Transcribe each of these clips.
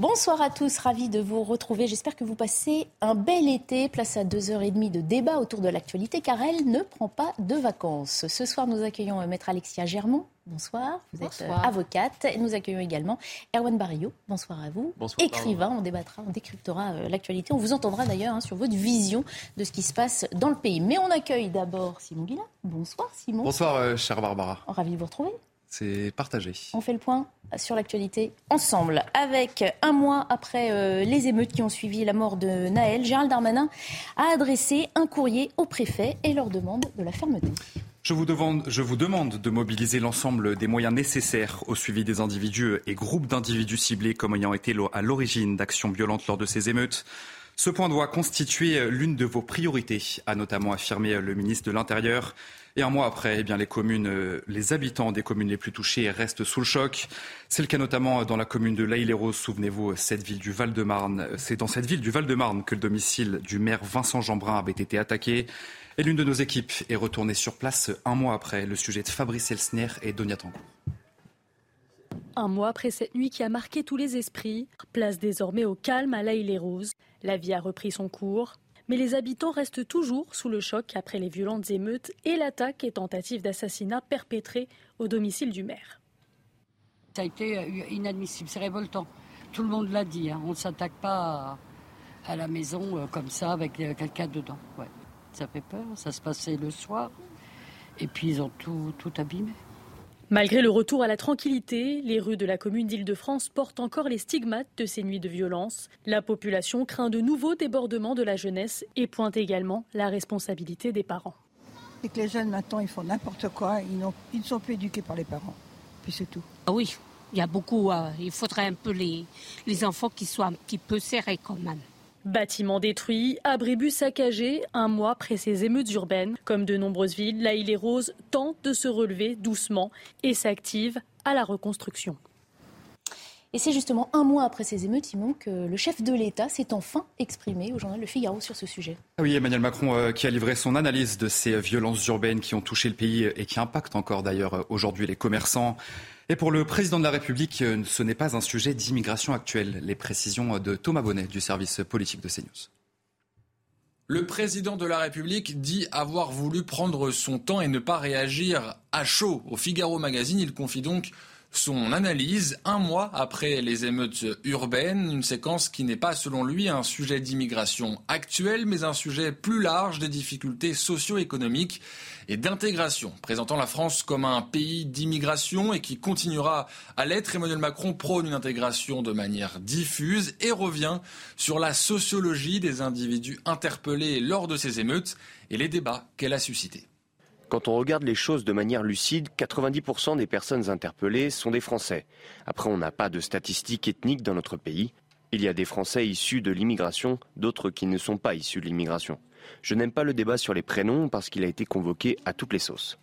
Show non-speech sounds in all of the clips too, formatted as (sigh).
Bonsoir à tous, ravi de vous retrouver. J'espère que vous passez un bel été. Place à deux heures et demie de débat autour de l'actualité car elle ne prend pas de vacances. Ce soir, nous accueillons Maître Alexia Germont. Bonsoir, vous êtes Bonsoir. euh, avocate. Et nous accueillons également Erwan Barillot. Bonsoir à vous. Bonsoir, Écrivain, on débattra, on décryptera euh, l'actualité. On vous entendra d'ailleurs hein, sur votre vision de ce qui se passe dans le pays. Mais on accueille d'abord Simon Guillain. Bonsoir Simon. Bonsoir, euh, chère Barbara. Ravi de vous retrouver. C'est partagé. On fait le point sur l'actualité ensemble. Avec un mois après euh, les émeutes qui ont suivi la mort de Naël, Gérald Darmanin a adressé un courrier au préfet et leur demande de la fermeté. Je vous, demande, je vous demande de mobiliser l'ensemble des moyens nécessaires au suivi des individus et groupes d'individus ciblés comme ayant été à l'origine d'actions violentes lors de ces émeutes. Ce point doit constituer l'une de vos priorités, a notamment affirmé le ministre de l'Intérieur. Et un mois après, eh bien, euh, les habitants des communes les plus touchées restent sous le choc. C'est le cas notamment dans la commune de l'Aïle-les-Roses. Souvenez-vous, cette ville du Val-de-Marne. C'est dans cette ville du Val-de-Marne que le domicile du maire Vincent Jeanbrun avait été attaqué. Et l'une de nos équipes est retournée sur place un mois après le sujet de Fabrice Elsner et Donia Tango. Un mois après cette nuit qui a marqué tous les esprits, place désormais au calme à l'Aïle les Roses. La vie a repris son cours, mais les habitants restent toujours sous le choc après les violentes émeutes et l'attaque et tentative d'assassinat perpétrée au domicile du maire. Ça a été euh, inadmissible, c'est révoltant. Tout le monde l'a dit, hein. on ne s'attaque pas à, la maison euh, comme ça avec euh, quelqu'un dedans. Ça fait peur, ça se passait le soir. Et puis ils ont tout, tout abîmé. Malgré le retour à la tranquillité, les rues de la commune d'Île-de-France portent encore les stigmates de ces nuits de violence. La population craint de nouveaux débordements de la jeunesse et pointe également la responsabilité des parents. Et que les jeunes maintenant ils font n'importe quoi, ils, n'ont- ils ne sont plus éduqués par les parents. Puis c'est tout. Ah Oui, il y a beaucoup. euh, il faudrait un peu les, les enfants qui soient un petit peu serrés quand même. Bâtiments détruits, abribus saccagés, un mois après ces émeutes urbaines. Comme de nombreuses villes, la île et Rose tente de se relever doucement et s'active à la reconstruction. Et c'est justement un mois après ces émeutes, Simon, que le chef de l'État s'est enfin exprimé au journal Le Figaro sur ce sujet. Ah oui, Emmanuel Macron euh, qui a livré son analyse de ces violences urbaines qui ont touché le pays et qui impactent encore d'ailleurs euh, aujourd'hui les commerçants. Et pour le président de la République, euh, ce n'est pas un sujet d'immigration actuelle. Les précisions de Thomas Bonnet du service politique de CNews. Le président de la République dit avoir voulu prendre son temps et ne pas réagir à chaud. Au Figaro Magazine, il confie donc son analyse un mois après les émeutes urbaines, une séquence qui n'est pas selon lui un sujet d'immigration actuelle, mais un sujet plus large des difficultés socio-économiques et d'intégration, présentant la France comme un pays d'immigration et qui continuera à l'être. Emmanuel Macron prône une intégration de manière diffuse et revient sur la sociologie des individus interpellés lors de ces émeutes et les débats qu'elle a suscités. Quand on regarde les choses de manière lucide, 90% des personnes interpellées sont des Français. Après, on n'a pas de statistiques ethniques dans notre pays. Il y a des Français issus de l'immigration, d'autres qui ne sont pas issus de l'immigration. Je n'aime pas le débat sur les prénoms parce qu'il a été convoqué à toutes les sauces.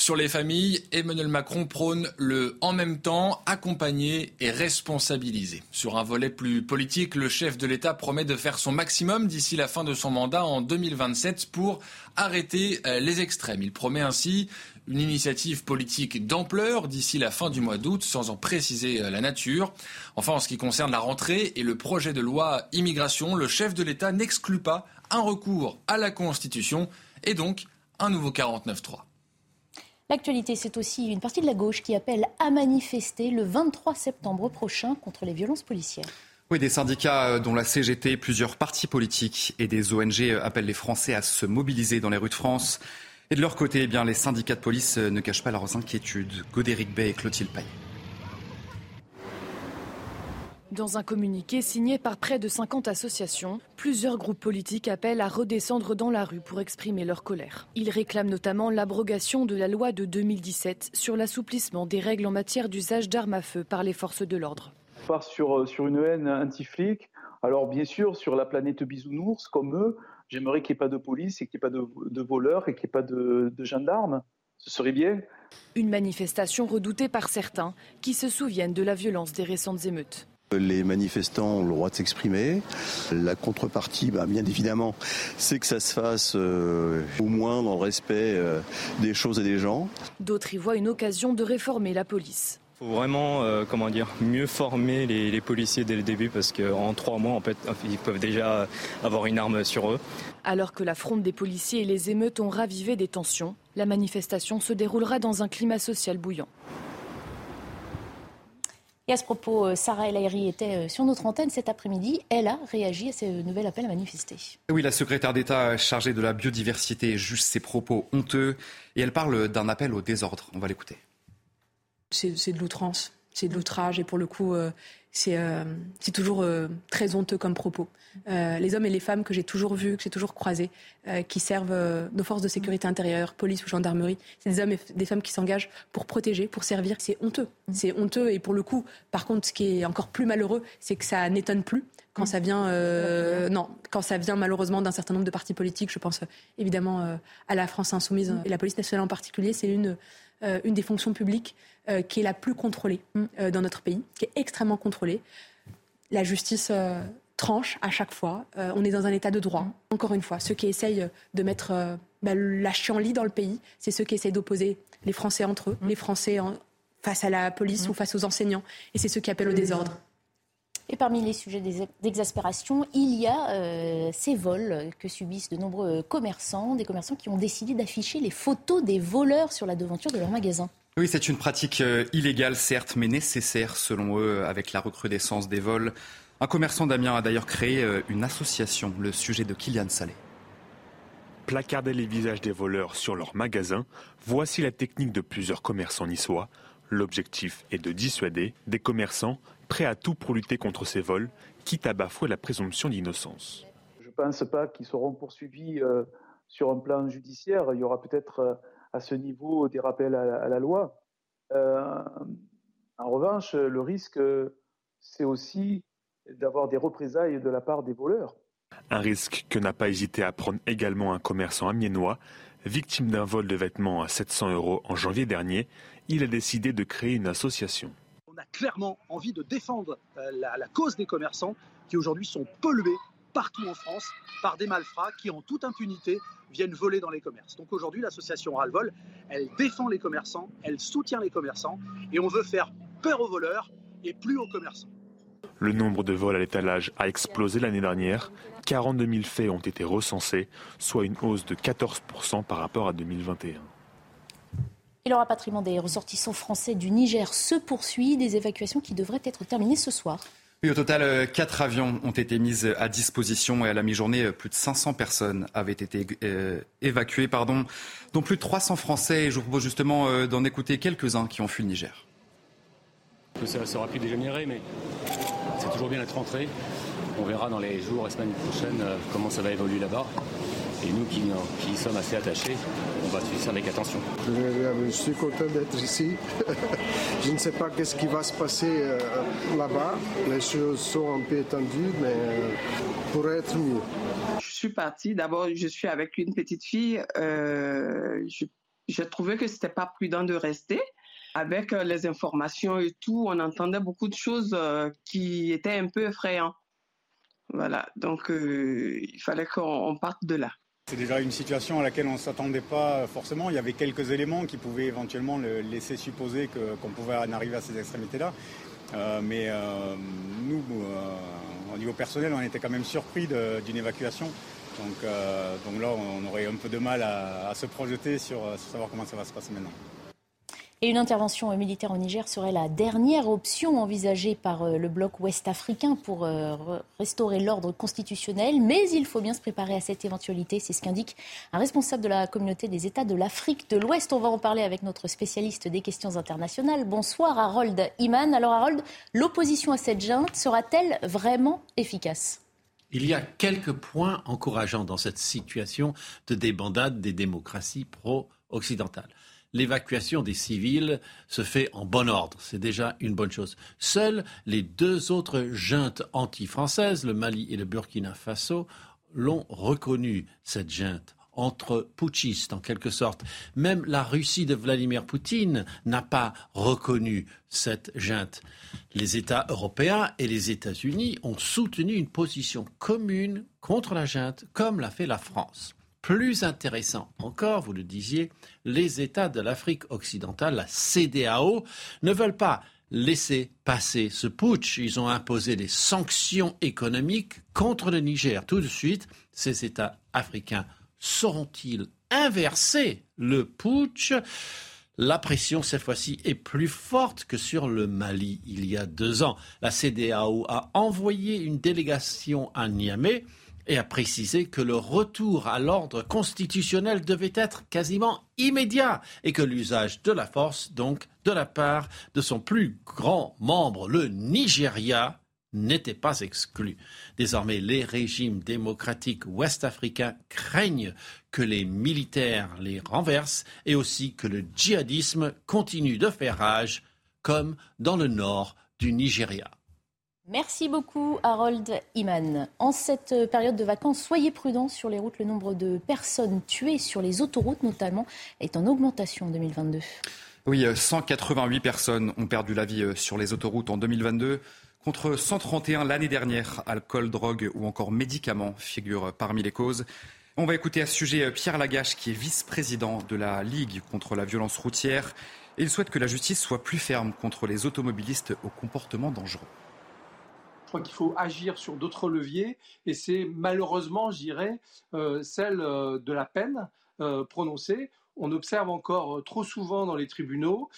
Sur les familles, Emmanuel Macron prône le en même temps, accompagner et responsabiliser. Sur un volet plus politique, le chef de l'État promet de faire son maximum d'ici la fin de son mandat en 2027 pour arrêter euh, les extrêmes. Il promet ainsi une initiative politique d'ampleur d'ici la fin du mois d'août, sans en préciser euh, la nature. Enfin, en ce qui concerne la rentrée et le projet de loi immigration, le chef de l'État n'exclut pas un recours à la Constitution et donc un nouveau 49-3. L'actualité, c'est aussi une partie de la gauche qui appelle à manifester le 23 septembre prochain contre les violences policières. Oui, des syndicats euh, dont la CGT, plusieurs partis politiques et des ONG euh, appellent les Français à se mobiliser dans les rues de France. Et de leur côté, eh bien, les syndicats de police euh, ne cachent pas leurs inquiétudes. Godéric Bay et Clotilde Payet. Dans un communiqué signé par près de 50 associations, plusieurs groupes politiques appellent à redescendre dans la rue pour exprimer leur colère. Ils réclament notamment l'abrogation de la loi de 2017 sur l'assouplissement des règles en matière d'usage d'armes à feu par les forces de l'ordre. Part sur, sur une haine anti-flic. Alors bien sûr, sur la planète bisounours, comme eux, j'aimerais qu'il n'y ait pas de police et qu'il n'y ait pas de, voleurs et qu'il n'y ait pas de, de gendarmes. Ce serait bien. Une manifestation redoutée par certains qui se souviennent de la violence des récentes émeutes. Les manifestants ont le droit de s'exprimer. La contrepartie, bah, bien évidemment, c'est que ça se fasse euh, au moins dans le respect euh, des choses et des gens. D'autres y voient une occasion de réformer la police. Il faut vraiment, euh, comment dire, mieux former les, policiers dès le début parce qu'en trois mois, en fait, ils peuvent déjà avoir une arme sur eux. Alors que la fronde des policiers et les émeutes ont ravivé des tensions, la manifestation se déroulera dans un climat social bouillant. Et à ce propos, euh, Sarah El Haïry était euh, sur notre antenne cet après-midi. Elle a réagi à ce nouvel appel à manifester. Oui, la secrétaire d'État chargée de la biodiversité juge ses propos honteux et elle parle d'un appel au désordre. On va l'écouter. C'est de l'outrance, c'est de l'outrage et pour le coup, euh, euh, c'est toujours euh, très honteux comme propos. Euh, les hommes et les femmes que j'ai toujours vus, que j'ai toujours croisés, qui servent nos forces de sécurité intérieure, police ou gendarmerie, c'est des hommes et des femmes qui s'engagent pour protéger, pour servir. C'est honteux. C'est honteux et pour le coup, par contre, ce qui est encore plus malheureux, c'est que ça n'étonne plus quand ça vient, non, quand ça vient malheureusement d'un certain nombre de partis politiques. Je pense évidemment à la France insoumise et la police nationale en particulier. C'est une euh, une des fonctions publiques euh, qui est la plus contrôlée mm. euh, dans notre pays, qui est extrêmement contrôlée. La justice tranche à chaque fois. on est dans un état de droit. Mm. Encore une fois, ceux qui essayent de mettre bah, la chienlit dans le pays, c'est ceux qui essayent d'opposer les Français entre eux, mm. les Français face à la police ou face aux enseignants, et c'est ceux qui appellent au désordre. Et parmi les sujets d'exaspération, il y a euh, ces vols que subissent de nombreux commerçants, des commerçants qui ont décidé d'afficher les photos des voleurs sur la devanture de leur magasin. Oui, c'est une pratique euh, illégale, certes, mais nécessaire, selon eux, avec la recrudescence des vols. Un commerçant d'Amiens a d'ailleurs créé euh, une association, le sujet de Kylian Salé. Placarder les visages des voleurs sur leur magasin, voici la technique de plusieurs commerçants niçois. L'objectif est de dissuader des commerçants prêt à tout pour lutter contre ces vols, quitte à bafouer la présomption d'innocence. Je ne pense pas qu'ils seront poursuivis euh, sur un plan judiciaire. Il y aura peut-être euh, à ce niveau des rappels à, la loi. Euh, en revanche, le risque, c'est aussi d'avoir des représailles de la part des voleurs. Un risque que n'a pas hésité à prendre également un commerçant amiénois, victime d'un vol de vêtements à 700 euros en janvier dernier. Il a décidé de créer une association a clairement envie de défendre euh, la, cause des commerçants qui aujourd'hui sont pollués partout en France par des malfrats qui, en toute impunité, viennent voler dans les commerces. Donc aujourd'hui, l'association Ralvol, elle défend les commerçants, elle soutient les commerçants et on veut faire peur aux voleurs et plus aux commerçants. Le nombre de vols à l'étalage a explosé l'année dernière. 42 000 faits ont été recensés, soit une hausse de 14% par rapport à 2021. Et le rapatriement des ressortissants français du Niger se poursuit, des évacuations qui devraient être terminées ce soir. Oui, au total, euh, quatre avions ont été mis à disposition et à la mi-journée, euh, plus de 500 personnes avaient été euh, évacuées, pardon, dont plus de 300 Français. Et je vous propose justement d'en écouter quelques-uns qui ont fui le Niger. Ça, ça aura pu mais c'est toujours bien d'être rentré. On verra dans les jours et semaines prochaines comment ça va évoluer là-bas. Et nous qui, qui, sommes assez attachés, on va suivre ça avec attention. Je, suis content d'être ici. (laughs) je ne sais pas qu'est-ce qui va se passer euh, là-bas. Les choses sont un peu étendues, mais euh, pour être mieux. Je suis partie. D'abord, je suis avec une petite fille. Euh, je, je trouvais que c'était pas prudent de rester avec les informations et tout, on entendait beaucoup de choses qui étaient un peu effrayantes. Voilà, donc il fallait qu'on parte de là. C'est déjà une situation à laquelle on ne s'attendait pas forcément. Il y avait quelques éléments qui pouvaient éventuellement le laisser supposer qu'on pouvait en arriver à ces extrémités-là. Euh, mais euh, nous, euh, au niveau personnel, on était quand même surpris d'une évacuation. Donc, donc, là, on aurait un peu de mal à, se projeter sur, savoir comment ça va se passer maintenant. Et une intervention militaire au Niger serait la dernière option envisagée par euh, le bloc ouest-africain pour euh, restaurer l'ordre constitutionnel. Mais il faut bien se préparer à cette éventualité. C'est ce qu'indique un responsable de la communauté des États de l'Afrique de l'Ouest. On va en parler avec notre spécialiste des questions internationales. Bonsoir Harold Iman. Alors Harold, l'opposition à cette junte sera-t-elle vraiment efficace? Il y a quelques points encourageants dans cette situation de débandade des démocraties pro-occidentales l'évacuation des civils se fait en bon ordre. C'est déjà une bonne chose. Seules les deux autres juntes anti-françaises, le Mali et le Burkina Faso, l'ont reconnu, cette junte entre putschistes en quelque sorte. Même la Russie de Vladimir Poutine n'a pas reconnu cette junte. Les États européens et les États-Unis ont soutenu une position commune contre la junte, comme l'a fait la France. Plus intéressant encore, vous le disiez, les États de l'Afrique occidentale, la CDAO, ne veulent pas laisser passer ce putsch. Ils ont imposé des sanctions économiques contre le Niger. Tout de suite, ces États africains sauront-ils inverser le putsch? La pression, cette fois-ci, est plus forte que sur le Mali il y a deux ans. La CDAO a envoyé une délégation à Niamey et a précisé que le retour à l'ordre constitutionnel devait être quasiment immédiat et que l'usage de la force, donc de la part de son plus grand membre, le Nigeria, n'était pas exclu. Désormais, les régimes démocratiques ouest-africains craignent que les militaires les renversent et aussi que le djihadisme continue de faire rage, comme dans le nord du Nigeria. Merci beaucoup Harold Iman. En cette période de vacances, soyez prudents sur les routes. Le nombre de personnes tuées sur les autoroutes notamment est en augmentation en 2022. Oui, 188 euh, personnes ont perdu la vie euh, sur les autoroutes en 2022 contre 131 l'année dernière. Alcool, drogue ou encore médicaments figurent parmi les causes. On va écouter à ce sujet euh, Pierre Lagache qui est vice-président de la Ligue contre la violence routière. il souhaite que la justice soit plus ferme contre les automobilistes au comportement dangereux. Je crois qu'il faut agir sur d'autres leviers et c'est malheureusement, je dirais, euh, celle euh, de la peine euh, prononcée. On observe encore trop souvent dans les tribunaux,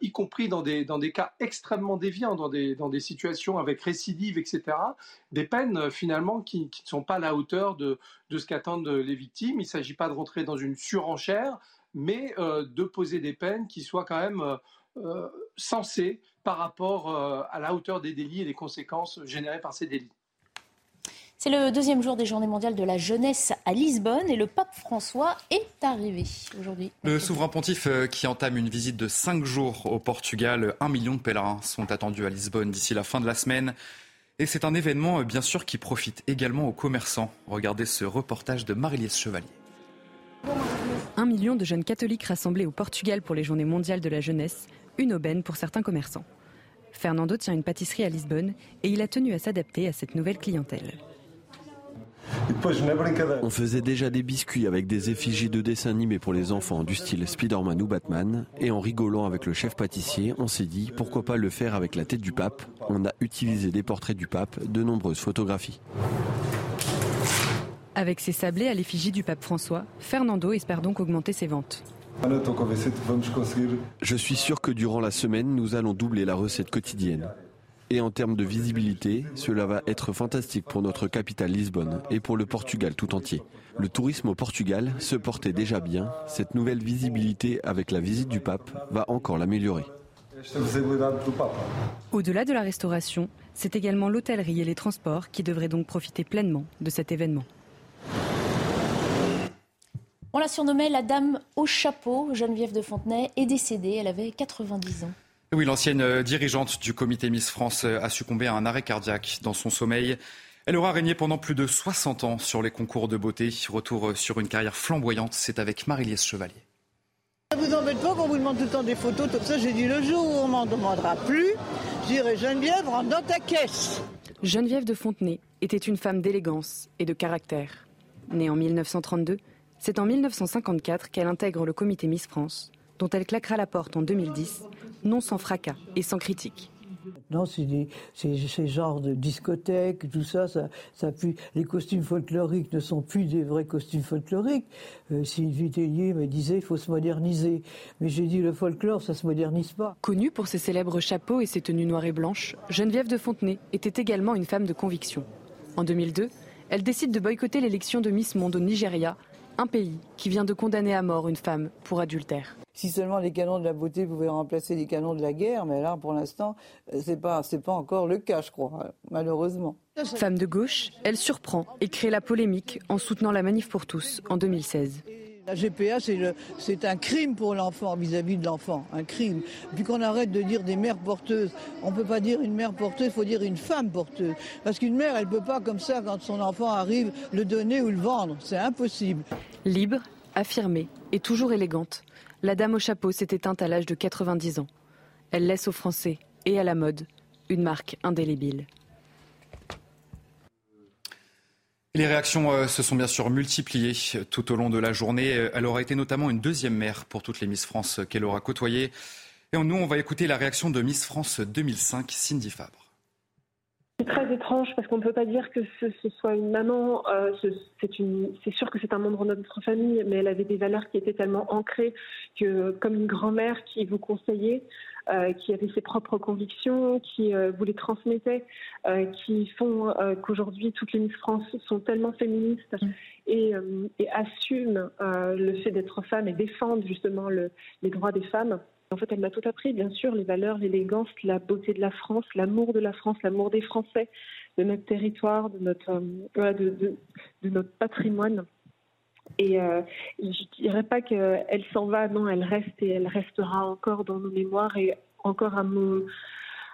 y compris dans des, cas extrêmement déviants, dans des, dans situations avec récidive, etc., des peines finalement qui, ne sont pas à la hauteur de, de ce qu'attendent les victimes. Il ne s'agit pas de rentrer dans une surenchère, mais de poser des peines qui soient quand même sensées par rapport euh, à la hauteur des délits et des conséquences générées par ces délits. C'est le deuxième jour des Journées mondiales de la jeunesse à Lisbonne et le pape François est arrivé aujourd'hui. Le souverain pontife euh, qui entame une visite de cinq jours au Portugal, un million de pèlerins sont attendus à Lisbonne d'ici la fin de la semaine. Et c'est un événement, euh, bien sûr, qui profite également aux commerçants. Regardez ce reportage de Marie-Liesse Chevalier. Un million de jeunes catholiques rassemblés au Portugal pour les Journées mondiales de la jeunesse une aubaine pour certains commerçants. Fernando tient une pâtisserie à Lisbonne et il a tenu à s'adapter à cette nouvelle clientèle. On faisait déjà des biscuits avec des effigies de dessins animés pour les enfants du style Spider-Man ou Batman. Et en rigolant avec le chef pâtissier, on s'est dit pourquoi pas le faire avec la tête du pape. On a utilisé des portraits du pape, de nombreuses photographies. Avec ses sablés à l'effigie du pape François, Fernando espère donc augmenter ses ventes. Je suis sûr que durant la semaine, nous allons doubler la recette quotidienne. Et en termes de visibilité, cela va être fantastique pour notre capitale Lisbonne et pour le Portugal tout entier. Le tourisme au Portugal se portait déjà bien. Cette nouvelle visibilité avec la visite du pape va encore l'améliorer. Au-delà de la restauration, c'est également l'hôtellerie et les transports qui devraient donc profiter pleinement de cet événement. On la surnommait la dame au chapeau. Geneviève de Fontenay est décédée. Elle avait 90 ans. Oui, l'ancienne euh, dirigeante du comité Miss France euh, a succombé à un arrêt cardiaque dans son sommeil. Elle aura régné pendant plus de 60 ans sur les concours de beauté. Retour euh, sur une carrière flamboyante, c'est avec Marie-Liesse Chevalier. Ça vous embête pas qu'on vous demande tout le temps des photos? Comme ça J'ai dit le jour où on m'en demandera plus, j'irai Geneviève, rentre dans ta caisse. Geneviève de Fontenay était une femme d'élégance et de caractère. Née en 1932, c'est en 1954 qu'elle intègre le comité Miss France, dont elle claquera la porte en 2010, non sans fracas et sans critique. Maintenant, c'est ces genres de discothèques, tout ça, ça, ça les costumes folkloriques ne sont plus des vrais costumes folkloriques. Euh, Sylvie Tellier me disait, il faut se moderniser. Mais j'ai dit, le folklore, ça se modernise pas. Connue pour ses célèbres chapeaux et ses tenues noires et blanches, Geneviève de Fontenay était également une femme de conviction. En 2002, elle décide de boycotter l'élection de Miss Monde au Nigeria, un pays qui vient de condamner à mort une femme pour adultère. Si seulement les canons de la beauté pouvaient remplacer les canons de la guerre, mais là, pour l'instant, euh, c'est pas, c'est pas encore le cas, je crois, malheureusement. Femme de gauche, elle surprend et crée la polémique en soutenant la manif pour tous en 2016. La GPA, c'est un crime pour l'enfant, vis-à-vis de l'enfant, un crime. Puis qu'on arrête de dire des mères porteuses. On ne peut pas dire une mère porteuse, il faut dire une femme porteuse. Parce qu'une mère, elle ne peut pas, comme ça, quand son enfant arrive, le donner ou le vendre. C'est impossible. Libre, affirmée et toujours élégante, la dame au chapeau s'est éteinte à l'âge de 90 ans. Elle laisse aux Français et à la mode une marque indélébile. Les réactions euh, se sont bien sûr multipliées tout au long de la journée. Elle aura été notamment une deuxième mère pour toutes les Miss France qu'elle aura côtoyées. Et nous, on va écouter la réaction de Miss France 2005, Cindy Fabre. C'est très étrange parce qu'on ne peut pas dire que ce, soit une maman. Euh, c'est sûr que c'est un membre de notre famille, mais elle avait des valeurs qui étaient tellement ancrées que, comme une grand-mère qui vous conseillait, euh, qui avait ses propres convictions, qui euh, vous les transmettait, euh, qui font qu'aujourd'hui toutes les Miss France sont tellement féministes et, et assument le fait d'être femme et défendent justement les droits des femmes. En fait, elle m'a tout appris, bien sûr, les valeurs, l'élégance, la beauté de la France, l'amour de la France, l'amour des Français, de notre territoire, de notre, de, notre patrimoine. Et euh, je ne dirais pas qu'elle s'en va, non, elle reste et elle restera encore dans nos mémoires et encore à,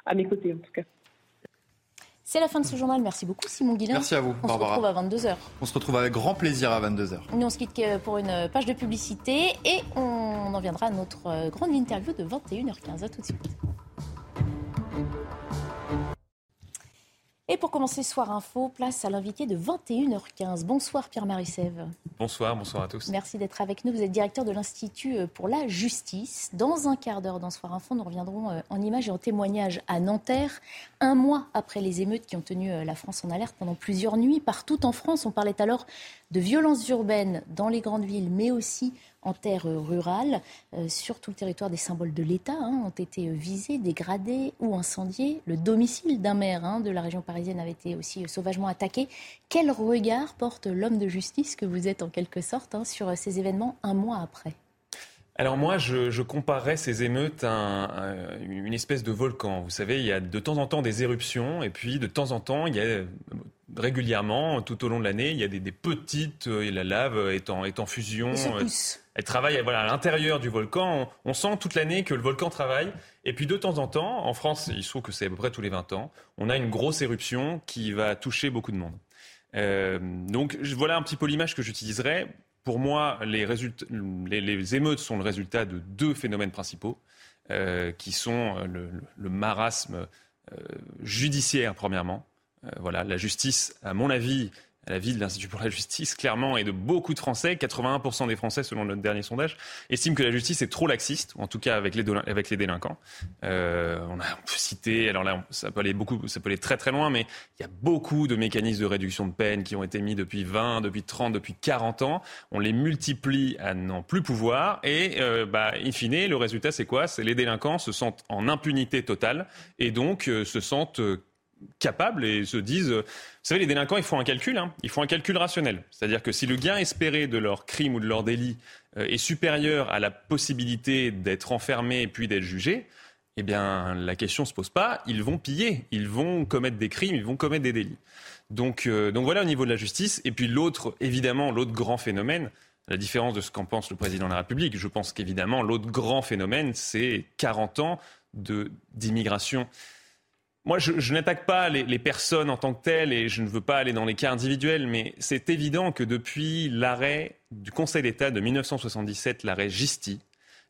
à mes côtés en tout cas. C'est la fin de ce journal. Merci beaucoup, Simon Guillain. Merci à vous, On se retrouve à 22h. On se retrouve avec grand plaisir à 22h. Nous, on se quitte pour une page de publicité et on en viendra à notre grande interview de 21h15. À tout de suite. Et pour commencer Soir Info, place à l'invité de 21h15. Bonsoir Pierre-Marie Sève. Bonsoir, bonsoir à tous. Merci d'être avec nous. Vous êtes directeur de l'Institut euh, pour la justice. Dans un quart d'heure dans Soir Info, nous reviendrons euh, en images et en témoignages à Nanterre. Un mois après les émeutes qui ont tenu euh, la France en alerte pendant plusieurs nuits, partout en France, on parlait alors de violences urbaines dans les grandes villes, mais aussi en terre rurale. Euh, sur tout le territoire, des symboles de l'État hein, ont été visés, dégradés ou incendiés. Le domicile d'un maire hein, de la région parisienne avait été aussi sauvagement attaqué. Quel regard porte l'homme de justice que vous êtes en quelque sorte hein, sur ces événements un mois après? Alors moi, je, je comparerais ces émeutes à, une espèce de volcan. Vous savez, il y a de temps en temps des éruptions, et puis de temps en temps, il y a régulièrement, tout au long de l'année, il y a des, petites, euh, la lave est en, est en fusion. Euh, elle travaille voilà, à l'intérieur du volcan. On, sent toute l'année que le volcan travaille. Et puis de temps en temps, en France, il se trouve que c'est à peu près tous les 20 ans, on a une grosse éruption qui va toucher beaucoup de monde. Euh, donc voilà un petit peu l'image que j'utiliserai. Pour moi, les, les, émeutes sont le résultat de deux phénomènes principaux, qui sont le marasme judiciaire, premièrement, euh, voilà, la justice, à mon avis, la vie de l'Institut pour la justice, clairement, et de beaucoup de Français, 81% des Français, selon notre dernier sondage, estiment que la justice est trop laxiste, en tout cas avec les, délinquants. Euh, on, a, on peut citer, alors là, ça peut aller beaucoup, ça peut aller très très loin, mais il y a beaucoup de mécanismes de réduction de peine qui ont été mis depuis 20, depuis 30, depuis 40 ans. On les multiplie à n'en plus pouvoir, et euh, bah, in fine, le résultat, c'est quoi? C'est les délinquants se sentent en impunité totale, et donc euh, se sentent capables et se disent, vous savez, les délinquants, ils font un calcul, hein. ils font un calcul rationnel. C'est-à-dire que si le gain espéré de leur crime ou de leur délit euh, est supérieur à la possibilité d'être enfermé et puis d'être jugé, eh bien, la question se pose pas. Ils vont piller, ils vont commettre des crimes, ils vont commettre des délits. Donc, euh, donc voilà au niveau de la justice. Et puis l'autre, évidemment, l'autre grand phénomène, la différence de ce qu'en pense le président de la République, je pense qu'évidemment, l'autre grand phénomène, c'est 40 ans d'immigration moi, je, n'attaque pas les, personnes en tant que telles et je ne veux pas aller dans les cas individuels, mais c'est évident que depuis l'arrêt du Conseil d'État de 1977, l'arrêt Gisti,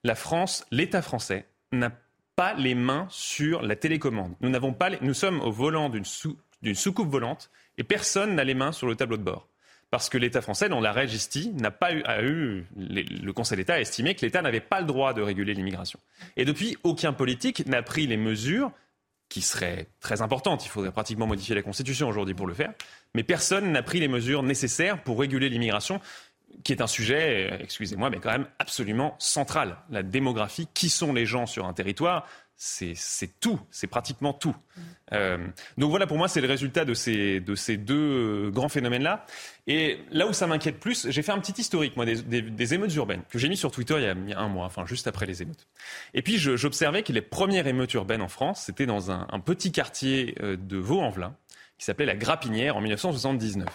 la France, l'État français, n'a pas les mains sur la télécommande. Nous, n'avons pas nous sommes au volant d'une soucoupe volante et personne n'a les mains sur le tableau de bord. Parce que l'État français, dans l'arrêt Gisti, n'a pas eu, eu le Conseil d'État a estimé que l'État n'avait pas le droit de réguler l'immigration. Et depuis, aucun politique n'a pris les mesures qui serait très importante. Il faudrait pratiquement modifier la Constitution aujourd'hui pour le faire. Mais personne n'a pris les mesures nécessaires pour réguler l'immigration, qui est un sujet, excusez-moi, mais quand même absolument central. La démographie, qui sont les gens sur un territoire c'est tout, c'est pratiquement tout. Euh, donc voilà, pour moi, c'est le résultat de ces, de ces deux euh, grands phénomènes-là. Et là où ça m'inquiète plus, j'ai fait un petit historique, moi, des, émeutes urbaines, que j'ai mis sur Twitter il y, a, un mois, enfin juste après les émeutes. Et puis j'observais que les premières émeutes urbaines en France, c'était dans un, un, petit quartier euh, de Vaux-en-Velin, qui s'appelait la Grapinière en 1979.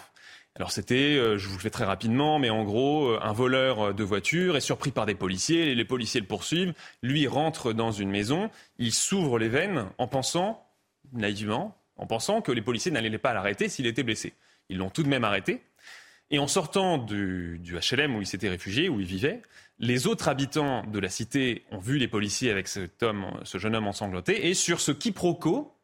Alors c'était, euh, je vous le fais très rapidement, mais en gros, euh, un voleur de voiture est surpris par des policiers, les policiers le poursuivent, lui rentre dans une maison, il s'ouvre les veines en pensant, naïvement, en pensant que les policiers n'allaient pas l'arrêter s'il était blessé. Ils l'ont tout de même arrêté. Et en sortant du, du HLM où il s'était réfugié, où il vivait, les autres habitants de la cité ont vu les policiers avec cet homme, ce jeune homme ensanglanté, et sur ce quiproquo,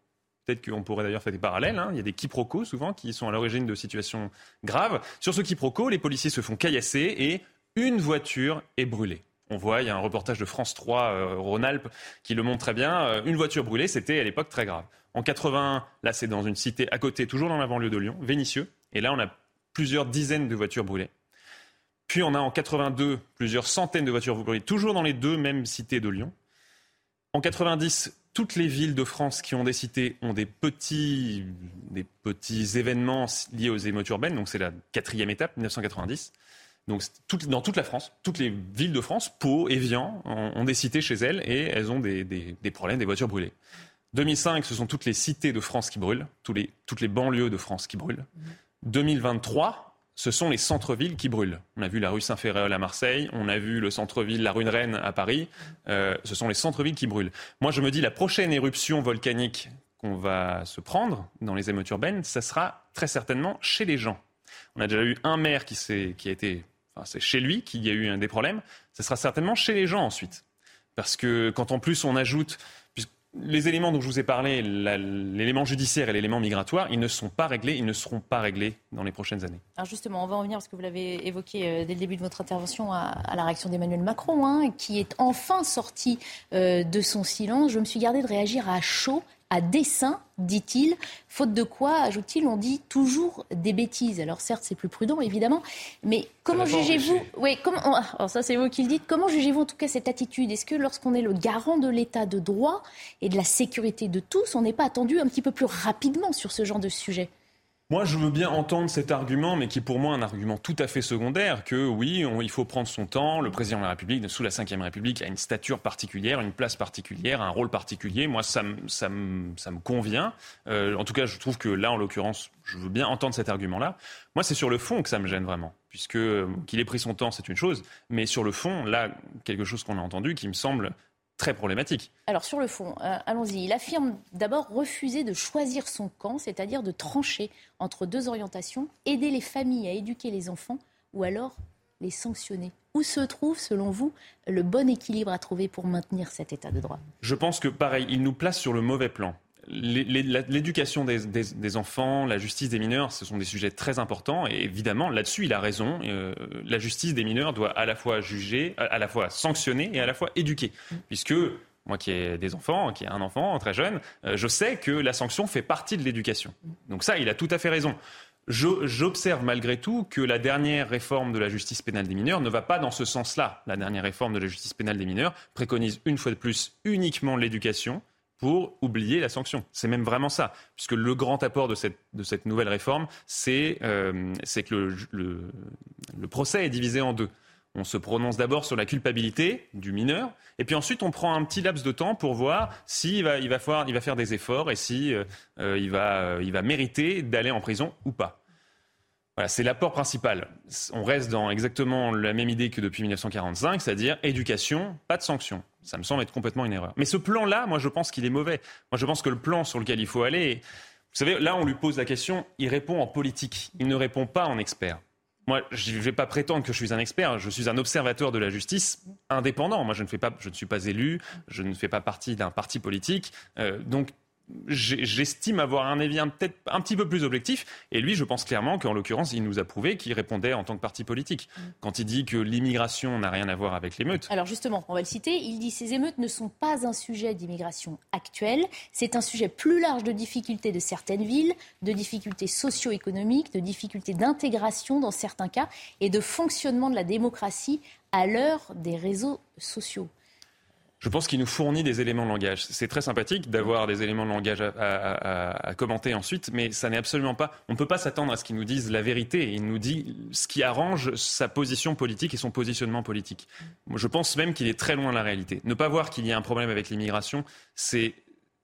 Peut-être qu'on pourrait d'ailleurs faire des parallèles. Hein. Il y a des quiproquos souvent qui sont à l'origine de situations graves. Sur ce quiproquo, les policiers se font caillasser et une voiture est brûlée. On voit, il y a un reportage de France 3 euh, Rhône-Alpes qui le montre très bien. Euh, une voiture brûlée, c'était à l'époque très grave. En 81, là c'est dans une cité à côté, toujours dans la banlieue de Lyon, Vénissieux. Et là on a plusieurs dizaines de voitures brûlées. Puis on a en 82 plusieurs centaines de voitures brûlées, toujours dans les deux mêmes cités de Lyon. En 90, toutes les villes de France qui ont des cités ont des petits, des petits événements liés aux émeutes urbaines. Donc c'est la quatrième étape, 1990. Donc dans toute la France, toutes les villes de France, Pau, Evian, ont, des cités chez elles et elles ont des, problèmes, des voitures brûlées. 2005, ce sont toutes les cités de France qui brûlent, les, toutes les banlieues de France qui brûlent. 2023, ce sont les centres-villes qui brûlent. On a vu la rue Saint-Féréol à Marseille, on a vu le centre-ville, la rue de Rennes à Paris. Euh, ce sont les centres-villes qui brûlent. Moi, je me dis, la prochaine éruption volcanique qu'on va se prendre dans les émeutes urbaines, ça sera très certainement chez les gens. On a déjà eu un maire qui, a été... C'est chez lui qu'il y a eu des problèmes. Ça sera certainement chez les gens ensuite. Parce que quand en plus on ajoute les éléments dont je vous ai parlé, l'élément judiciaire et l'élément migratoire, ils ne sont pas réglés, ils ne seront pas réglés dans les prochaines années. Justement, on va en venir, parce que vous l'avez évoqué euh, dès le début de votre intervention, à, la réaction d'Emmanuel Macron, hein, qui est enfin sorti euh, de son silence. Je me suis gardé de réagir à chaud à dessein, dit-il, faute de quoi, ajoute-t-il, on dit toujours des bêtises. Alors certes, c'est plus prudent, évidemment, mais comment jugez-vous Oui, comment alors ça c'est vous qui le dites. Comment jugez-vous en tout cas cette attitude? Est-ce que lorsqu'on est le garant de l'état de droit et de la sécurité de tous, on n'est pas attendu un petit peu plus rapidement sur ce genre de sujet? Moi, je veux bien entendre cet argument, mais qui est pour moi un argument tout à fait secondaire, que oui, il faut prendre son temps. Le président de la République, sous la Ve République, a une stature particulière, une place particulière, un rôle particulier. Moi, ça, ça, ça me convient. Euh, en tout cas, je trouve que là, en l'occurrence, je veux bien entendre cet argument-là. Moi, c'est sur le fond que ça me gêne vraiment, puisque euh, qu'il ait pris son temps, c'est une chose, mais sur le fond, là, quelque chose qu'on a entendu qui me semble très problématique. Alors sur le fond, euh, allons-y. Il affirme d'abord refuser de choisir son camp, c'est-à-dire de trancher entre deux orientations, aider les familles à éduquer les enfants ou alors les sanctionner. Où se trouve, selon vous, le bon équilibre à trouver pour maintenir cet état de droit? Je pense que, pareil, il nous place sur le mauvais plan l'éducation des, enfants, la justice des mineurs, ce sont des sujets très importants. Et évidemment, là-dessus, il a raison. Euh, la justice des mineurs doit à la fois juger, à, la fois sanctionner et à la fois éduquer. Puisque moi qui ai des enfants, qui ai un enfant très jeune, euh, je sais que la sanction fait partie de l'éducation. Donc ça, il a tout à fait raison. J'observe malgré tout que la dernière réforme de la justice pénale des mineurs ne va pas dans ce sens-là. La dernière réforme de la justice pénale des mineurs préconise une fois de plus uniquement l'éducation pour oublier la sanction. C'est même vraiment ça, puisque le grand apport de cette, de cette nouvelle réforme, c'est euh, que le, le, procès est divisé en deux. On se prononce d'abord sur la culpabilité du mineur, et puis ensuite on prend un petit laps de temps pour voir s'il va, il va, va faire des efforts et si euh, euh, va, il va mériter d'aller en prison ou pas. Voilà, c'est l'apport principal. On reste dans exactement la même idée que depuis 1945, c'est-à-dire éducation, pas de sanction. Ça me semble être complètement une erreur. Mais ce plan-là, moi, je pense qu'il est mauvais. Moi, je pense que le plan sur lequel il faut aller, vous savez, là, on lui pose la question, il répond en politique, il ne répond pas en expert. Moi, je ne vais pas prétendre que je suis un expert. Je suis un observateur de la justice indépendant. Moi, je ne, fais pas, je ne suis pas élu. Je ne fais pas partie d'un parti politique. Euh, donc, j'estime avoir un avis peut-être un petit peu plus objectif. Et lui, je pense clairement qu'en l'occurrence, il nous a prouvé qu'il répondait en tant que parti politique. Mm. Quand il dit que l'immigration n'a rien à voir avec l'émeute. Alors justement, on va le citer, il dit ces émeutes ne sont pas un sujet d'immigration actuelle, c'est un sujet plus large de difficultés de certaines villes, de difficultés socio-économiques, de difficultés d'intégration dans certains cas et de fonctionnement de la démocratie à l'heure des réseaux sociaux je pense qu'il nous fournit des éléments de langage. C'est très sympathique d'avoir des éléments de langage à, commenter ensuite, mais ça n'est absolument pas. On ne peut pas s'attendre à ce qu'il nous dise la vérité. Il nous dit ce qui arrange sa position politique et son positionnement politique. Je pense même qu'il est très loin de la réalité. Ne pas voir qu'il y a un problème avec l'immigration, c'est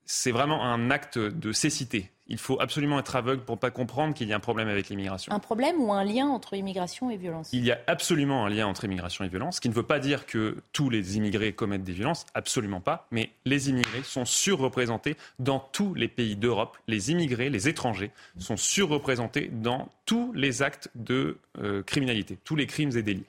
c'est vraiment un acte de cécité. Il faut absolument être aveugle pour ne pas comprendre qu'il y a un problème avec l'immigration. Un problème ou un lien entre immigration et violence? Il y a absolument un lien entre immigration et violence, ce qui ne veut pas dire que tous les immigrés commettent des violences, absolument pas, mais les immigrés sont surreprésentés dans tous les pays d'Europe. Les immigrés, les étrangers, sont surreprésentés dans tous les actes de euh, criminalité, tous les crimes et délits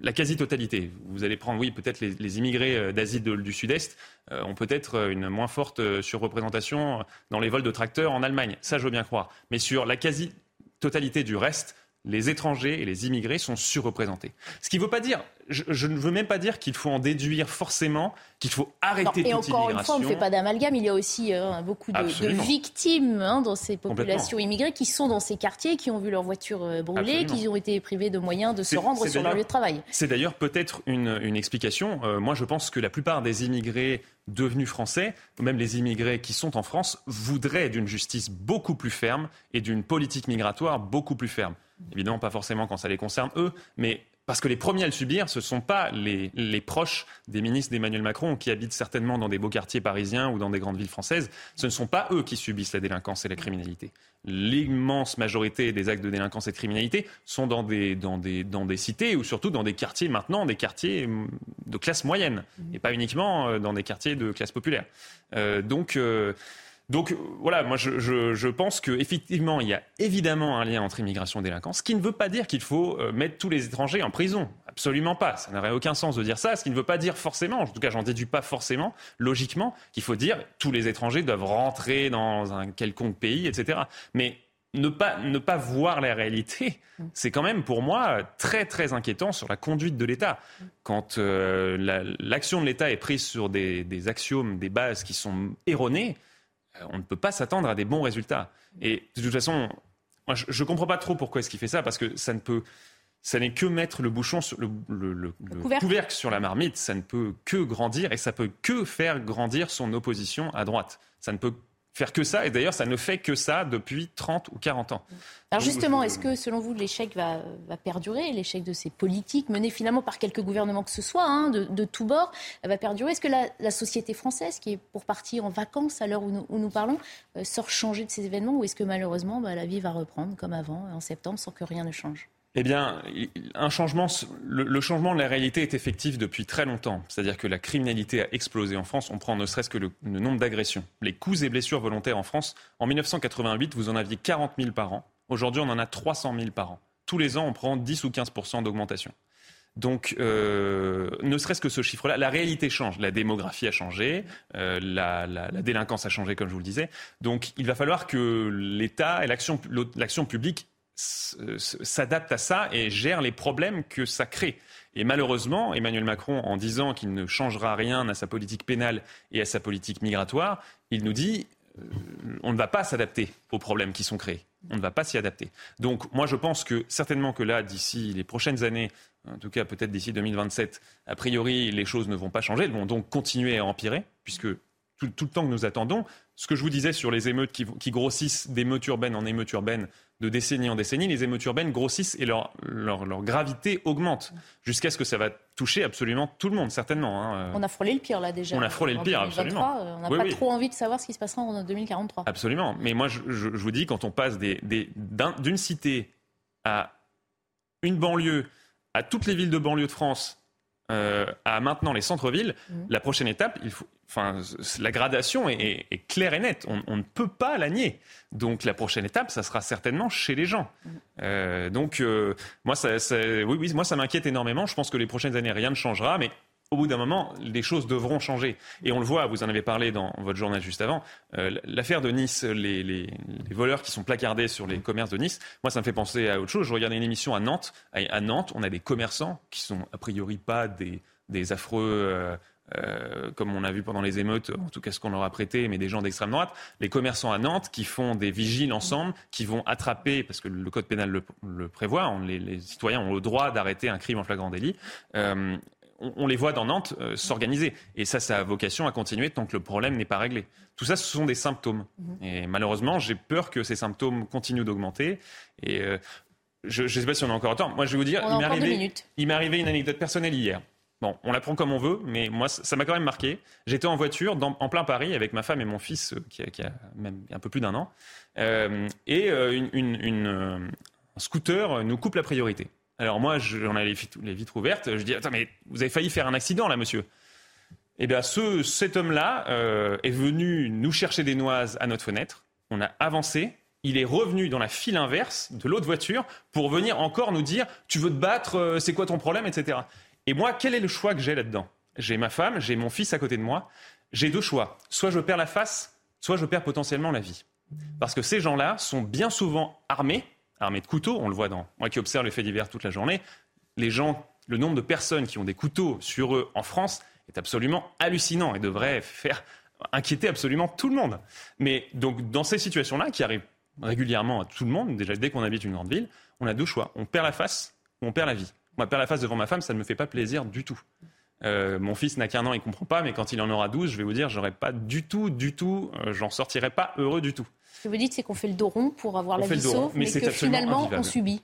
la quasi-totalité. Vous allez prendre, oui, peut-être les, immigrés euh, d'Asie du Sud-Est euh, ont peut-être euh, une moins forte surreprésentation dans les vols de tracteurs en Allemagne. Ça, je veux bien croire. Mais sur la quasi-totalité du reste, les étrangers et les immigrés sont surreprésentés. Ce qui ne veut pas dire, je, ne veux même pas dire qu'il faut en déduire forcément qu'il faut arrêter non, et encore une fois, on ne fait pas d'amalgame. Il y a aussi euh, beaucoup de, victimes hein, dans ces populations immigrées qui sont dans ces quartiers, qui ont vu leur voiture euh, brûler, qui ont été privés de moyens de se rendre sur leur lieu de travail. C'est d'ailleurs peut-être une, une, explication. Euh, moi, je pense que la plupart des immigrés devenus français, ou même les immigrés qui sont en France, voudraient d'une justice beaucoup plus ferme et d'une politique migratoire beaucoup plus ferme. Évidemment, pas forcément quand ça les concerne eux, mais parce que les premiers à le subir, ce ne sont pas les, proches des ministres d'Emmanuel Macron qui habitent certainement dans des beaux quartiers parisiens ou dans des grandes villes françaises. Ce ne sont pas eux qui subissent la délinquance et la criminalité. L'immense majorité des actes de délinquance et de criminalité sont dans des, dans des, dans des cités ou surtout dans des quartiers maintenant, des quartiers hum, de classe moyenne et pas uniquement euh, dans des quartiers de classe populaire. Euh, donc, euh, donc voilà, moi je, pense qu'effectivement, il y a évidemment un lien entre immigration et délinquance, ce qui ne veut pas dire qu'il faut euh, mettre tous les étrangers en prison. Absolument pas. Ça n'aurait aucun sens de dire ça, ce qui ne veut pas dire forcément, en tout cas j'en déduis pas forcément, logiquement, qu'il faut dire tous les étrangers doivent rentrer dans un quelconque pays, etc. Mais ne pas, ne pas voir la réalité, c'est quand même pour moi très très inquiétant sur la conduite de l'État. Quand euh, l'action de l'État est prise sur des, des axiomes, des bases qui sont erronées, euh, on ne peut pas s'attendre à des bons résultats. Et de toute façon, moi, je ne comprends pas trop pourquoi est-ce qu'il fait ça, parce que ça ne peut, ça n'est que mettre le bouchon, sur le, le, couvercle. sur la marmite, ça ne peut que grandir et ça peut que faire grandir son opposition à droite. Ça ne peut faire que ça. Et d'ailleurs, ça ne fait que ça depuis 30 ou 40 ans. Alors justement, est-ce que selon vous, l'échec va, perdurer L'échec de ces politiques menées finalement par quelques gouvernements que ce soit, hein, de, tous bords, va perdurer? Est-ce que la, société française, qui est pour partir en vacances à l'heure où nous, parlons, euh, sort changer de ces événements Ou est-ce que malheureusement, bah, la vie va reprendre comme avant, en septembre, sans que rien ne change? Eh bien, un changement, le, changement de la réalité est effectif depuis très longtemps. C'est-à-dire que la criminalité a explosé en France. On prend ne serait-ce que le, nombre d'agressions. Les coups et blessures volontaires en France, en 1988, vous en aviez 40 000 par an. Aujourd'hui, on en a 300 000 par an. Tous les ans, on prend 10 ou 15% d'augmentation. Donc, euh, ne serait-ce que ce chiffre-là, la réalité change. La démographie a changé, euh, la, délinquance a changé, comme je vous le disais. Donc, il va falloir que l'État et l'action publique s'adapte à ça et gère les problèmes que ça crée. Et malheureusement, Emmanuel Macron, en disant qu'il ne changera rien à sa politique pénale et à sa politique migratoire, il nous dit euh, on ne va pas s'adapter aux problèmes qui sont créés. On ne va pas s'y adapter. Donc moi je pense que certainement que là, d'ici les prochaines années, en tout cas peut-être d'ici 2027, a priori les choses ne vont pas changer, elles vont donc continuer à empirer, puisque tout, le temps que nous attendons, ce que je vous disais sur les émeutes qui, qui grossissent d'émeutes urbaines en émeutes urbaines, de décennie en décennie, les émeutes urbaines grossissent et leur, leur, gravité augmente jusqu'à ce que ça va toucher absolument tout le monde, certainement. Hein. On a frôlé le pire là déjà. On a frôlé le pire, absolument. On n'a pas trop envie de savoir ce qui se passera en 2043. Absolument. Mais moi, je, vous dis, quand on passe d'une des, d'une cité à une banlieue, à toutes les villes de banlieue de France, euh, à maintenant les centres-villes, mmh. la prochaine étape, il faut, enfin, la gradation est, claire et nette. On, ne peut pas la nier. Donc la prochaine étape, ça sera certainement chez les gens. Euh, donc euh, moi, ça, oui, oui, moi, ça m'inquiète énormément. Je pense que les prochaines années, rien ne changera, mais au bout d'un moment, les choses devront changer. Et on le voit, vous en avez parlé dans votre journal juste avant, euh, l'affaire de Nice, les, voleurs qui sont placardés sur les commerces de Nice, moi ça me fait penser à autre chose. Je regardais une émission à Nantes. À, Nantes, on a des commerçants qui sont a priori pas des, affreux... Euh, euh, comme on a vu pendant les émeutes, en tout cas ce qu'on leur a prêté, mais des gens d'extrême droite, les commerçants à Nantes qui font des vigiles ensemble, qui vont attraper, parce que le code pénal le, prévoit, les, citoyens ont le droit d'arrêter un crime en flagrant délit. On, les voit dans Nantes euh, s'organiser. Et ça, ça a vocation à continuer tant que le problème n'est pas réglé. Tout ça, ce sont des symptômes. Mhm. Et malheureusement, j'ai peur que ces symptômes continuent d'augmenter. Et je ne sais pas si on a encore temps. Moi, je vais vous dire, il m'est arrivé une anecdote personnelle hier. Bon, on la prend comme on veut, mais moi, ça m'a quand même marqué. J'étais en voiture en plein Paris avec ma femme et mon fils, euh, qui a, même un peu plus d'un an, euh, et euh, un scooter nous coupe la priorité. Alors moi, j'en ai les, vitres ouvertes, je dis Attends, mais vous avez failli faire un accident là, monsieur Eh bien, ce, cet homme-là est venu nous chercher des noises à notre fenêtre. On a avancé, il est revenu dans la file inverse de l'autre voiture pour venir encore nous dire tu veux te battre, c'est quoi ton problème, etc. Et moi, quel est le choix que j'ai là-dedans? J'ai ma femme, j'ai mon fils à côté de moi. J'ai deux choix. Soit je perds la face, soit je perds potentiellement la vie. Parce que ces gens-là sont bien souvent armés, armés de couteaux. On le voit dans moi qui observe les faits divers toute la journée. Les gens, le nombre de personnes qui ont des couteaux sur eux en France est absolument hallucinant et devrait faire inquiéter absolument tout le monde. Mais donc dans ces situations-là, qui arrivent régulièrement à tout le monde, déjà dès qu'on habite une grande ville, on a deux choix. On perd la face ou on perd la vie. Moi, perdre la face devant ma femme, ça ne me fait pas plaisir du tout. Euh, mon fils n'a qu'un an, il comprend pas, mais quand il en aura 12, je vais vous dire, j'aurais pas du tout, du tout, euh, j'en sortirai pas heureux du tout. Que vous dites, c'est qu'on fait le dos rond pour avoir la vie sauve, mais, que finalement, on subit.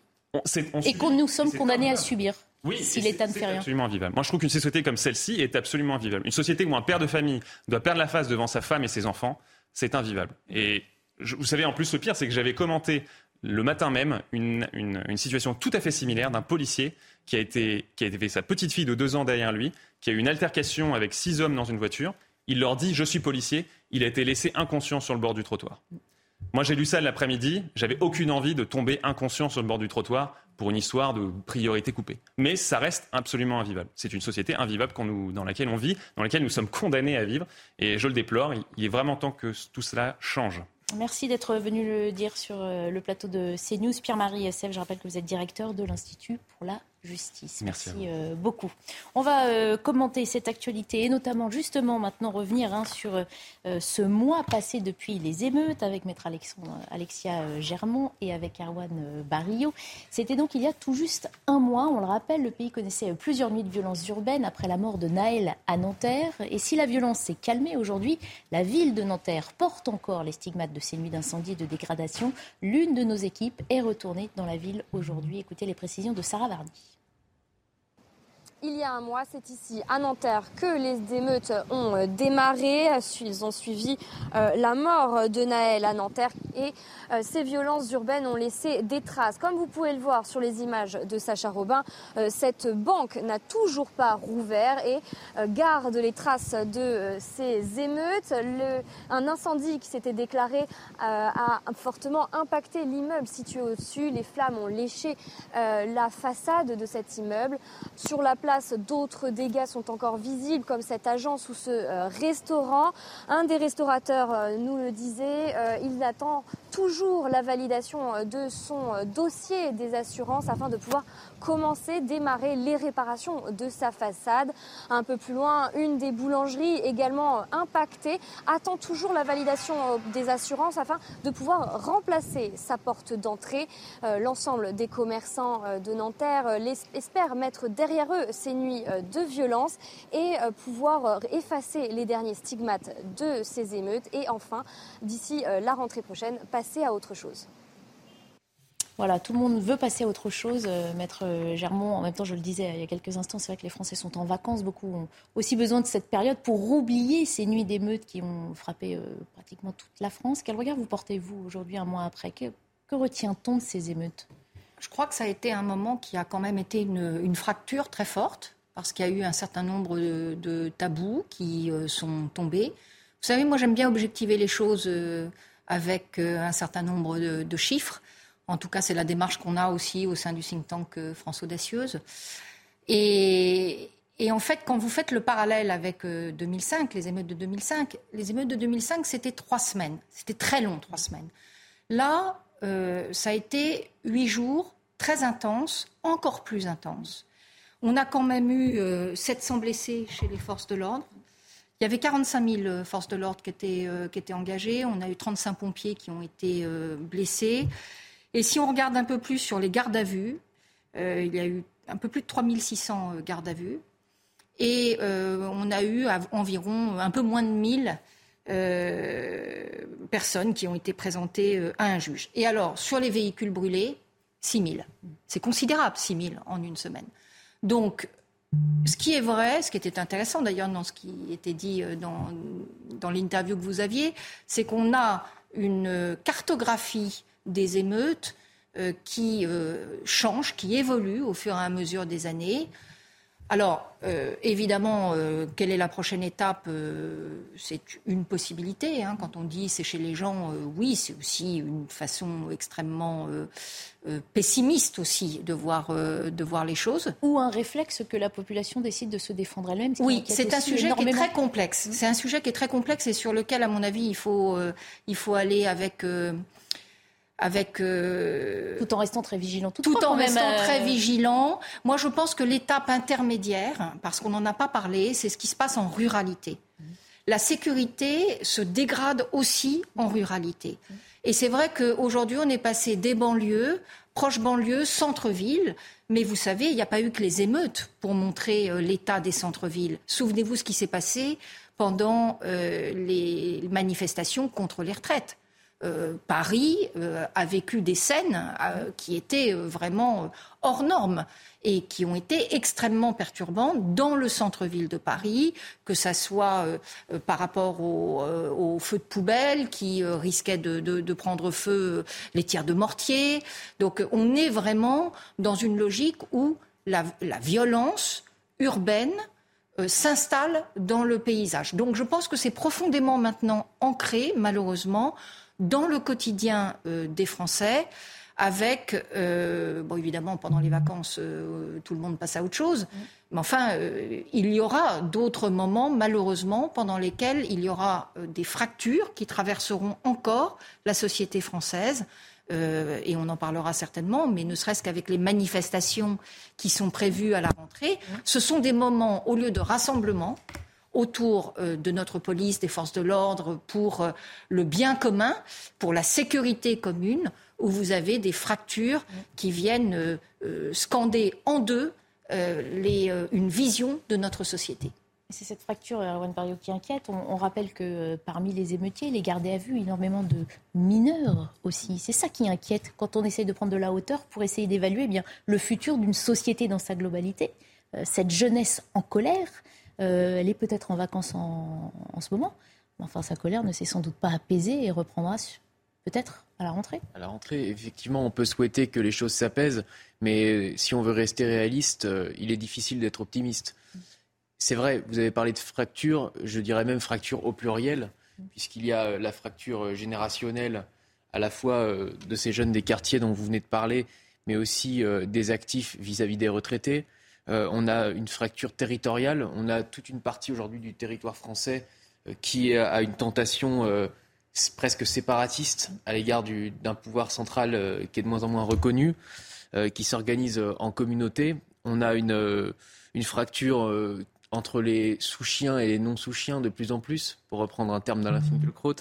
et qu'on nous sommes condamnés à subir. Oui, si l'État ne fait rien. absolument invivable. Moi, je trouve qu'une société comme celle-ci est absolument invivable. Une société où un père de famille doit perdre la face devant sa femme et ses enfants, c'est invivable. Et vous savez, en plus, le pire, c'est que j'avais commenté le matin même une, une, situation tout à fait similaire d'un policier qui a, été, qui a été sa petite fille de deux ans derrière lui, qui a eu une altercation avec six hommes dans une voiture. Il leur dit Je suis policier. Il a été laissé inconscient sur le bord du trottoir. Moi, j'ai lu ça l'après-midi. J'avais aucune envie de tomber inconscient sur le bord du trottoir pour une histoire de priorité coupée. Mais ça reste absolument invivable. C'est une société invivable nous, dans laquelle on vit, dans laquelle nous sommes condamnés à vivre. Et je le déplore. Il est vraiment temps que tout cela change. Merci d'être venu le dire sur euh, le plateau de CNews. Pierre-Marie SF, je rappelle que vous êtes directeur de l'Institut pour la justice. Merci, euh, beaucoup. On va euh, commenter cette actualité et notamment justement maintenant revenir hein, sur euh, ce mois passé depuis les émeutes avec maître Alexandre, Alexia Germont et avec Erwan Barillot. C'était donc il y a tout juste un mois. On le rappelle, le pays connaissait plusieurs nuits de violences urbaines après la mort de Naël à Nanterre. Et si la violence s'est calmée aujourd'hui, la ville de Nanterre porte encore les stigmates de ces nuits d'incendie et de dégradation. L'une de nos équipes est retournée dans la ville aujourd'hui. Écoutez les précisions de Sarah Vardy il y a un mois. C'est ici, à Nanterre, que les émeutes ont euh, démarré. Ils ont suivi euh, la mort de Naël à Nanterre et euh, ces violences urbaines ont laissé des traces. Comme vous pouvez le voir sur les images de Sacha Robin, cette banque n'a toujours pas rouvert et garde les traces de ces émeutes. Un incendie qui s'était déclaré a fortement impacté l'immeuble situé au-dessus. Les flammes ont léché la façade de cet immeuble. Sur la place d'autres dégâts sont encore visibles, comme cette agence ou ce euh, restaurant. Un des restaurateurs euh, nous le disait, euh, il attend toujours la validation de son dossier des assurances afin de pouvoir commencer, démarrer les réparations de sa façade. Un peu plus loin, une des boulangeries également impactée attend toujours la validation des assurances afin de pouvoir remplacer sa porte d'entrée. L'ensemble des commerçants de Nanterre espèrent mettre derrière eux ces nuits euh, de violence et euh, pouvoir euh, effacer les derniers stigmates de ces émeutes et enfin, d'ici la rentrée prochaine, passer à autre chose. Voilà, tout le monde veut passer à autre chose. Maître Germont, en même temps, je le disais il y a quelques instants, c'est vrai que les Français sont en vacances. Beaucoup ont aussi besoin de cette période pour oublier ces nuits d'émeutes qui ont frappé pratiquement toute la France. Quel regard vous portez-vous aujourd'hui, un mois après? Que, retient-on de ces émeutes? Je crois que ça a été un moment qui a quand même été une, fracture très forte, parce qu'il y a eu un certain nombre de, tabous qui euh, sont tombés. Vous savez, moi j'aime bien objectiver les choses euh, avec euh, un certain nombre de, chiffres. En tout cas, c'est la démarche qu'on a aussi au sein du think tank France Audacieuse. Et, et en fait, quand vous faites le parallèle avec 2005, les émeutes de 2005, les émeutes de 2005, c'était trois semaines. C'était très long, trois semaines. Là, ça a été huit jours, très intenses, encore plus intenses. On a quand même eu 700 blessés chez les forces de l'ordre. Il y avait 45 000 forces de l'ordre qui étaient, qui étaient engagées. On a eu 35 pompiers qui ont été blessés. Et si on regarde un peu plus sur les gardes à vue, il y a eu un peu plus de 3600 gardes à vue. Et euh, on a eu environ un peu moins de 1000 euh, personnes qui ont été présentées euh, à un juge. Et alors, sur les véhicules brûlés, 6000. C'est considérable, 6000 en une semaine. Donc, ce qui est vrai, ce qui était intéressant d'ailleurs dans ce qui était dit dans l'interview que vous aviez, c'est qu'on a une cartographie des émeutes qui change, qui évolue au fur et à mesure des années. Alors, euh, évidemment, euh, quelle est la prochaine étape euh, C'est une possibilité. Hein. Quand on dit sécher les gens, oui, c'est aussi une façon extrêmement pessimiste aussi de voir, de voir les choses. Ou un réflexe que la population décide de se défendre elle-même. Oui, c'est un sujet qui est très complexe. C'est un sujet qui est très complexe et sur lequel, à mon avis, il faut, il faut aller avec avec euh, tout en restant très vigilant, tout, en restant euh, très vigilant. Moi, je pense que l'étape intermédiaire, parce qu'on n'en a pas parlé, c'est ce qui se passe en ruralité. La sécurité se dégrade aussi en ruralité. Et c'est vrai qu'aujourd'hui, on est passé des banlieues, proches banlieues, centre-ville. Mais vous savez, il n'y a pas eu que les émeutes pour montrer euh, l'état des centres-villes. Souvenez-vous ce qui s'est passé pendant les manifestations contre les retraites. Euh, Paris euh, a vécu des scènes euh, qui étaient vraiment hors normes et qui ont été extrêmement perturbantes dans le centre-ville de Paris, que ça soit par rapport aux feux de poubelle qui risquaient de, prendre feu, les tirs de mortier. Donc on est vraiment dans une logique où la, la violence urbaine s'installe dans le paysage. Donc je pense que c'est profondément maintenant ancré, malheureusement, dans le quotidien euh, des Français avec, euh, bon évidemment pendant les vacances, euh, tout le monde passe à autre chose, mais enfin, il y aura d'autres moments, malheureusement, pendant lesquels il y aura des fractures qui traverseront encore la société française. et on en parlera certainement, mais ne serait-ce qu'avec les manifestations qui sont prévues à la rentrée, ce sont des moments, au lieu de rassemblement, autour euh, de notre police, des forces de l'ordre, pour euh, le bien commun, pour la sécurité commune, où vous avez des fractures qui viennent euh, scander en deux une vision de notre société. C'est cette fracture, Erwan Pario, qui inquiète. On, rappelle que parmi les émeutiers, les gardés à vue, énormément de mineurs aussi. C'est ça qui inquiète quand on essaye de prendre de la hauteur pour essayer d'évaluer eh le futur d'une société dans sa globalité. cette jeunesse en colère, euh, elle est peut-être en vacances en, ce moment. Enfin, sa colère ne s'est sans doute pas apaisée et reprendra peut-être à la rentrée. À la rentrée, effectivement, on peut souhaiter que les choses s'apaisent, mais si on veut rester réaliste, euh, il est difficile d'être optimiste. C'est vrai, vous avez parlé de fracture, je dirais même fracture au pluriel, puisqu'il y a la fracture générationnelle à la fois euh, de ces jeunes des quartiers dont vous venez de parler, mais aussi des actifs vis à -vis des retraités. Euh, on a une fracture territoriale. On a toute une partie aujourd'hui du territoire français euh, qui a une tentation euh, presque séparatiste à l'égard d'un pouvoir central qui est de moins en moins reconnu, qui s'organise en communauté. On a une, fracture entre les sous-chiens et les non-sous-chiens de plus en plus, pour reprendre un terme d'Alain mmh. Finkielkraut.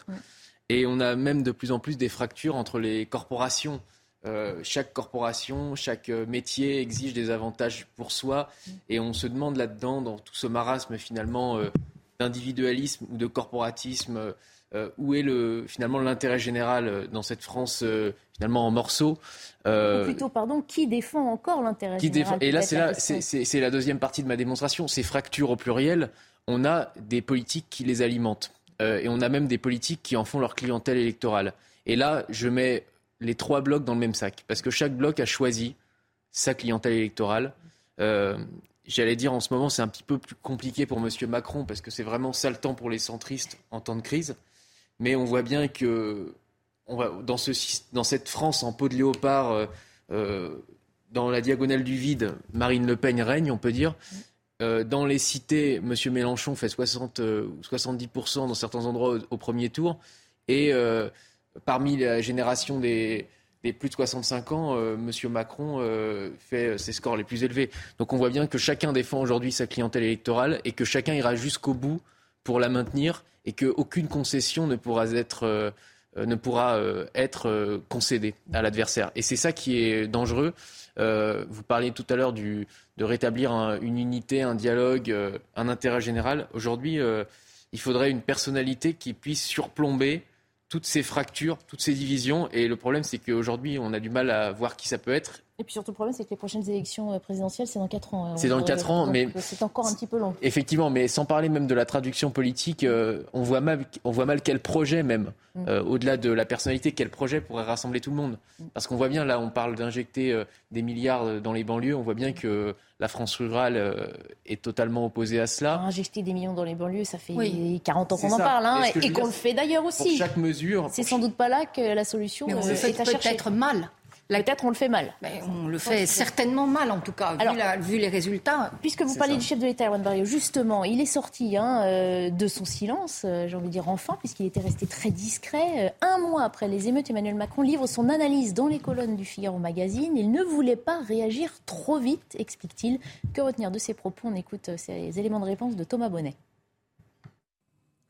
Et on a même de plus en plus des fractures entre les corporations euh, chaque corporation, chaque euh, métier exige des avantages pour soi. Et on se demande là-dedans, dans tout ce marasme finalement euh, d'individualisme ou de corporatisme, où est le, finalement l'intérêt général dans cette France finalement en morceaux. Ou plutôt, pardon, qui défend encore l'intérêt général? Et là, c'est la deuxième partie de ma démonstration. Ces fractures au pluriel, on a des politiques qui les alimentent. et on a même des politiques qui en font leur clientèle électorale. Et là, je mets les trois blocs dans le même sac, parce que chaque bloc a choisi sa clientèle électorale. Euh, j'allais dire en ce moment, c'est un petit peu plus compliqué pour M. Macron, parce que c'est vraiment ça le temps pour les centristes en temps de crise. Mais on voit bien que dans, ce, dans cette France en peau de léopard, euh, euh, dans la diagonale du vide, Marine Le Pen règne, on peut dire. Dans les cités, M. Mélenchon fait 60, 70% dans certains endroits au, premier tour. Et parmi la génération des, plus de 65 ans, M. Macron fait ses scores les plus élevés. Donc on voit bien que chacun défend aujourd'hui sa clientèle électorale et que chacun ira jusqu'au bout pour la maintenir et qu'aucune concession ne pourra être euh, ne pourra euh, être euh, concédé à l'adversaire. Et c'est ça qui est dangereux. vous parliez tout à l'heure de rétablir une unité, un dialogue, un intérêt général. Aujourd'hui, il faudrait une personnalité qui puisse surplomber toutes ces fractures, toutes ces divisions. Et le problème, c'est qu'aujourd'hui, on a du mal à voir qui ça peut être. Et puis surtout, le problème, c'est que les prochaines élections euh, présidentielles, c'est dans 4 ans. Hein. C'est dans 4 ans, mais. C'est encore un petit peu long. Effectivement, mais sans parler même de la traduction politique, euh, on, voit mal, on voit mal quel projet, même, mm. euh, au-delà de la personnalité, quel projet pourrait rassembler tout le monde. Mm. Parce qu'on voit bien, là, on parle d'injecter des milliards dans les banlieues, on voit bien que la France rurale est totalement opposée à cela. Injecter des millions dans les banlieues, ça fait 40 ans qu'on en parle, hein, et, qu'on le fait d'ailleurs aussi. Pour chaque mesure. C'est sans doute pas là que la solution est à chercher. peut-être mal. Peut-être on le fait mal. on le fait certainement mal, en tout cas, vu, les résultats. Puisque vous parlez du chef de l'État, Erwan Barrio, justement, il est sorti hein, euh, de son silence, euh, j'ai envie de dire enfin, puisqu'il était resté très discret. Euh, un mois après les émeutes, Emmanuel Macron livre son analyse dans les colonnes du Figaro Magazine. Il ne voulait pas réagir trop vite, explique-t-il. Que retenir de ses propos? On écoute ces éléments de réponse de Thomas Bonnet.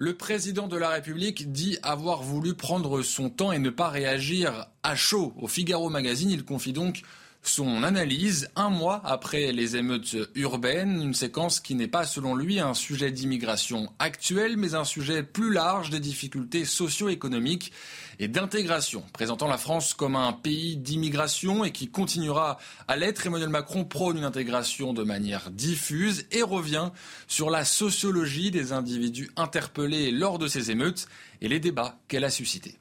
Le président de la République dit avoir voulu prendre son temps et ne pas réagir à chaud. Au Figaro Magazine, il confie donc son analyse un mois après les émeutes urbaines, une séquence qui n'est pas selon lui un sujet d'immigration actuel, mais un sujet plus large des difficultés socio-économiques et d'intégration, présentant la France comme un pays d'immigration et qui continuera à l'être. Emmanuel Macron prône une intégration de manière diffuse et revient sur la sociologie des individus interpellés lors de ces émeutes et les débats qu'elle a suscités.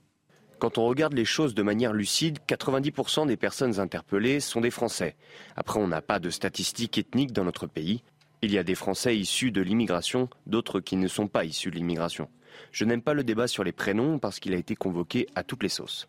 Quand on regarde les choses de manière lucide, 90% des personnes interpellées sont des Français. Après, on n'a pas de statistiques ethniques dans notre pays. Il y a des Français issus de l'immigration, d'autres qui ne sont pas issus de l'immigration. Je n'aime pas le débat sur les prénoms parce qu'il a été convoqué à toutes les sauces.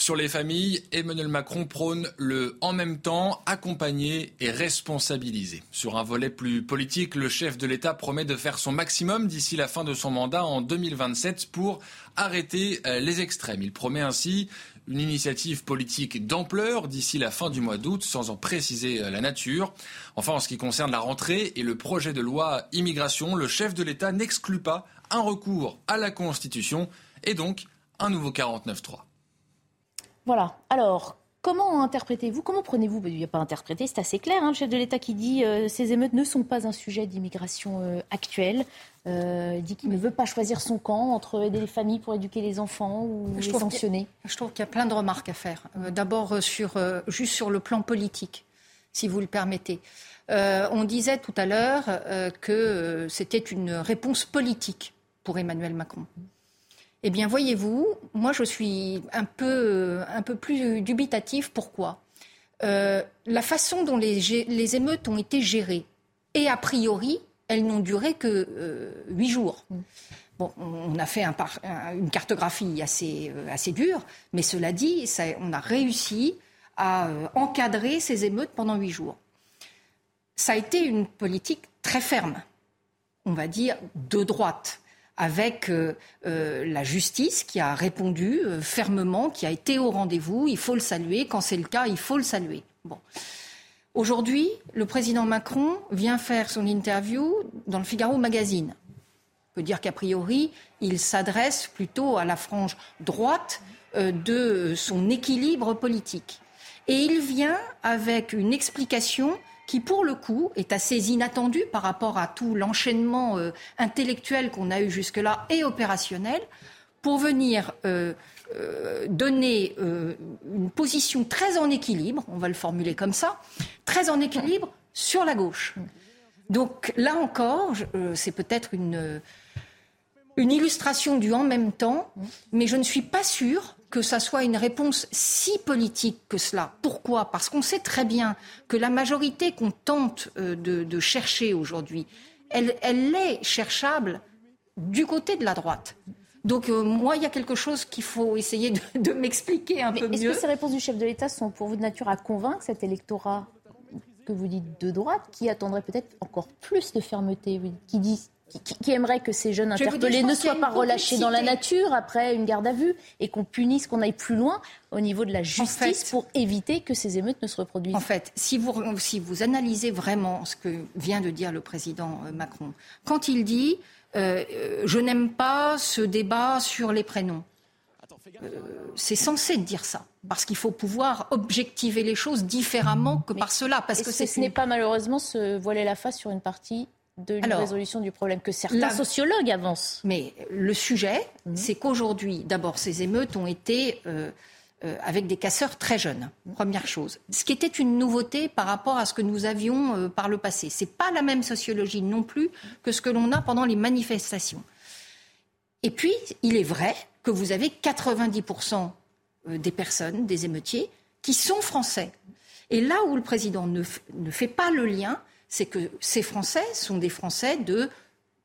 Sur les familles, Emmanuel Macron prône le en même temps, accompagner et responsabiliser. Sur un volet plus politique, le chef de l'État promet de faire son maximum d'ici la fin de son mandat en 2027 pour arrêter euh, les extrêmes. Il promet ainsi une initiative politique d'ampleur d'ici la fin du mois d'août, sans en préciser euh, la nature. Enfin, en ce qui concerne la rentrée et le projet de loi immigration, le chef de l'État n'exclut pas un recours à la Constitution et donc un nouveau 49-3. Voilà. Alors, comment interprétez-vous Comment prenez-vous Il n'y a pas interprété, c'est assez clair. Hein, le chef de l'État qui dit euh, ces émeutes ne sont pas un sujet d'immigration euh, actuelle. Euh, il dit qu'il ne veut pas choisir son camp entre aider les familles pour éduquer les enfants ou les sanctionner. je trouve qu'il y a plein de remarques à faire. D'abord, sur, juste sur le plan politique, si vous le permettez. on disait tout à l'heure que c'était une réponse politique pour Emmanuel Macron. Eh bien, voyez-vous, moi, je suis un peu, un peu plus dubitatif. Pourquoi? Euh, La façon dont les, émeutes ont été gérées, et a priori, elles n'ont duré que euh, huit jours. Bon, on a fait une cartographie assez, euh, assez dure, mais cela dit, on a réussi à encadrer ces émeutes pendant huit jours. Ça a été une politique très ferme, on va dire de droite avec euh, euh, la justice qui a répondu euh, fermement, qui a été au rendez-vous. Il faut le saluer. Quand c'est le cas, il faut le saluer. Bon. Aujourd'hui, le président Macron vient faire son interview dans le Figaro Magazine. On peut dire qu'a priori, il s'adresse plutôt à la frange droite de son équilibre politique. Et il vient avec une explication qui pour le coup est assez inattendu par rapport à tout l'enchaînement euh, intellectuel qu'on a eu jusque-là et opérationnel, pour venir euh, euh, donner une position très en équilibre, on va le formuler comme ça, très en équilibre sur la gauche. Donc là encore, c'est peut-être une, une illustration du en même temps, mais je ne suis pas sûre que ça soit une réponse si politique que cela. Pourquoi? Parce qu'on sait très bien que la majorité qu'on tente euh, de, chercher aujourd'hui, elle, elle est cherchable du côté de la droite. Donc euh, moi, il y a quelque chose qu'il faut essayer de, m'expliquer un peu mieux. Est-ce que ces réponses du chef de l'État sont pour vous de nature à convaincre cet électorat que vous dites de droite qui attendraient peut-être encore plus de fermeté, qui disent qui, aimerait que ces jeunes interpellés ne soient pas relâchés dans la nature après une garde à vue et qu'on punisse, qu'on aille plus loin au niveau de la justice pour éviter que ces émeutes ne se reproduisent. En fait, si vous, si vous analysez vraiment ce que vient de dire le président euh, Macron, quand il dit euh, euh, je n'aime pas ce débat sur les prénoms, c'est censé dire ça, parce qu'il faut pouvoir objectiver les choses différemment que par cela. Parce que ce n'est pas malheureusement se voiler la face sur une partie de la résolution du problème que certains sociologues avancent. Mais le sujet, mhm. c'est qu'aujourd'hui, d'abord, ces émeutes ont été euh, euh, avec des casseurs très jeunes. Première chose. Ce qui était une nouveauté par rapport à ce que nous avions euh, par le passé. C'est pas la même sociologie non plus que ce que l'on a pendant les manifestations. Et puis, il est vrai que vous avez 90% des personnes, des émeutiers, qui sont français. Et là où le président ne, ne fait pas le lien, c'est que ces Français sont des Français de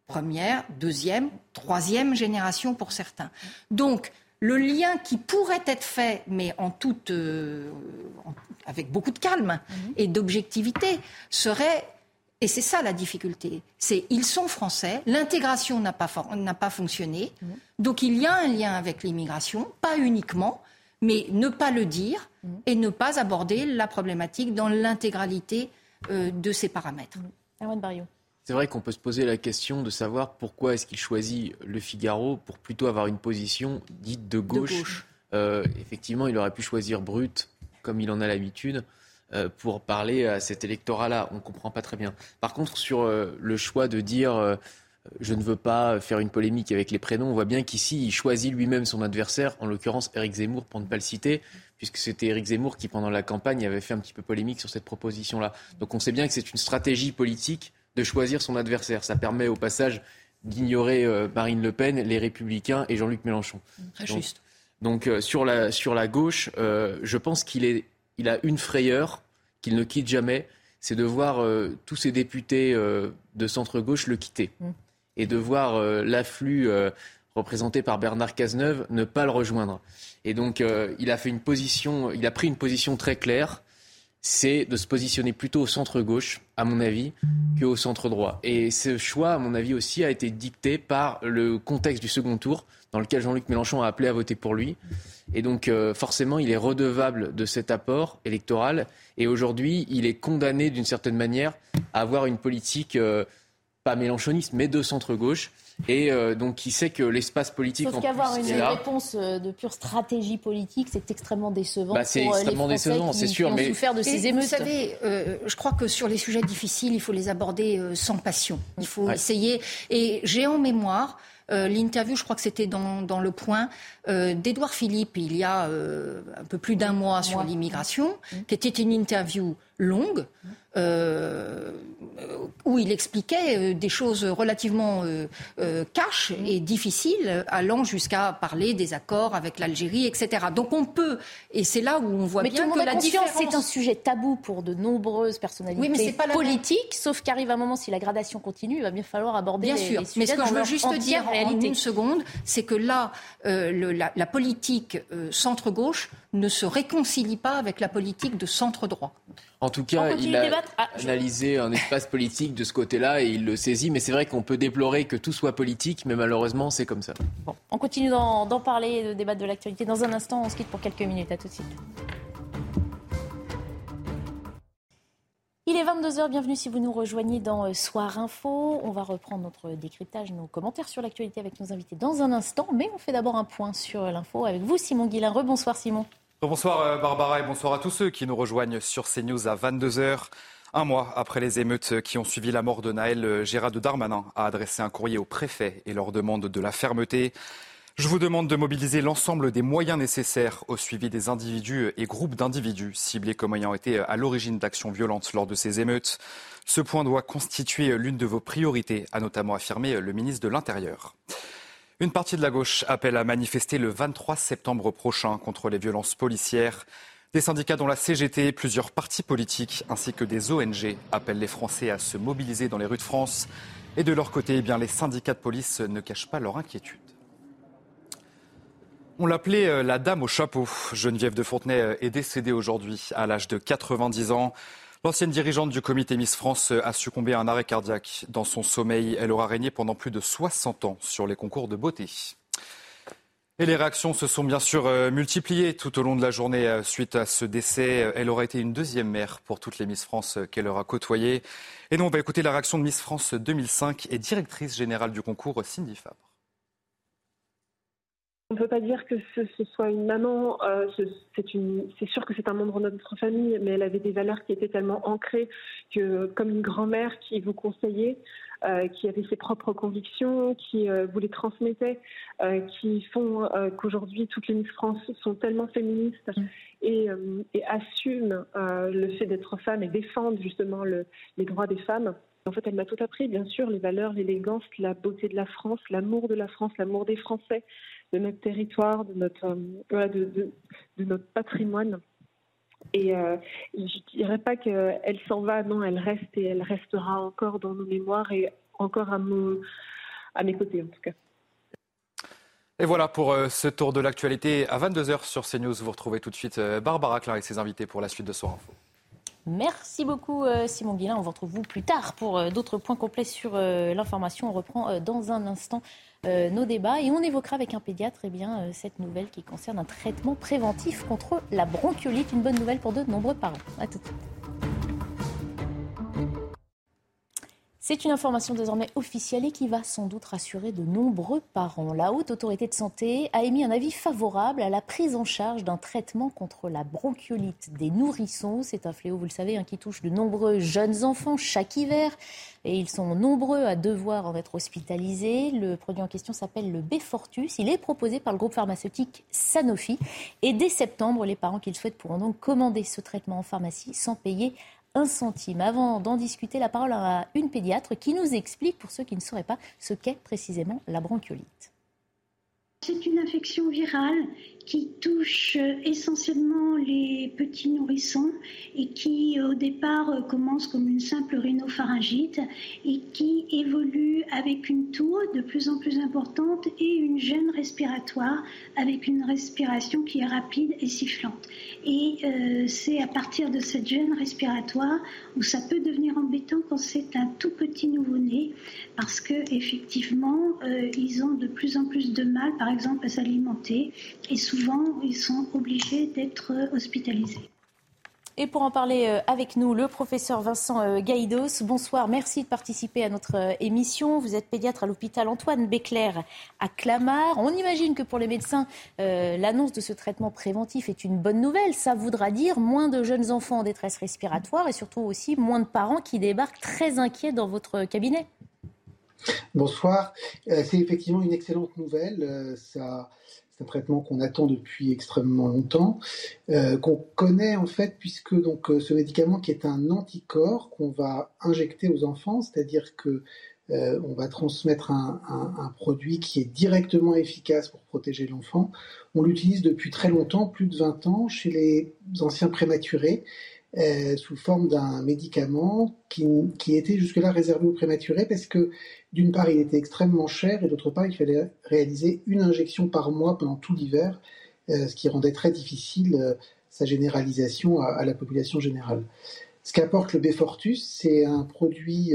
première, deuxième, troisième génération pour certains. Donc, le lien qui pourrait être fait, mais en toute, euh, avec beaucoup de calme mhm. et d'objectivité, serait et c'est ça la difficulté. C'est ils sont français, l'intégration n'a pas, n'a pas fonctionné, mhm. donc il y a un lien avec l'immigration, pas uniquement, mais ne pas le dire mhm. et ne pas aborder la problématique dans l'intégralité de ces paramètres. C'est vrai qu'on peut se poser la question de savoir pourquoi est-ce qu'il choisit le Figaro pour plutôt avoir une position dite de gauche. Euh, effectivement, il aurait pu choisir Brut, comme il en a l'habitude, euh, pour parler à cet électorat-là. On ne comprend pas très bien. Par contre, sur le choix de dire je ne veux pas faire une polémique avec les prénoms, on voit bien qu'ici, il choisit lui-même son adversaire, en l'occurrence Éric Zemmour, pour ne pas le citer, puisque c'était Éric Zemmour qui, pendant la campagne, avait fait un petit peu polémique sur cette proposition-là. Donc on sait bien que c'est une stratégie politique de choisir son adversaire. Ça permet au passage d'ignorer euh, Marine Le Pen, les Républicains et Jean-Luc Mélenchon. Très juste. Donc euh, sur, la, sur la gauche, euh, je pense qu'il il a une frayeur qu'il ne quitte jamais, c'est de voir tous ces députés de centre-gauche le quitter. Mm. Et de voir l'afflux représenté par Bernard Cazeneuve, ne pas le rejoindre. Et donc, euh, il a fait une position, il a pris une position très claire, c'est de se positionner plutôt au centre gauche, à mon avis, qu'au centre droit. Et ce choix, à mon avis aussi, a été dicté par le contexte du second tour, dans lequel Jean-Luc Mélenchon a appelé à voter pour lui. Et donc, euh, forcément, il est redevable de cet apport électoral. Et aujourd'hui, il est condamné, d'une certaine manière, à avoir une politique, euh, pas mélenchoniste, mais de centre gauche et euh, donc qui sait que l'espace politique. Sauf qu'avoir une réponse euh, de pure stratégie politique, c'est extrêmement décevant. Bah, c'est euh, extrêmement les décevant, c'est sûr. mais souffert de ces émeutes. Vous savez, je crois que sur les sujets difficiles, il faut les aborder sans passion. Il faut essayer. Et j'ai en mémoire. L'interview, je crois que c'était dans, dans, Le Point, d'Edouard Philippe, il y a un peu plus d'un mois sur l'immigration, mmh. qui était une interview longue, euh, où il expliquait euh, des choses relativement euh, euh cash et difficiles, allant jusqu'à parler des accords avec l'Algérie, etc. Donc on peut, et c'est là où on voit bien que la différence... c'est un sujet tabou pour de nombreuses personnalités oui, mais pas politiques, sauf qu'arrive un moment, si la gradation continue, il va bien falloir aborder bien sûr. mais ce que je veux juste dire en une seconde, c'est que là, la, la, politique centre-gauche ne se réconcilie pas avec la politique de centre-droit. En tout cas, il a ah, analysé un espace politique de ce côté-là et il le saisit. Mais c'est vrai qu'on peut déplorer que tout soit politique, mais malheureusement, c'est comme ça. Bon, on continue d'en parler, de débattre de l'actualité. Dans un instant, on se quitte pour quelques minutes. À tout de suite. Il est 22h, bienvenue si vous nous rejoignez dans euh, Soir Info. On va reprendre notre décryptage, nos commentaires sur l'actualité avec nos invités dans un instant. Mais on fait d'abord un point sur l'info avec vous, Simon Guillain. Rebonsoir Simon. Bonsoir euh, Barbara et bonsoir à tous ceux qui nous rejoignent sur CNews à 22h. Un mois après les émeutes qui ont suivi la mort de Naël, euh, Gérald Darmanin a adressé un courrier au préfet et leur demande de la fermeté. Je vous demande de mobiliser l'ensemble des moyens nécessaires au suivi des individus et groupes d'individus ciblés comme ayant été à l'origine d'actions violentes lors de ces émeutes. Ce point doit constituer l'une de vos priorités, a notamment affirmé le ministre de l'Intérieur. Une partie de la gauche appelle à manifester le 23 septembre prochain contre les violences policières. Des syndicats dont la CGT, plusieurs partis politiques ainsi que des ONG appellent les Français à se mobiliser dans les rues de France. Et de leur côté, eh bien, les syndicats de police ne cachent pas leur inquiétude. On l'appelait euh, la dame au chapeau. Geneviève de Fontenay euh, est décédée aujourd'hui à l'âge de 90 ans. L'ancienne dirigeante du comité Miss France a succombé à un arrêt cardiaque. Dans son sommeil, elle aura régné pendant plus de 60 ans sur les concours de beauté. Et les réactions se sont bien sûr euh, multipliées tout au long de la journée euh, suite à ce décès. Elle aura été une deuxième mère pour toutes les Miss France euh, qu'elle aura côtoyées. Et nous, on va écouter la réaction de Miss France 2005 et directrice générale du concours, Cindy Fabre. On ne peut pas dire que ce, soit une maman, c'est sûr que c'est un membre de notre famille, mais elle avait des valeurs qui étaient tellement ancrées que, comme une grand-mère qui vous conseillait, euh, qui avait ses propres convictions, qui euh, vous les transmettait, euh, qui font qu'aujourd'hui toutes les Miss France sont tellement féministes et, assument le fait d'être femme et défendent justement les droits des femmes. En fait, elle m'a tout appris, bien sûr, les valeurs, l'élégance, la beauté de la France, l'amour de la France, l'amour des Français, de notre territoire, de notre, de, notre patrimoine. Et euh, je ne dirais pas qu'elle s'en va, non, elle reste et elle restera encore dans nos mémoires et encore à, à mes côtés en tout cas. Et voilà pour euh, ce tour de l'actualité à 22h sur CNews. Vous retrouvez tout de suite euh, Barbara Klein et ses invités pour la suite de Soir Info. Merci beaucoup Simon Guillain. On vous retrouve vous plus tard pour d'autres points complets sur l'information. On reprend dans un instant euh, nos débats et on évoquera avec un pédiatre eh bien, euh, cette nouvelle qui concerne un traitement préventif contre la bronchiolite. Une bonne nouvelle pour de nombreux parents. À tout de suite. C'est une information désormais officielle et qui va sans doute rassurer de nombreux parents. La Haute Autorité de Santé a émis un avis favorable à la prise en charge d'un traitement contre la bronchiolite des nourrissons. C'est un fléau, vous le savez, hein, qui touche de nombreux jeunes enfants chaque hiver et ils sont nombreux à devoir en être hospitalisés. Le produit en question s'appelle le Befortus. Il est proposé par le groupe pharmaceutique Sanofi et dès septembre, les parents qui le souhaitent pourront donc commander ce traitement en pharmacie sans payer un centime. Avant d'en discuter, la parole à une pédiatre qui nous explique, pour ceux qui ne sauraient pas, ce qu'est précisément la bronchiolite. C'est une infection virale qui touche euh, essentiellement les petits nourrissons et qui au départ euh, commence comme une simple rhinopharyngite et qui évolue avec une toux de plus en plus importante et une gêne respiratoire avec une respiration qui est rapide et sifflante. Et euh, c'est à partir de cette gêne respiratoire où ça peut devenir embêtant quand c'est un tout petit nouveau-né parce que effectivement ils ont de plus en plus de mal par exemple à s'alimenter et ils sont obligés d'être hospitalisés. Et pour en parler euh, avec nous, le professeur Vincent euh, Gaïdos. Bonsoir, merci de participer à notre euh, émission. Vous êtes pédiatre à l'hôpital Antoine Béclair à Clamart. On imagine que pour les médecins, l'annonce de ce traitement préventif est une bonne nouvelle. Ça voudra dire moins de jeunes enfants en détresse respiratoire et surtout aussi moins de parents qui débarquent très inquiets dans votre cabinet. Bonsoir. C'est effectivement une excellente nouvelle. Ça un traitement qu'on attend depuis extrêmement longtemps, euh, qu'on connaît en fait puisque donc euh, ce médicament qui est un anticorps qu'on va injecter aux enfants, c'est-à-dire que euh, on va transmettre un, produit qui est directement efficace pour protéger l'enfant. On l'utilise depuis très longtemps, plus de 20 ans, chez les anciens prématurés euh, sous forme d'un médicament qui était jusque-là réservé aux prématurés parce que d'une part il était extrêmement cher et d'autre part il fallait réaliser une injection par mois pendant tout l'hiver, euh, ce qui rendait très difficile euh, sa généralisation à, à, la population générale. Ce qu'apporte le Befortus, c'est un produit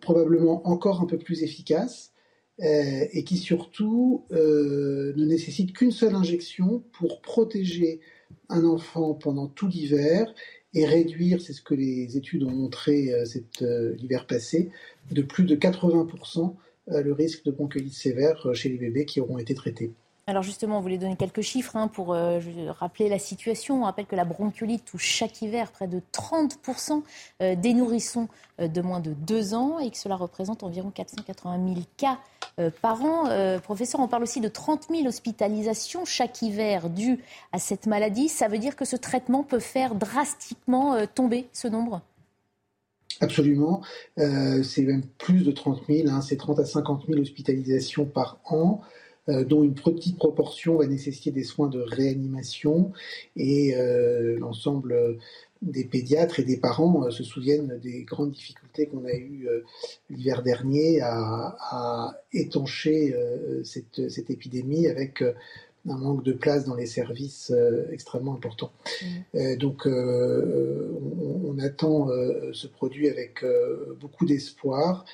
probablement encore un peu plus efficace et qui surtout ne nécessite qu'une seule injection pour protéger un enfant pendant tout l'hiver et réduire, c'est ce que les études ont montré euh, euh, l'hiver passé, de plus de 80% euh, le risque de bronchiolite sévère chez les bébés qui auront été traités. Alors justement, on voulait donner quelques chiffres hein, pour euh, rappeler la situation. On rappelle que la bronchiolite touche chaque hiver près de 30% euh, des nourrissons euh, de moins de 2 ans et que cela représente environ 480 000 cas par an. professeur, on parle aussi de 30 000 hospitalisations chaque hiver dues à cette maladie. Ça veut dire que ce traitement peut faire drastiquement tomber ce nombre? Absolument. c'est même plus de 30 000. Hein. c'est 30 à 50 000 hospitalisations par an. Euh, dont une petite proportion va nécessiter des soins de réanimation et euh, l'ensemble des pédiatres et des parents euh, se souviennent des grandes difficultés qu'on a eues l'hiver dernier à, étancher cette, épidémie avec un manque de place dans les services extrêmement important. Mmh. donc on, on, attend ce produit avec beaucoup d'espoir.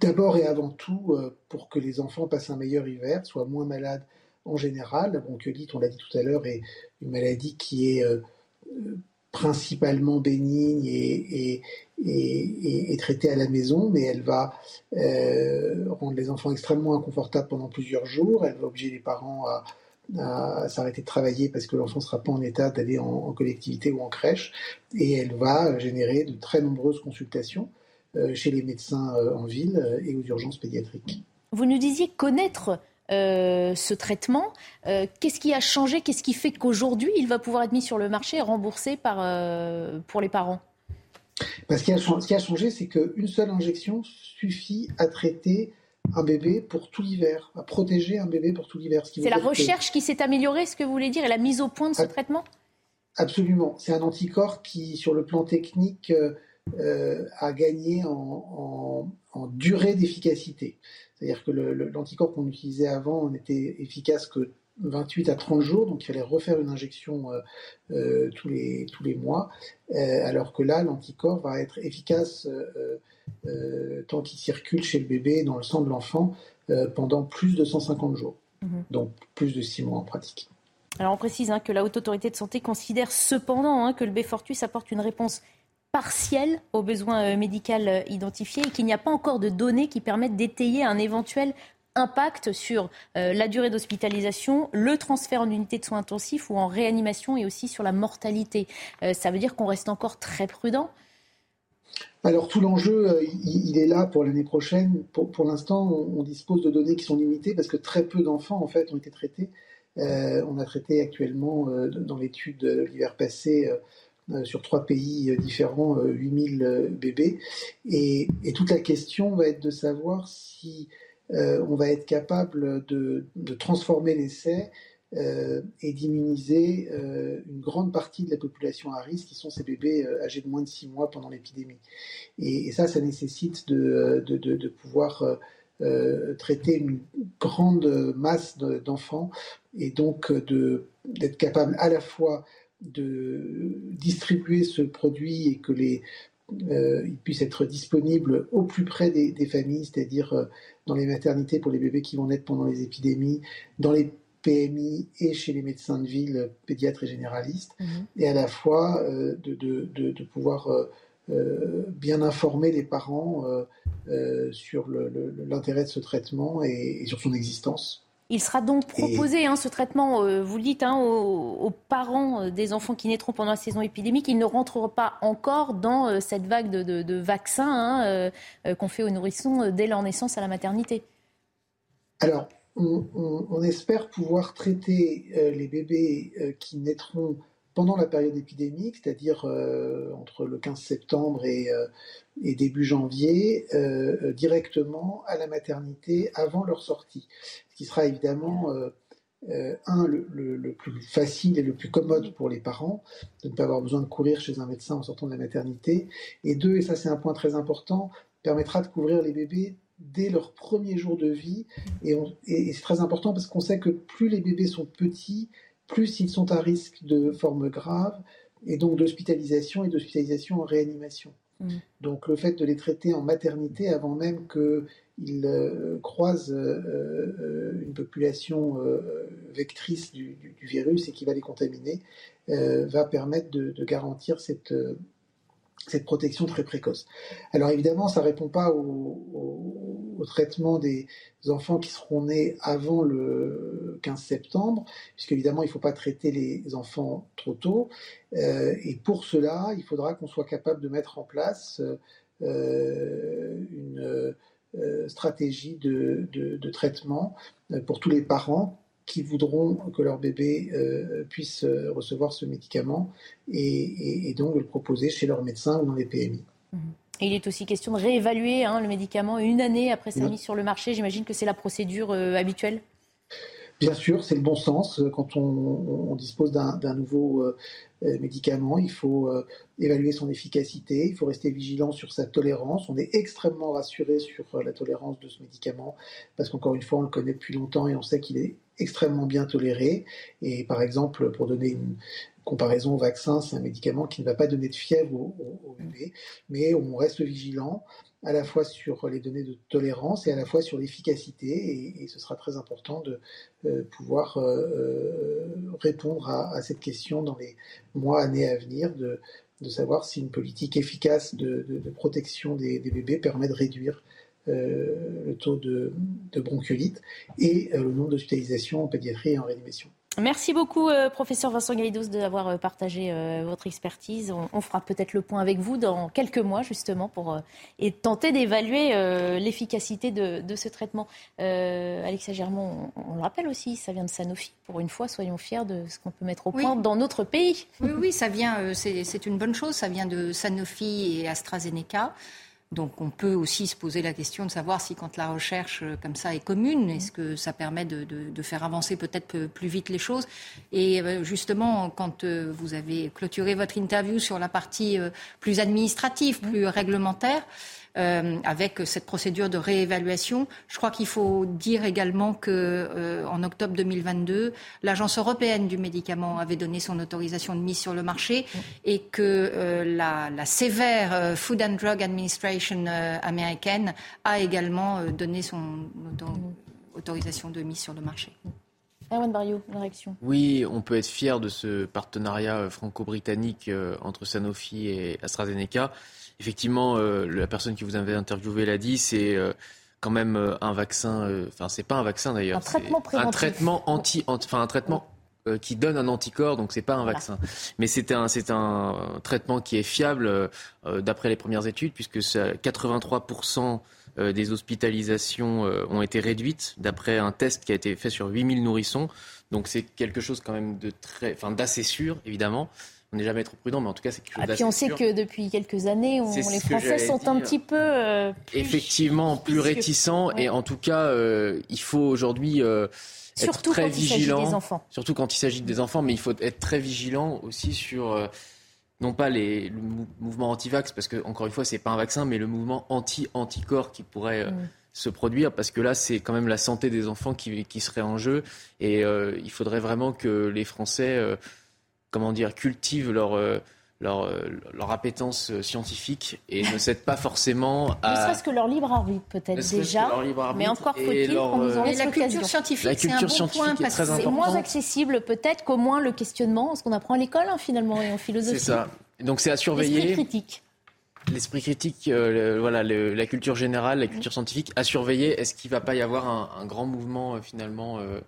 D'abord et avant tout pour que les enfants passent un meilleur hiver, soient moins malades en général. La bronchiolite, on l'a dit tout à l'heure, est une maladie qui est principalement bénigne et, et, traitée à la maison, mais elle va euh, rendre les enfants extrêmement inconfortables pendant plusieurs jours. Elle va obliger les parents à, s'arrêter de travailler parce que l'enfant ne sera pas en état d'aller en, collectivité ou en crèche. Et elle va générer de très nombreuses consultations euh, chez les médecins euh, en ville et aux urgences pédiatriques. Vous nous disiez connaître euh, ce traitement. Euh, qu'est-ce qui a changé? Qu'est-ce qui fait qu'aujourd'hui, il va pouvoir être mis sur le marché et remboursé par, euh, pour les parents? Parce ce, ce qui a changé, c'est qu'une seule injection suffit à traiter un bébé pour tout l'hiver, à protéger un bébé pour tout l'hiver. C'est la recherche qui s'est améliorée, ce que vous voulez dire, et la mise au point de ce traitement? Absolument. C'est un anticorps qui, sur le plan technique, a gagné en durée d'efficacité. C'est-à-dire que l'anticorps qu'on utilisait avant n'était efficace que 28 à 30 jours, donc il fallait refaire une injection euh, euh, tous, les, tous les mois, euh, alors que là, l'anticorps va être efficace tant qu'il circule chez le bébé, dans le sang de l'enfant, pendant plus de 150 jours, mhm. donc plus de 6 mois en pratique. Alors on précise hein, que la Haute Autorité de Santé considère cependant hein, que le B-Fortus apporte une réponse partiel aux besoins euh, médicaux euh, identifiés et qu'il n'y a pas encore de données qui permettent d'étayer un éventuel impact sur euh, la durée d'hospitalisation, le transfert en unité de soins intensifs ou en réanimation et aussi sur la mortalité. ça veut dire qu'on reste encore très prudent alors tout l'enjeu, il, est là pour l'année prochaine. Pour, l'instant, on, dispose de données qui sont limitées parce que très peu d'enfants en fait ont été traités. on a traité actuellement dans l'étude de l'hiver passé sur trois pays euh, différents, 8000 euh, bébés. Et, toute la question va être de savoir si on va être capable de, transformer l'essai et d'immuniser une grande partie de la population à risque, qui sont ces bébés âgés de moins de 6 mois pendant l'épidémie. Et, ça, ça nécessite de pouvoir traiter une grande masse d'enfants et donc d'être capable à la fois de distribuer ce produit et que les euh, il puisse être disponible au plus près des, familles, c'est-à-dire euh, dans les maternités pour les bébés qui vont naître pendant les épidémies, dans les PMI et chez les médecins de ville, pédiatres et généralistes, mhm. et à la fois euh, de, de, de, pouvoir bien informer les parents sur l'intérêt de ce traitement et sur son existence. Il sera donc proposé, hein, ce traitement, euh, vous le dites, hein, aux, parents euh, des enfants qui naîtront pendant la saison épidémique. Ils ne rentreront pas encore dans euh, cette vague de, vaccins hein, qu'on fait aux nourrissons dès leur naissance à la maternité. Alors, on, espère pouvoir traiter les bébés qui naîtront pendant la période épidémique, c'est-à-dire entre le 15 septembre et, et début janvier, directement à la maternité avant leur sortie. Qui sera évidemment euh, euh, un, le, plus facile et le plus commode pour les parents, de ne pas avoir besoin de courir chez un médecin en sortant de la maternité, et deux, et ça c'est un point très important, permettra de couvrir les bébés dès leur premier jour de vie, et c'est très important parce qu'on sait que plus les bébés sont petits, plus ils sont à risque de formes graves, et donc d'hospitalisation et d'hospitalisation en réanimation. Mmh. Donc le fait de les traiter en maternité avant même que il euh, croise euh, euh, une population vectrice du, virus et qui va les contaminer, va permettre de, garantir cette, cette protection très précoce. Alors évidemment, ça ne répond pas au, traitement des enfants qui seront nés avant le 15 septembre, puisque évidemment, il ne faut pas traiter les enfants trop tôt. et pour cela, il faudra qu'on soit capable de mettre en place une euh, stratégie de, traitement euh, pour tous les parents qui voudront que leur bébé euh, puisse recevoir ce médicament et, donc le proposer chez leur médecin ou dans les PMI. Et il est aussi question de réévaluer hein, le médicament une année après sa mise sur le marché. J'imagine que c'est la procédure habituelle. Bien sûr, c'est le bon sens. Quand on, dispose d'un nouveau euh, euh, médicament, il faut euh, évaluer son efficacité, il faut rester vigilant sur sa tolérance. On est extrêmement rassuré sur la tolérance de ce médicament parce qu'encore une fois, on le connaît depuis longtemps et on sait qu'il est extrêmement bien toléré. Et par exemple, pour donner une comparaison au vaccin, c'est un médicament qui ne va pas donner de fièvre au, au, bébé, mais on reste vigilant à la fois sur les données de tolérance et à la fois sur l'efficacité. Et, et, ce sera très important de euh, pouvoir euh, répondre à, à, cette question dans les mois, années à venir, de, de savoir si une politique efficace de, de, de protection des, des, bébés permet de réduire euh, le taux de, bronchiolite et euh, le nombre d'hospitalisations en pédiatrie et en réanimation. Merci beaucoup, euh, professeur Vincent Gaïdos, d'avoir euh, partagé euh, votre expertise. On, on fera peut-être le point avec vous dans quelques mois, justement, pour euh, et tenter d'évaluer l'efficacité de, de, ce traitement. Alexia Germont, on, on, le rappelle aussi, ça vient de Sanofi. Pour une fois, soyons fiers de ce qu'on peut mettre au point oui. dans notre pays. Oui, oui, ça vient, c'est une bonne chose, ça vient de Sanofi et AstraZeneca. Donc on peut aussi se poser la question de savoir si quand la recherche euh, comme ça est commune, est-ce que ça permet de, de, de faire avancer peut-être plus vite les choses. Et euh, justement, quand euh, vous avez clôturé votre interview sur la partie plus administrative, plus réglementaire, euh, avec cette procédure de réévaluation. Je crois qu'il faut dire également que euh, en octobre 2022, l'Agence européenne du médicament avait donné son autorisation de mise sur le marché et que euh, la, la, sévère Food and Drug Administration américaine a également donné son autorisation de mise sur le marché. Erwan Barrio, la réaction? Oui, on peut être fier de ce partenariat franco-britannique entre Sanofi et AstraZeneca effectivement, euh, la personne qui vous avait interviewé l'a dit, c'est euh, quand même euh, un vaccin. Enfin, c'est pas un vaccin d'ailleurs. Un traitement préventif. Un traitement anti, enfin un traitement qui donne un anticorps, donc c'est pas un voilà. vaccin. Mais c'est un, c'est un traitement qui est fiable d'après les premières études, puisque 83% des hospitalisations ont été réduites d'après un test qui a été fait sur 8000 nourrissons. Donc c'est quelque chose quand même de très, enfin d'assez sûr, évidemment on n'est jamais trop prudent, mais en tout cas, c'est quelque chose ah, Puis on sait que depuis quelques années, on, les Français sont dire. un petit peu. Euh, plus Effectivement, plus réticents. Et en tout cas, euh, il faut aujourd'hui. Euh, Surtout être très quand vigilant, il des enfants. surtout quand il s'agit des enfants, mais il faut être très vigilant aussi sur euh, non pas les, le mouvement anti-vax, parce que encore une fois, c'est pas un vaccin, mais le mouvement anti-anticorps qui pourrait mm. se produire, parce que là, c'est quand même la santé des enfants qui, qui serait en jeu, et il faudrait vraiment que les Français comment dire, cultivent leur, euh, leur, leur appétence scientifique et ne cèdent pas forcément (laughs) à... Ne serait-ce que leur libre arbitre peut-être déjà, mais encore faut-il qu'on nous en laisse La culture scientifique, la culture un bon scientifique point, parce que C'est moins accessible peut-être qu'au moins le questionnement, ce qu'on apprend à l'école hein, finalement et en philosophie. C'est ça. Donc c'est à surveiller. L'esprit critique. L'esprit critique, euh, le, voilà, le, la culture générale, la culture scientifique, à surveiller. Est-ce qu'il ne va pas y avoir un, un grand mouvement euh, finalement euh,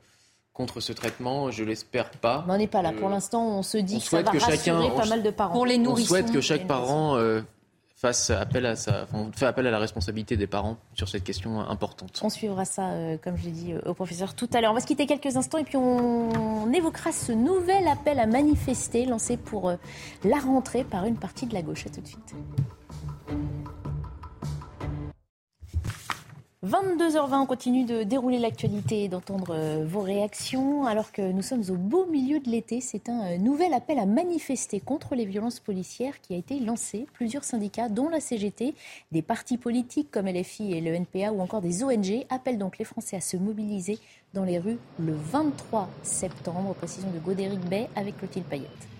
contre ce traitement, je l'espère pas. Mais on n'est pas là. Pour l'instant, on se dit on que ça va que rassurer chacun, pas mal de parents. Pour les On nourrissons. souhaite que chaque parent euh, fasse appel à sa, enfin, fait appel à la responsabilité des parents sur cette question importante. On suivra ça, euh, comme je l'ai dit euh, au professeur tout à l'heure. On va se quitter quelques instants et puis on, on évoquera ce nouvel appel à manifester lancé pour euh, la rentrée par une partie de la gauche. À tout de suite. 22h20, on continue de dérouler l'actualité et d'entendre euh, vos réactions. Alors que nous sommes au beau milieu de l'été, c'est un euh, nouvel appel à manifester contre les violences policières qui a été lancé. Plusieurs syndicats, dont la CGT, des partis politiques comme LFI et le NPA ou encore des ONG, appellent donc les Français à se mobiliser dans les rues le 23 septembre. Précision de Godéric Bay avec Clotilde Payette.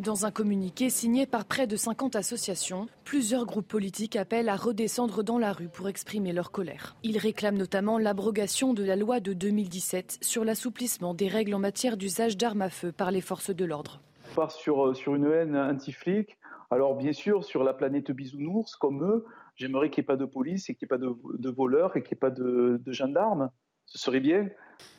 Dans un communiqué signé par près de 50 associations, plusieurs groupes politiques appellent à redescendre dans la rue pour exprimer leur colère. Ils réclament notamment l'abrogation de la loi de 2017 sur l'assouplissement des règles en matière d'usage d'armes à feu par les forces de l'ordre. On part sur, sur une haine anti-flic. Alors bien sûr, sur la planète bisounours, comme eux, j'aimerais qu'il n'y ait pas de police et qu'il n'y ait pas de, de voleurs et qu'il n'y ait pas de, de gendarmes. Ce serait bien.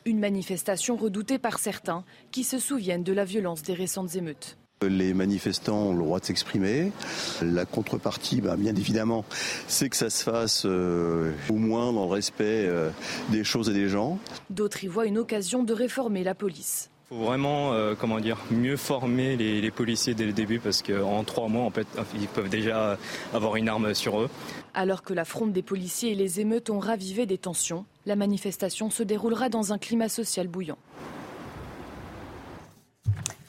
Une manifestation redoutée par certains qui se souviennent de la violence des récentes émeutes. Les manifestants ont le droit de s'exprimer. La contrepartie, bah, bien évidemment, c'est que ça se fasse euh, au moins dans le respect euh, des choses et des gens. D'autres y voient une occasion de réformer la police. Il faut vraiment, euh, comment dire, mieux former les, les, policiers dès le début parce qu'en trois mois, en fait, ils peuvent déjà avoir une arme sur eux. Alors que la fronde des policiers et les émeutes ont ravivé des tensions, la manifestation se déroulera dans un climat social bouillant.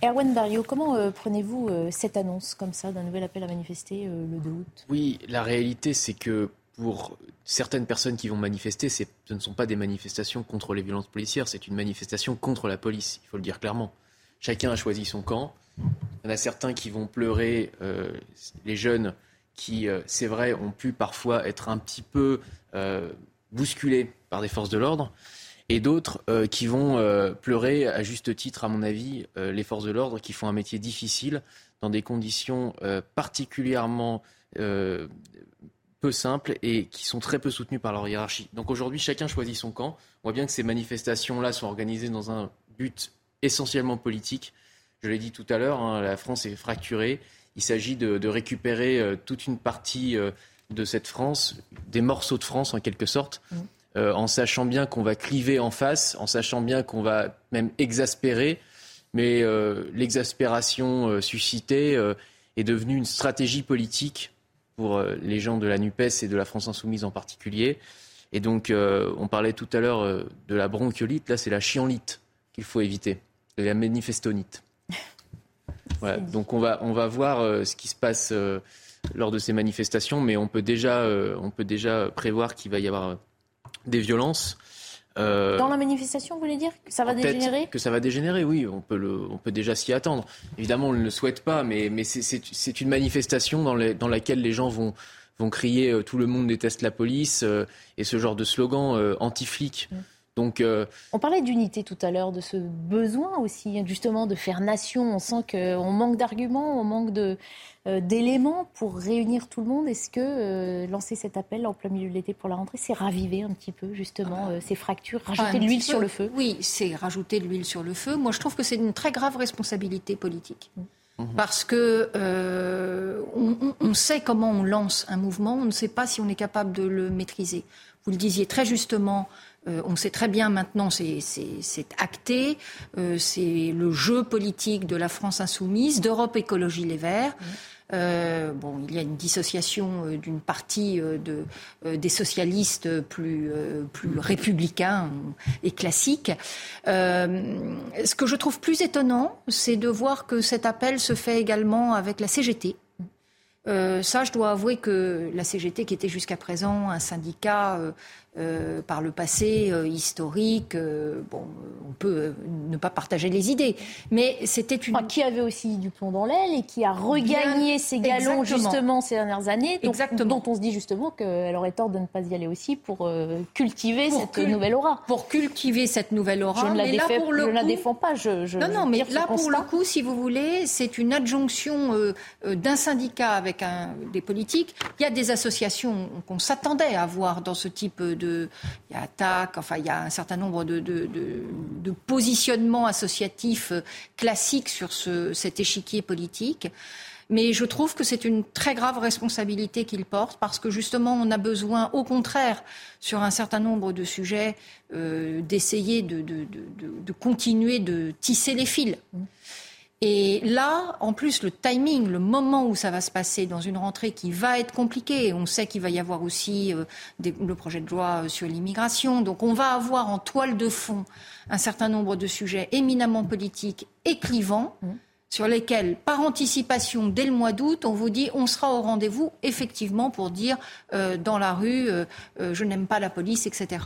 Erwan Barrio, comment euh, prenez-vous euh, cette annonce comme ça d'un nouvel appel à manifester euh, le 2 août? Oui, la réalité c'est que pour certaines personnes qui vont manifester, ce ne sont pas des manifestations contre les violences policières, c'est une manifestation contre la police, il faut le dire clairement. Chacun a choisi son camp. Il y en a certains qui vont pleurer, les jeunes qui, c'est vrai, ont pu parfois être un petit peu bousculés par des forces de l'ordre, et d'autres qui vont pleurer, à juste titre, à mon avis, les forces de l'ordre qui font un métier difficile dans des conditions particulièrement peu simples et qui sont très peu soutenues par leur hiérarchie. Donc aujourd'hui, chacun choisit son camp. On voit bien que ces manifestations-là sont organisées dans un but essentiellement politique. Je l'ai dit tout à l'heure, hein, la France est fracturée. Il s'agit de, récupérer euh, toute une partie euh, de cette France, des morceaux de France en quelque sorte, mmh. Euh, en sachant bien qu'on va cliver en face, en sachant bien qu'on va même exaspérer. Mais l'exaspération suscitée est devenue une stratégie politique pour les gens de la NUPES et de la France insoumise en particulier. Et donc, on parlait tout à l'heure de la bronchiolite, là c'est la chienlite qu'il faut éviter la manifestonite. (laughs) Voilà, donc on va, on va voir euh, ce qui se passe euh, lors de ces manifestations, mais on peut déjà, euh, on peut déjà prévoir qu'il va y avoir des violences. Dans la manifestation, vous voulez dire que ça va dégénérer Que ça va dégénérer, oui, on peut, le, on peut déjà s'y attendre. Évidemment, on ne le souhaite pas, mais, mais c'est une manifestation dans, les, dans, laquelle les gens vont, vont crier tout le monde déteste la police et ce genre de slogan anti-flic. Mm. Euh, on parlait d'unité tout à l'heure, de ce besoin aussi justement de faire nation. On sent qu'on manque d'arguments, on manque euh, d'éléments pour réunir tout le monde. Est-ce que euh, lancer cet appel en plein milieu de l'été pour la rentrée, c'est raviver un petit peu justement ces fractures, rajouter de l'huile sur le feu? Oui, c'est rajouter de l'huile sur le feu. Moi, je trouve que c'est une très grave responsabilité politique. Mmh. Parce que on, sait comment on lance un mouvement, on ne sait pas si on est capable de le maîtriser. Vous le disiez très justement, euh, on sait très bien maintenant, c'est acté, euh, c'est le jeu politique de la France insoumise, d'Europe Écologie Les Verts. Euh, bon, il y a une dissociation d'une partie de, des socialistes plus, plus républicains et classiques. ce que je trouve plus étonnant, c'est de voir que cet appel se fait également avec la CGT. ça, je dois avouer que la CGT, qui était jusqu'à présent un syndicat euh, par le passé euh, historique. Euh, bon, on peut ne pas partager les idées, mais c'était une qui avait aussi du plomb dans l'aile et qui a regagné ses galons justement ces dernières années, donc, dont on se dit justement qu'elle aurait tort de ne pas y aller aussi pour cultiver cette nouvelle aura. Pour cultiver cette nouvelle aura. Je ne la, la défends pas. Je, non, non, mais là pour le coup, si vous voulez, c'est une adjonction d'un syndicat avec un, des politiques. Il y a des associations qu'on s'attendait à voir dans ce type de il y a enfin il y a un certain nombre de, positionnements associatifs euh, classiques sur ce, cet échiquier politique. Mais je trouve que c'est une très grave responsabilité qu'il porte parce que justement, on a besoin, au contraire, sur un certain nombre de sujets, euh, d'essayer de, de, continuer de tisser les fils. Et là, en plus, le timing, le moment où ça va se passer dans une rentrée qui va être compliquée, on sait qu'il va y avoir aussi euh, le projet de loi euh, sur l'immigration, donc on va avoir en toile de fond un certain nombre de sujets éminemment politiques et clivants. Mmh. sur lesquels, par anticipation, dès le mois d'août, on vous dit on sera au rendez-vous, effectivement, pour dire euh, dans la rue je n'aime pas la police, etc.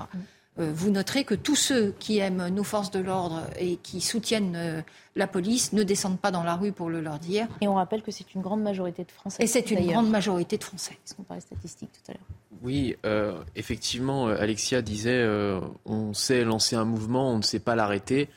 vous noterez que tous ceux qui aiment nos forces de l'ordre et qui soutiennent euh, la police ne descendent pas dans la rue pour le leur dire. Et on rappelle que c'est une grande majorité de Français. Et c'est une grande majorité de Français. Est-ce qu'on parlait statistiques tout à l'heure? Oui, euh, effectivement, Alexia disait on sait lancer un mouvement, on ne sait pas l'arrêter.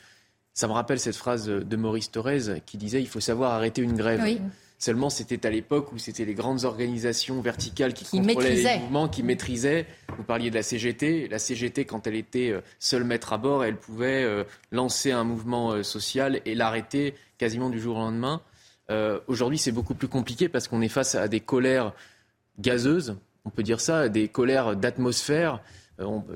Ça me rappelle cette phrase de Maurice Thorez qui disait il faut savoir arrêter une grève. Oui. Seulement, c'était à l'époque où c'était les grandes organisations verticales qui, contrôlaient les mouvements, qui maîtrisaient. Vous parliez de la CGT. La CGT, quand elle était euh, seule maître à bord, elle pouvait euh, lancer un mouvement euh, social et l'arrêter quasiment du jour au lendemain. Aujourd'hui, c'est beaucoup plus compliqué parce qu'on est face à des colères gazeuses, on peut dire ça, des colères d'atmosphère.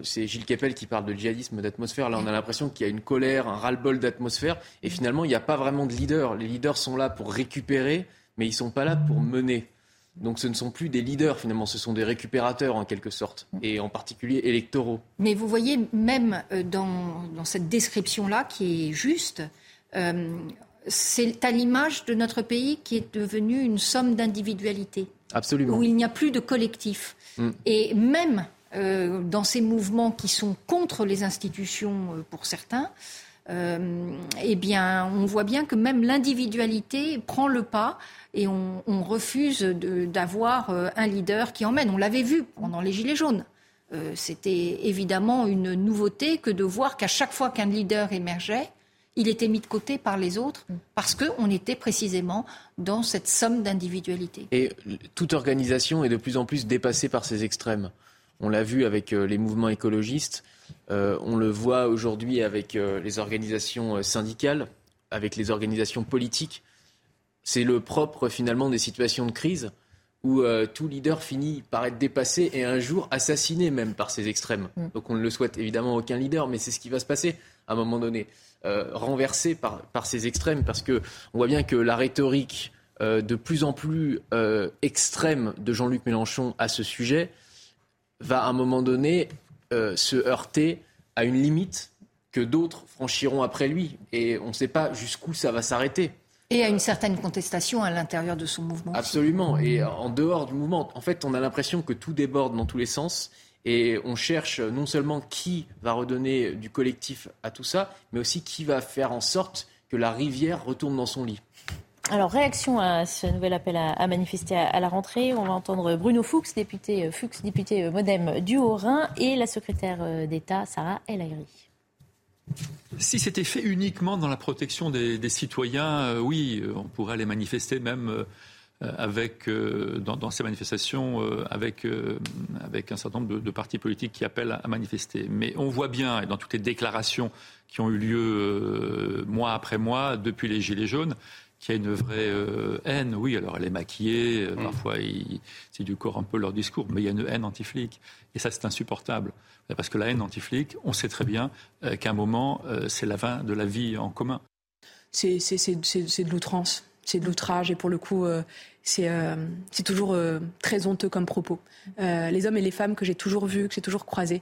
C'est Gilles Kepel qui parle de djihadisme d'atmosphère. Là, on a l'impression qu'il y a une colère, un ras-le-bol d'atmosphère. Et finalement, il n'y a pas vraiment de leader. Les leaders sont là pour récupérer mais ils ne sont pas là pour mener. Donc ce ne sont plus des leaders finalement, ce sont des récupérateurs en quelque sorte, et en particulier électoraux. Mais vous voyez, même euh, dans, dans cette description-là, qui est juste, euh, c'est à l'image de notre pays qui est devenu une somme d'individualité. Absolument. où il n'y a plus de collectif. Mm. Et même euh, dans ces mouvements qui sont contre les institutions euh, pour certains, euh, eh bien, on voit bien que même l'individualité prend le pas et on, refuse d'avoir euh, un leader qui emmène. On l'avait vu pendant les Gilets jaunes. Euh, C'était évidemment une nouveauté que de voir qu'à chaque fois qu'un leader émergeait, il était mis de côté par les autres parce qu'on était précisément dans cette somme d'individualité. Et toute organisation est de plus en plus dépassée par ces extrêmes. On l'a vu avec les mouvements écologistes, on le voit aujourd'hui avec euh, les organisations euh, syndicales, avec les organisations politiques. C'est le propre finalement des situations de crise où euh, tout leader finit par être dépassé et un jour assassiné même par ces extrêmes. Mm. Donc on ne le souhaite évidemment aucun leader, mais c'est ce qui va se passer à un moment donné, euh, renversé par, par ces extrêmes, parce que on voit bien que la rhétorique euh, de plus en plus euh, extrême de Jean-Luc Mélenchon à ce sujet va à un moment donné euh, se heurter à une limite que d'autres franchiront après lui. Et on ne sait pas jusqu'où ça va s'arrêter. Et à une certaine contestation à l'intérieur de son mouvement. aussi. Absolument. Et en dehors du mouvement, en fait, on a l'impression que tout déborde dans tous les sens. Et on cherche non seulement qui va redonner du collectif à tout ça, mais aussi qui va faire en sorte que la rivière retourne dans son lit. Alors, réaction à ce nouvel appel à, manifester à, la rentrée. On va entendre Bruno Fuchs, député, euh, Fuchs, député euh, modem du Haut-Rhin, et la secrétaire euh, d'État, Sarah El. Si c'était fait uniquement dans la protection des, citoyens, oui, on pourrait aller manifester même avec, dans, ces manifestations avec, avec un certain nombre de, partis politiques qui appellent à, à manifester. Mais on voit bien, et dans toutes les déclarations qui ont eu lieu mois après mois depuis les Gilets jaunes, qu'il y a une vraie euh, haine. Oui, alors elle est maquillée, euh, parfois il- c'est du corps un peu leur discours, mais il y a une haine anti-flic. Et ça, c'est insupportable. Parce que la haine anti-flic, on sait très bien euh, qu'à un moment, euh, c'est la fin de la vie en commun. c'est c'est- c'est- c'est- c'est de l'outrance, c'est de l'outrage et pour le coup, euh, c'est euh, c'est toujours euh, très honteux comme propos. Euh, les hommes et les femmes que j'ai toujours vus, que j'ai toujours croisés,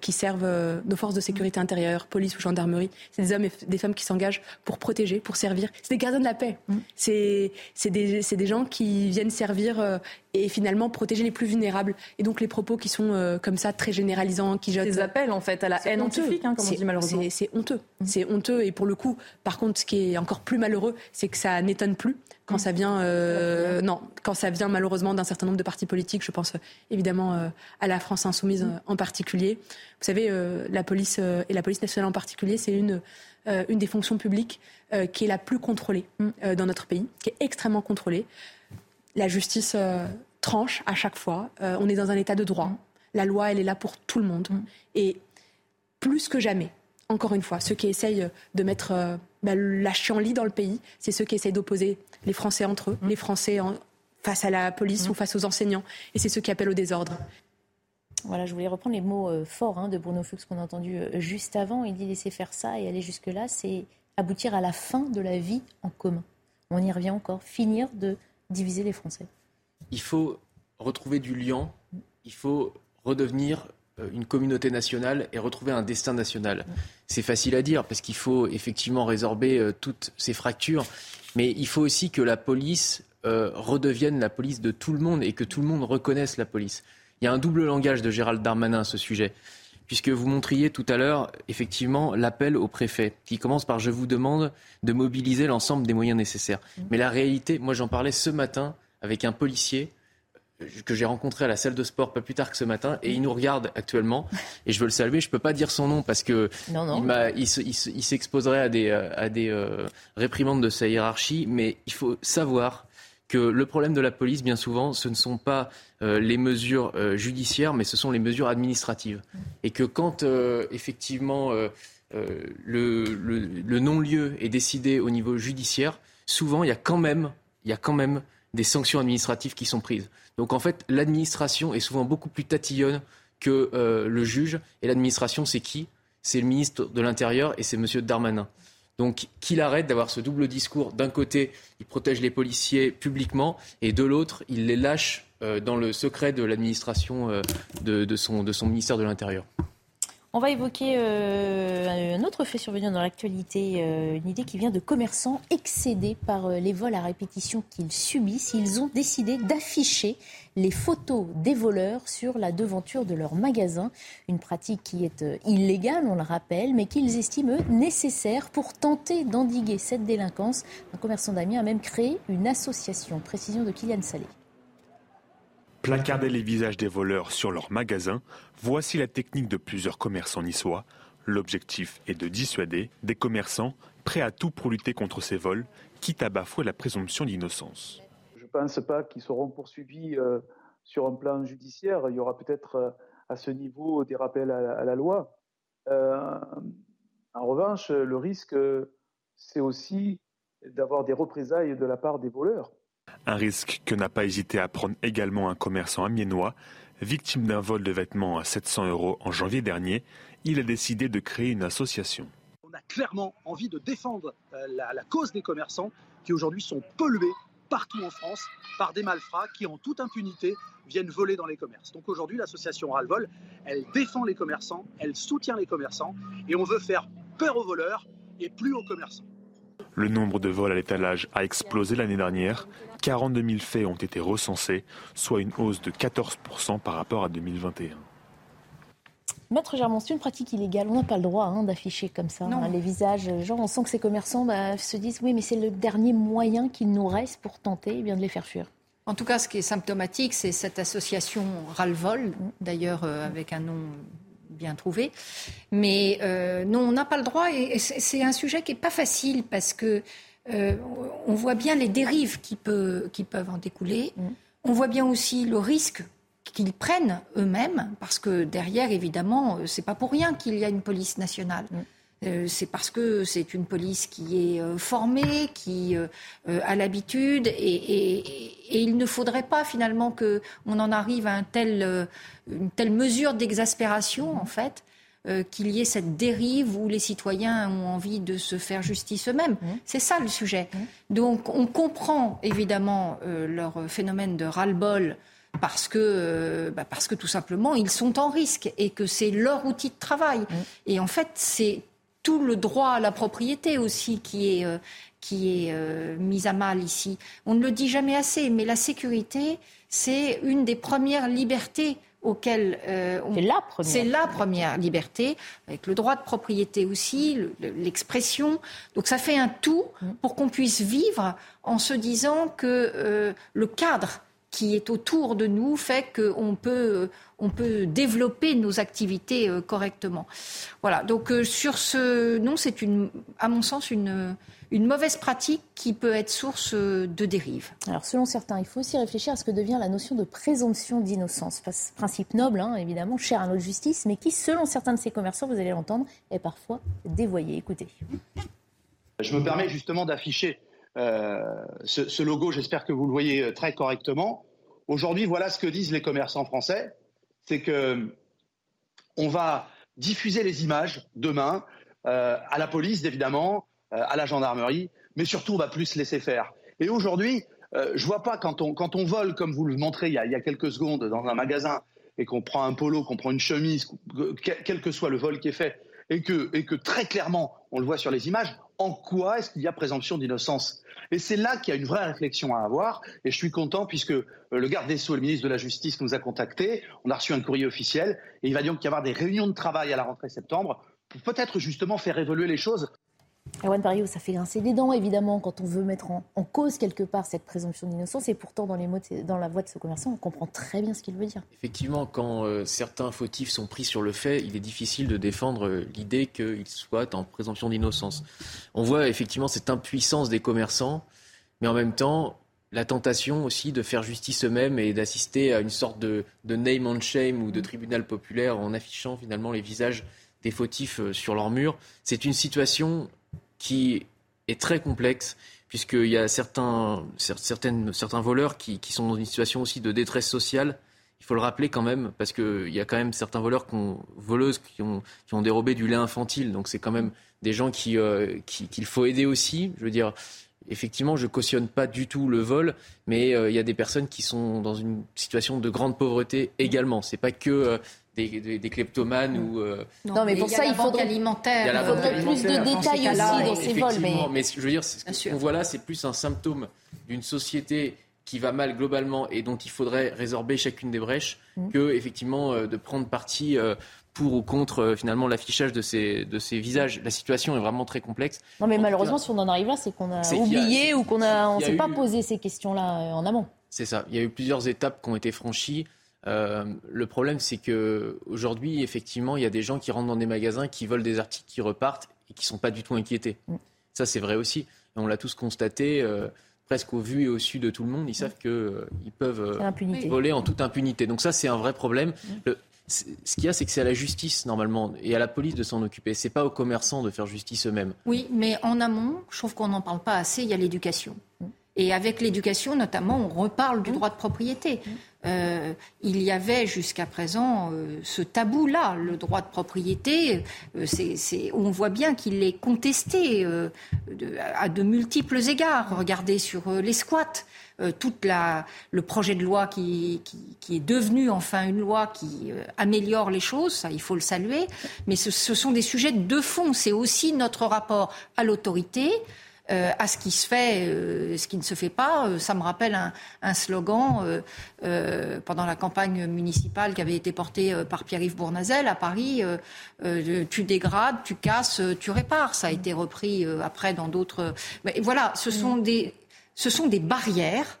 qui servent nos forces de sécurité intérieure, police ou gendarmerie, c'est des hommes et des femmes qui s'engagent pour protéger, pour servir. C'est des gardiens de la paix. C'est c'est des, gens qui viennent servir et finalement protéger les plus vulnérables. Et donc les propos qui sont comme ça, très généralisants, qui jettent... Des appels en fait à la haine anti-flic, hein, comme on C'est- dit malheureusement. c'est- C'est honteux. C'est honteux. Et pour le coup, par contre, ce qui est encore plus malheureux, c'est que ça n'étonne plus quand ça vient, euh, non, quand ça vient malheureusement d'un certain nombre de partis politiques. Je pense euh, évidemment euh, à la France insoumise euh, en particulier. Vous savez, euh, la police et la police nationale en particulier, c'est une une des fonctions publiques qui est la plus contrôlée euh, dans notre pays, qui est extrêmement contrôlée. La justice tranche à chaque fois. On est dans un état de droit. La loi, elle est là pour tout le monde. Et plus que jamais, encore une fois, ceux qui essayent de mettre bah, la chienlit dans le pays, c'est ceux qui essayent d'opposer les Français entre eux, les Français en- face à la police ou face aux enseignants, et c'est ceux qui appellent au désordre. Voilà, je voulais reprendre les mots euh, forts hein, de Bruno Fuchs qu'on a entendu euh, juste avant. Il dit laisser faire ça et aller jusque-là, c'est aboutir à la fin de la vie en commun. On y revient encore, finir de diviser les Français. il faut retrouver du lien, il faut redevenir une communauté nationale et retrouver un destin national. C'est facile à dire parce qu'il faut effectivement résorber euh, toutes ces fractures, mais il faut aussi que la police euh, redevienne la police de tout le monde et que tout le monde reconnaisse la police. Il y a un double langage de Gérald Darmanin à ce sujet, puisque vous montriez tout à l'heure effectivement l'appel au préfet qui commence par je vous demande de mobiliser l'ensemble des moyens nécessaires. Mais la réalité, moi j'en parlais ce matin avec un policier euh, que j'ai rencontré à la salle de sport pas plus tard que ce matin et il nous regarde actuellement et je veux le saluer. Je peux pas dire son nom parce que Non, non. il s'exposerait à des, euh, à des euh, réprimandes de sa hiérarchie, mais il faut savoir que le problème de la police, bien souvent, ce ne sont pas euh, les mesures euh, judiciaires, mais ce sont les mesures administratives. Et que quand, effectivement, le, le- le non-lieu est décidé au niveau judiciaire, souvent, il y a quand même, il y a quand même des sanctions administratives qui sont prises. Donc, en fait, l'administration est souvent beaucoup plus tatillonne que euh, le juge. Et l'administration, c'est qui? C'est le ministre de l'Intérieur et c'est M. Darmanin. Donc qu'il arrête d'avoir ce double discours. D'un côté, il protège les policiers publiquement et de l'autre, il les lâche euh, dans le secret de l'administration euh, de, son, de son ministère de l'Intérieur. On va évoquer euh, un autre fait survenu dans l'actualité, euh, une idée qui vient de commerçants excédés par euh, les vols à répétition qu'ils subissent. Ils ont décidé d'afficher les photos des voleurs sur la devanture de leur magasin, une pratique qui est illégale, on le rappelle, mais qu'ils estiment nécessaire pour tenter d'endiguer cette délinquance. Un commerçant d'Amiens a même créé une association. Précision de Kylian Salé. Placarder les visages des voleurs sur leur magasin, voici la technique de plusieurs commerçants niçois. L'objectif est de dissuader des commerçants prêts à tout pour lutter contre ces vols, quitte à bafouer la présomption d'innocence. Je ne pense pas qu'ils seront poursuivis euh, sur un plan judiciaire. Il y aura peut-être euh, à ce niveau des rappels à, la loi. Euh, en revanche, le risque, c'est aussi d'avoir des représailles de la part des voleurs. Un risque que n'a pas hésité à prendre également un commerçant amiénois. Victime d'un vol de vêtements à 700 euros en janvier dernier, il a décidé de créer une association. On a clairement envie de défendre euh, la, cause des commerçants qui aujourd'hui sont pollués partout en France par des malfrats qui, en toute impunité, viennent voler dans les commerces. Donc aujourd'hui, l'association Ralvol, elle défend les commerçants, elle soutient les commerçants et on veut faire peur aux voleurs et plus aux commerçants. Le nombre de vols à l'étalage a explosé l'année dernière. 42 000 faits ont été recensés, soit une hausse de 14% par rapport à 2021. Maître Germont, c'est une pratique illégale. On n'a pas le droit hein, d'afficher comme ça hein, les visages. Genre, on sent que ces commerçants bah, se disent oui, mais c'est le dernier moyen qu'il nous reste pour tenter eh bien, de les faire fuir. En tout cas, ce qui est symptomatique, c'est cette association Ralvol, d'ailleurs euh, avec un nom bien trouvé. Mais euh, non, on n'a pas le droit. Et c'est un sujet qui n'est pas facile parce que euh, on voit bien les dérives qui, qui peuvent en découler. Mm. On voit bien aussi le risque qu'ils prennent eux-mêmes, parce que derrière, évidemment, euh, c'est pas pour rien qu'il y a une police nationale. Mm. Euh, c'est parce que c'est une police qui est euh, formée, qui euh, a l'habitude, et, il ne faudrait pas finalement que on en arrive à un tel, une telle mesure d'exaspération, en fait, qu'il y ait cette dérive où les citoyens ont envie de se faire justice eux-mêmes. Mmh. C'est ça le sujet. Mmh. Donc on comprend évidemment leur phénomène de ras-le-bol parce que, bah, parce que tout simplement ils sont en risque et que c'est leur outil de travail. Mmh. Et en fait, c'est tout le droit à la propriété aussi qui est, euh, qui est euh, mis à mal ici. On ne le dit jamais assez, mais la sécurité, c'est une des premières libertés auxquelles euh, on... C'est la première. C'est la première liberté, avec le droit de propriété aussi, l'expression. Donc ça fait un tout mm. pour qu'on puisse vivre en se disant que le cadre qui est autour de nous fait qu'on peut, on peut développer nos activités euh, correctement. Voilà. Donc euh, sur ce, non, c'est une, à mon sens, une, une mauvaise pratique qui peut être source euh, de dérive. Alors selon certains, il faut aussi réfléchir à ce que devient la notion de présomption d'innocence. Principe noble, hein, évidemment, cher à notre justice, mais qui, selon certains de ces commerçants, vous allez l'entendre, est parfois dévoyé. Écoutez. Je me permets justement d'afficher euh, ce, logo, j'espère que vous le voyez euh, très correctement. Aujourd'hui, voilà ce que disent les commerçants français, c'est que on va diffuser les images demain euh, à la police, évidemment, à la gendarmerie, mais surtout, on va plus laisser faire. Et aujourd'hui, je je vois pas quand on, quand on vole, comme vous le montrez il y a, il y a quelques secondes dans un magasin, et qu'on prend un polo, qu'on prend une chemise, quel que soit le vol qui est fait, et que, et que très clairement, on le voit sur les images, en quoi est-ce qu'il y a présomption d'innocence? Et c'est là qu'il y a une vraie réflexion à avoir. Et je suis content puisque euh, le garde des Sceaux et le ministre de la Justice nous a contactés. On a reçu un courrier officiel. Et il va donc y avoir des réunions de travail à la rentrée septembre pour peut-être justement faire évoluer les choses. Erwan Pario, ça fait grincer des dents, évidemment, quand on veut mettre en, cause quelque part cette présomption d'innocence. Et pourtant, dans, les mots dans la voix de ce commerçant, on comprend très bien ce qu'il veut dire. Effectivement, quand euh, certains fautifs sont pris sur le fait, il est difficile de défendre euh, l'idée qu'ils soient en présomption d'innocence. On voit effectivement cette impuissance des commerçants, mais en même temps, la tentation aussi de faire justice eux-mêmes et d'assister à une sorte de, de, name and shame ou de tribunal populaire en affichant finalement les visages des fautifs euh, sur leur mur. C'est une situation qui est très complexe, puisqu'il y a certains, certaines, certains voleurs qui, sont dans une situation aussi de détresse sociale. Il faut le rappeler quand même, parce qu'il y a quand même certains voleurs qui voleuses qui ont, qui ont dérobé du lait infantile. Donc c'est quand même des gens euh, qui, qu'il faut aider aussi. Je veux dire, effectivement, je cautionne pas du tout le vol, mais euh, il y a des personnes qui sont dans une situation de grande pauvreté également. C'est pas que euh, des, des, kleptomanes ou. non, mais pour ça, il faudrait alimentaire. Il faudrait plus de détails aussi dans ces vols. Mais... mais je veux dire, ce qu'on voit là, c'est plus un symptôme d'une société qui va mal globalement et dont il faudrait résorber chacune des brèches mmh. que effectivement de prendre parti pour ou contre euh, finalement l'affichage de ces, de ces visages. La situation est vraiment très complexe. Non, mais malheureusement, si on en arrive là, c'est qu'on a oublié ou qu'on ne s'est pas posé ces questions-là euh, en amont. C'est ça. Il y a eu plusieurs étapes qui ont été franchies. Euh, le problème, c'est que aujourd'hui, effectivement, il y a des gens qui rentrent dans des magasins, qui volent des articles, qui repartent et qui ne sont pas du tout inquiétés. Mm. Ça, c'est vrai aussi. on l'a tous constaté. presque au vu et au su de tout le monde, ils savent qu'ils peuvent voler en toute impunité. Donc ça, c'est un vrai problème. Mm. Le, ce qu'il y a, c'est que c'est à la justice, normalement, et à la police de s'en occuper. C'est pas aux commerçants de faire justice eux-mêmes. Oui, mais en amont, je trouve qu'on n'en parle pas assez, il y a l'éducation. Et avec l'éducation, notamment, on reparle du droit de propriété. Euh, il y avait jusqu'à présent euh, ce tabou-là, le droit de propriété. Euh, on voit bien qu'il est contesté à de multiples égards. Regardez sur les squats. Tout le projet de loi qui, est devenu enfin une loi qui améliore les choses, ça il faut le saluer, mais ce, sont des sujets de fond. C'est aussi notre rapport à l'autorité, euh, à ce qui se fait, ce qui ne se fait pas. ça me rappelle un, slogan pendant la campagne municipale qui avait été porté par Pierre-Yves Bournazel à Paris tu dégrades, tu casses, tu répares. Ça a été repris après dans d'autres. Mais voilà, ce sont des ce sont des barrières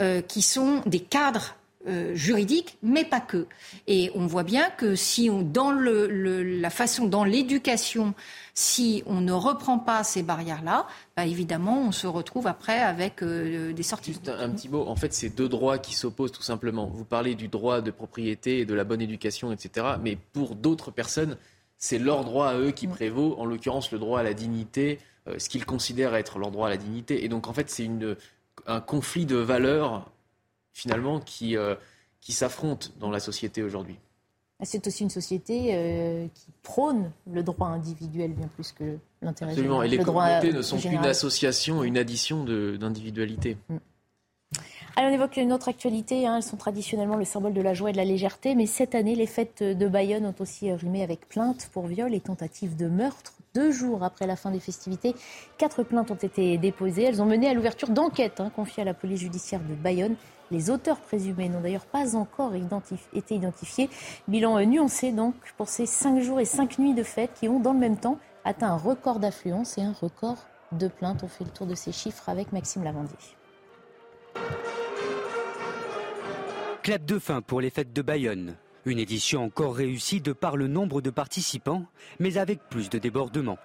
euh, qui sont des cadres euh, juridiques, mais pas que. Et on voit bien que si on, dans la façon, dans l'éducation, si on ne reprend pas ces barrières-là, bah, évidemment, on se retrouve après avec euh, des sorties. Juste un, petit mot. En fait, c'est deux droits qui s'opposent tout simplement. Vous parlez du droit de propriété et de la bonne éducation, etc. Mais pour d'autres personnes, c'est leur droit à eux qui prévaut. En l'occurrence, le droit à la dignité, euh, ce qu'ils considèrent être leur droit à la dignité. Et donc, en fait, c'est un conflit de valeurs, finalement, qui, euh, qui s'affrontent dans la société aujourd'hui. C'est aussi une société euh, qui prône le droit individuel bien plus que l'intérêt Absolument. Et les communautés ne sont qu'une association, une addition d'individualité. Mm. Allez, on évoque une autre actualité. Hein. Elles sont traditionnellement le symbole de la joie et de la légèreté. Mais cette année, les fêtes de Bayonne ont aussi rimé avec plaintes pour viol et tentatives de meurtre. Deux jours après la fin des festivités, quatre plaintes ont été déposées. Elles ont mené à l'ouverture d'enquêtes hein, confiées à la police judiciaire de Bayonne. Les auteurs présumés n'ont d'ailleurs pas encore été identifiés. Bilan nuancé donc pour ces cinq jours et cinq nuits de fêtes qui ont dans le même temps atteint un record d'affluence et un record de plaintes. On fait le tour de ces chiffres avec Maxime Lavandier. Clap de fin pour les fêtes de Bayonne. Une édition encore réussie de par le nombre de participants, mais avec plus de débordements.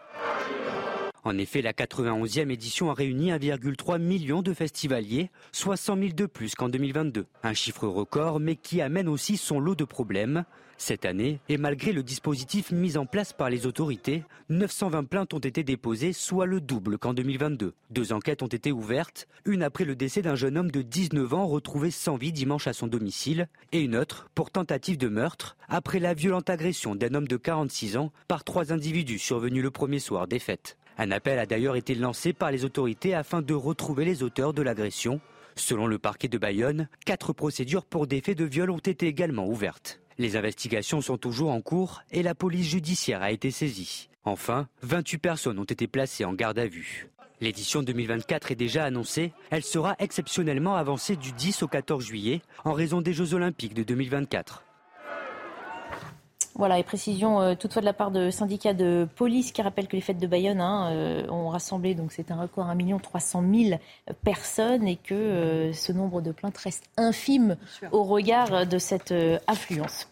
En effet, la 91e édition a réuni 1,3 million de festivaliers, soit 100 000 de plus qu'en 2022. Un chiffre record, mais qui amène aussi son lot de problèmes. Cette année, et malgré le dispositif mis en place par les autorités, 920 plaintes ont été déposées, soit le double qu'en 2022. Deux enquêtes ont été ouvertes, une après le décès d'un jeune homme de 19 ans retrouvé sans vie dimanche à son domicile, et une autre pour tentative de meurtre, après la violente agression d'un homme de 46 ans par trois individus survenus le premier soir des fêtes. Un appel a d'ailleurs été lancé par les autorités afin de retrouver les auteurs de l'agression. Selon le parquet de Bayonne, quatre procédures pour des faits de viol ont été également ouvertes. Les investigations sont toujours en cours et la police judiciaire a été saisie. Enfin, 28 personnes ont été placées en garde à vue. L'édition 2024 est déjà annoncée. Elle sera exceptionnellement avancée du 10 au 14 juillet en raison des Jeux olympiques de 2024. Voilà, et précision euh, toutefois de la part de syndicats de police qui rappellent que les fêtes de Bayonne hein, euh, ont rassemblé, donc c'est un record, 1 300 000 personnes et que euh, ce nombre de plaintes reste infime au regard de cette affluence.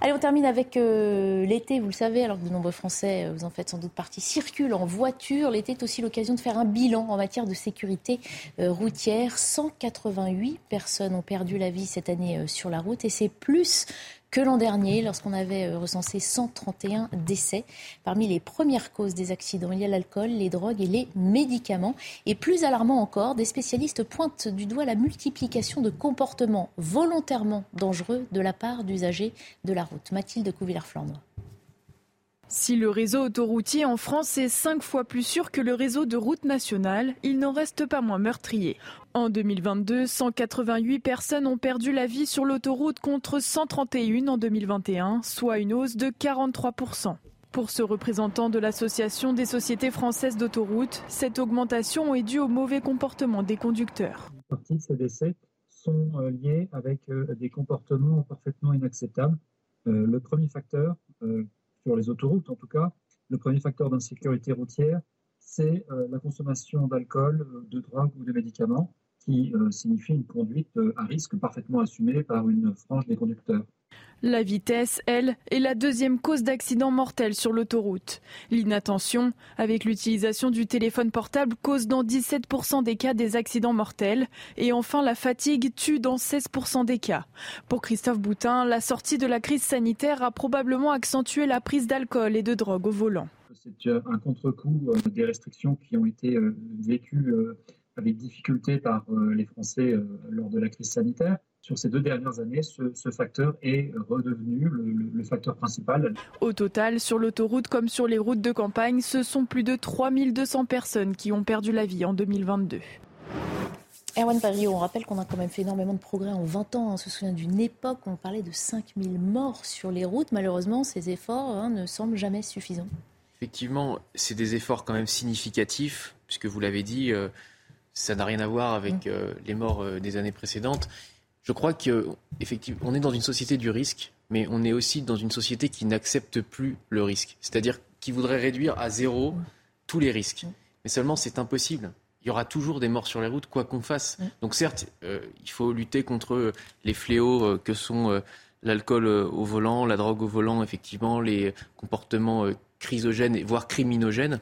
Allez, on termine avec l'été, vous le savez, alors que de nombreux Français, vous en faites sans doute partie, circulent en voiture. L'été est aussi l'occasion de faire un bilan en matière de sécurité routière. 188 personnes ont perdu la vie cette année sur la route et c'est plus que l'an dernier, lorsqu'on avait euh, recensé 131 décès. Parmi les premières causes des accidents, il y a l'alcool, les drogues et les médicaments. Et plus alarmant encore, des spécialistes pointent du doigt la multiplication de comportements volontairement dangereux de la part d'usagers de la route. Mathilde Couvillard-Flandre. Si le réseau autoroutier en France est cinq fois plus sûr que le réseau de route nationale, il n'en reste pas moins meurtrier. En 2022, 188 personnes ont perdu la vie sur l'autoroute contre 131 en 2021, soit une hausse de 43%. Pour ce représentant de l'Association des sociétés françaises d'autoroutes, cette augmentation est due au mauvais comportement des conducteurs. Partie de ces décès sont euh, liés avec euh, des comportements parfaitement inacceptables. Euh, le premier facteur, sur les autoroutes en tout cas, le premier facteur d'insécurité routière, c'est euh, la consommation d'alcool, euh, de drogue ou de médicaments, qui euh, signifie une conduite à risque parfaitement assumée par une frange des conducteurs. La vitesse, elle, est la deuxième cause d'accident mortel sur l'autoroute. L'inattention, avec l'utilisation du téléphone portable, cause dans 17% des cas des accidents mortels. Et enfin, la fatigue tue dans 16% des cas. Pour Christophe Boutin, la sortie de la crise sanitaire a probablement accentué la prise d'alcool et de drogue au volant. C'est un contre-coup euh, des restrictions qui ont été euh, vécues euh, avec difficulté par les Français lors de la crise sanitaire sur ces deux dernières années, ce, facteur est redevenu le, facteur principal. Au total, sur l'autoroute comme sur les routes de campagne, ce sont plus de 3200 personnes qui ont perdu la vie en 2022. Erwan Pario, on rappelle qu'on a quand même fait énormément de progrès en 20 ans. On se souvient d'une époque où on parlait de 5000 morts sur les routes. Malheureusement, ces efforts hein, ne semblent jamais suffisants. Effectivement, c'est des efforts quand même significatifs, puisque vous l'avez dit, euh, ça n'a rien à voir avec mm. euh, les morts euh, des années précédentes. Je crois qu'effectivement, on est dans une société du risque, mais on est aussi dans une société qui n'accepte plus le risque. C'est-à-dire qui voudrait réduire à zéro tous les risques. Mais seulement, c'est impossible. Il y aura toujours des morts sur les routes, quoi qu'on fasse. Donc certes, euh, il faut lutter contre les fléaux que sont l'alcool au volant, la drogue au volant, effectivement, les comportements chrysogènes, voire criminogènes.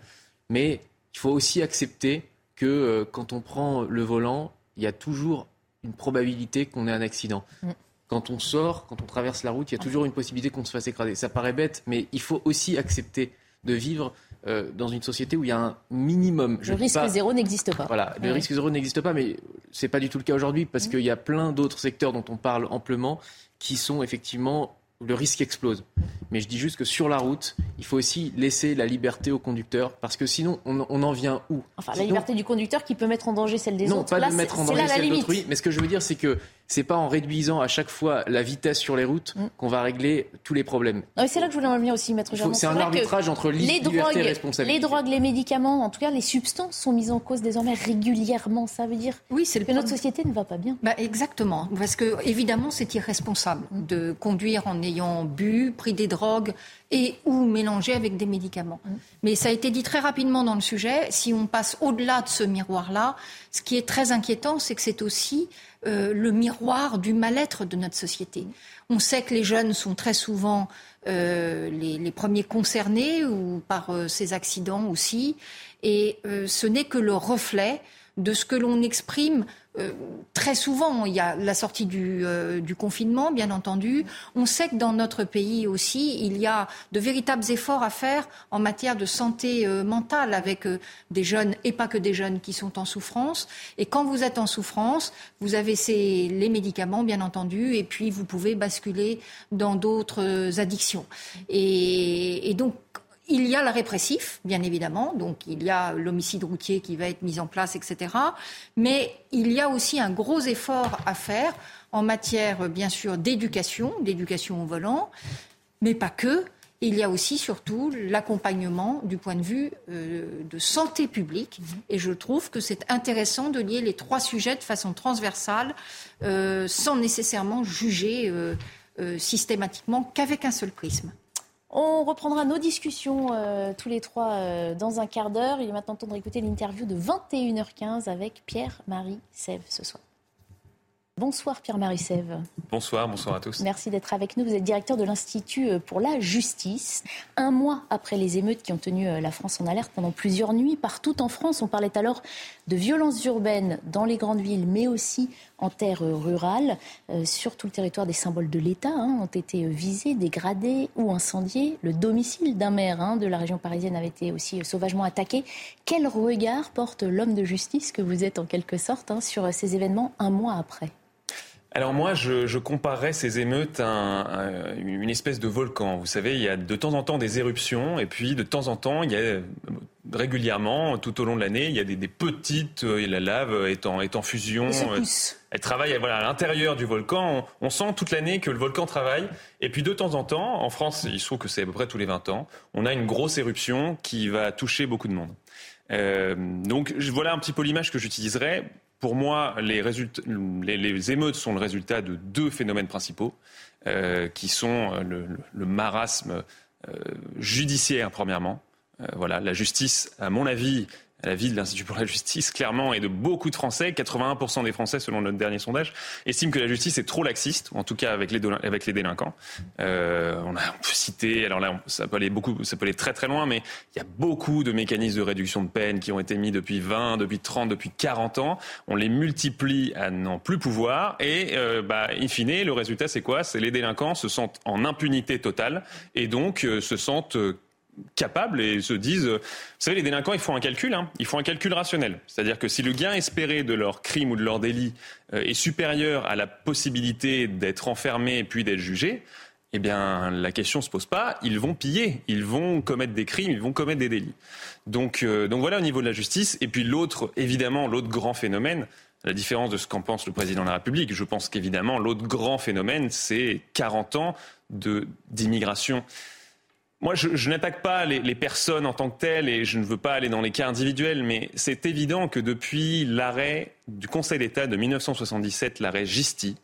Mais il faut aussi accepter que quand on prend le volant, il y a toujours une probabilité qu'on ait un accident. Mm. Quand on sort, quand on traverse la route, il y a toujours une possibilité qu'on se fasse écraser. Ça paraît bête, mais il faut aussi accepter de vivre euh, dans une société où il y a un minimum. le risque zéro n'existe pas. Voilà, le risque zéro n'existe pas, mais c'est pas du tout le cas aujourd'hui parce mm. qu'il y a plein d'autres secteurs dont on parle amplement qui sont effectivement le risque explose. Mais je dis juste que sur la route, il faut aussi laisser la liberté au conducteur, parce que sinon, on, en vient où? Enfin, la liberté du conducteur qui peut mettre en danger celle des autres. Non, pas de mettre en danger celle d'autrui, mais ce que je veux dire, c'est que c'est pas en réduisant à chaque fois la vitesse sur les routes mm. qu'on va régler tous les problèmes. c'est là que je voulais en venir aussi, Maître C'est un arbitrage entre les liberté et responsabilité. Les drogues, les médicaments, en tout cas les substances sont mises en cause désormais régulièrement. Ça veut dire oui, c'est que notre société ne va pas bien. Bah, exactement, parce que évidemment c'est irresponsable de conduire en ayant bu, pris des drogues et ou mélangé avec des médicaments. Mm. Mais ça a été dit très rapidement dans le sujet. Si on passe au-delà de ce miroir-là, ce qui est très inquiétant, c'est que c'est aussi euh, le miroir du mal-être de notre société. On sait que les jeunes sont très souvent euh, les, premiers concernés ou par euh, ces accidents aussi, et ce n'est que le reflet de ce que l'on exprime euh, très souvent, il y a la sortie du, euh, du, confinement, bien entendu. On sait que dans notre pays aussi, il y a de véritables efforts à faire en matière de santé euh, mentale avec des jeunes et pas que des jeunes qui sont en souffrance. Et quand vous êtes en souffrance, vous avez ces, les médicaments, bien entendu, et puis vous pouvez basculer dans d'autres addictions. Et, et donc, il y a le répressif, bien évidemment, donc il y a l'homicide routier qui va être mis en place, etc. Mais il y a aussi un gros effort à faire en matière, bien sûr, d'éducation, d'éducation au volant, mais pas que. Il y a aussi, surtout, l'accompagnement du point de vue euh, de santé publique. Et je trouve que c'est intéressant de lier les trois sujets de façon transversale, euh, sans nécessairement juger euh, systématiquement qu'avec un seul prisme. On reprendra nos discussions euh, tous les trois euh, dans un quart d'heure. Il est maintenant temps de réécouter l'interview de 21h15 avec Pierre-Marie Sève ce soir. Bonsoir Pierre-Marie Sève. Bonsoir, bonsoir à tous. Merci d'être avec nous. Vous êtes directeur de l'Institut euh, pour la justice. Un mois après les émeutes qui ont tenu euh, la France en alerte pendant plusieurs nuits, partout en France, on parlait alors de violences urbaines dans les grandes villes, mais aussi en terre rurale. Euh, sur tout le territoire, des symboles de l'État hein, ont été visés, dégradés ou incendiés. Le domicile d'un maire hein, de la région parisienne avait été aussi sauvagement attaqué. Quel regard porte l'homme de justice que vous êtes en quelque sorte hein, sur ces événements un mois après? Alors moi, je, je comparerais ces émeutes à, une espèce de volcan. Vous savez, il y a de temps en temps des éruptions, et puis de temps en temps, il y a régulièrement, tout au long de l'année, il y a des, des petites, euh, la lave est en, est en fusion. Euh, elle travaille voilà, à l'intérieur du volcan. On, on sent toute l'année que le volcan travaille. Et puis de temps en temps, en France, il se trouve que c'est à peu près tous les 20 ans, on a une grosse éruption qui va toucher beaucoup de monde. Euh, donc voilà un petit peu l'image que j'utiliserais. Pour moi, les, émeutes sont le résultat de deux phénomènes principaux, euh, qui sont le, le marasme euh, judiciaire, premièrement. Euh, voilà, la justice, à mon avis, la vie de l'Institut pour la justice, clairement, et de beaucoup de Français, 81% des Français, selon notre dernier sondage, estiment que la justice est trop laxiste, en tout cas avec les, délinquants. Euh, on, a, on peut citer, alors là, ça peut aller beaucoup, ça peut aller très très loin, mais il y a beaucoup de mécanismes de réduction de peine qui ont été mis depuis 20, depuis 30, depuis 40 ans. On les multiplie à n'en plus pouvoir, et euh, bah, in fine, le résultat, c'est quoi? C'est les délinquants se sentent en impunité totale, et donc euh, se sentent euh, capables et se disent, vous savez, les délinquants, ils font un calcul, hein, ils font un calcul rationnel. C'est-à-dire que si le gain espéré de leur crime ou de leur délit euh, est supérieur à la possibilité d'être enfermé puis d'être jugé, eh bien, la question se pose pas. Ils vont piller, ils vont commettre des crimes, ils vont commettre des délits. Donc, euh, donc voilà au niveau de la justice. Et puis l'autre, évidemment, l'autre grand phénomène, la différence de ce qu'en pense le président de la République, je pense qu'évidemment, l'autre grand phénomène, c'est 40 ans d'immigration. Moi, je, n'attaque pas les, personnes en tant que telles et je ne veux pas aller dans les cas individuels, mais c'est évident que depuis l'arrêt du Conseil d'État de 1977, l'arrêt Gisti,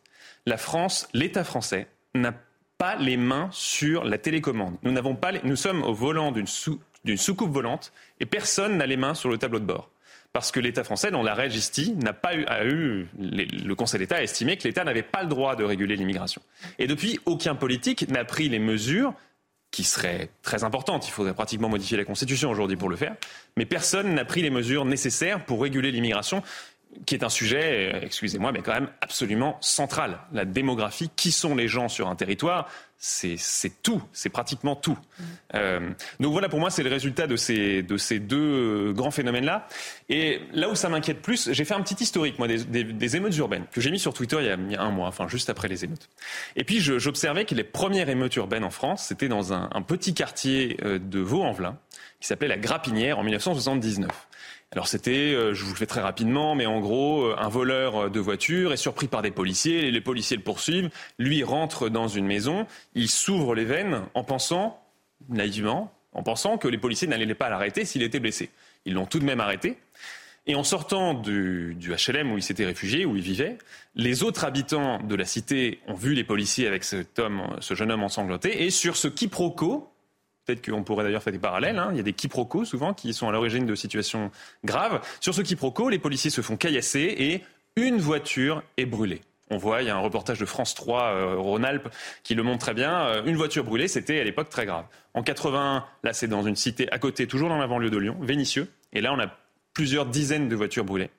la France, l'État français, n'a pas les mains sur la télécommande. Nous, n'avons pas nous sommes au volant d'une soucoupe volante et personne n'a les mains sur le tableau de bord. Parce que l'État français, dans l'arrêt Gisti, n'a pas eu, a eu le Conseil d'État a estimé que l'État n'avait pas le droit de réguler l'immigration. Et depuis, aucun politique n'a pris les mesures qui serait très importante. Il faudrait pratiquement modifier la Constitution aujourd'hui pour le faire. Mais personne n'a pris les mesures nécessaires pour réguler l'immigration, qui est un sujet, euh, excusez-moi, mais quand même absolument central. La démographie, qui sont les gens sur un territoire, c'est tout, c'est pratiquement tout. Euh, donc voilà, pour moi, c'est le résultat de ces, de ces deux grands phénomènes-là. Et là où ça m'inquiète plus, j'ai fait un petit historique, moi, des, des, émeutes urbaines, que j'ai mis sur Twitter il y, a, il y, a, un mois, enfin juste après les émeutes. Et puis j'observais que les premières émeutes urbaines en France, c'était dans un, un, petit quartier euh, de Vaux-en-Velin, qui s'appelait la Grapinière, en 1979. Alors c'était, euh, je vous le fais très rapidement, mais en gros, euh, un voleur euh, de voiture est surpris par des policiers, les policiers le poursuivent, lui rentre dans une maison, il s'ouvre les veines en pensant, naïvement, en pensant que les policiers n'allaient pas l'arrêter s'il était blessé. Ils l'ont tout de même arrêté. Et en sortant du, du, HLM où il s'était réfugié, où il vivait, les autres habitants de la cité ont vu les policiers avec cet homme, ce jeune homme ensanglanté, et sur ce quiproquo, Peut-être qu'on pourrait d'ailleurs faire des parallèles. Hein. Il y a des quiproquos souvent qui sont à l'origine de situations graves. Sur ce quiproquo, les policiers se font caillasser et une voiture est brûlée. On voit, il y a un reportage de France 3 euh, Rhône-Alpes qui le montre très bien. Euh, une voiture brûlée, c'était à l'époque très grave. En 81, là c'est dans une cité à côté, toujours dans la banlieue de Lyon, Vénissieux. Et là on a plusieurs dizaines de voitures brûlées.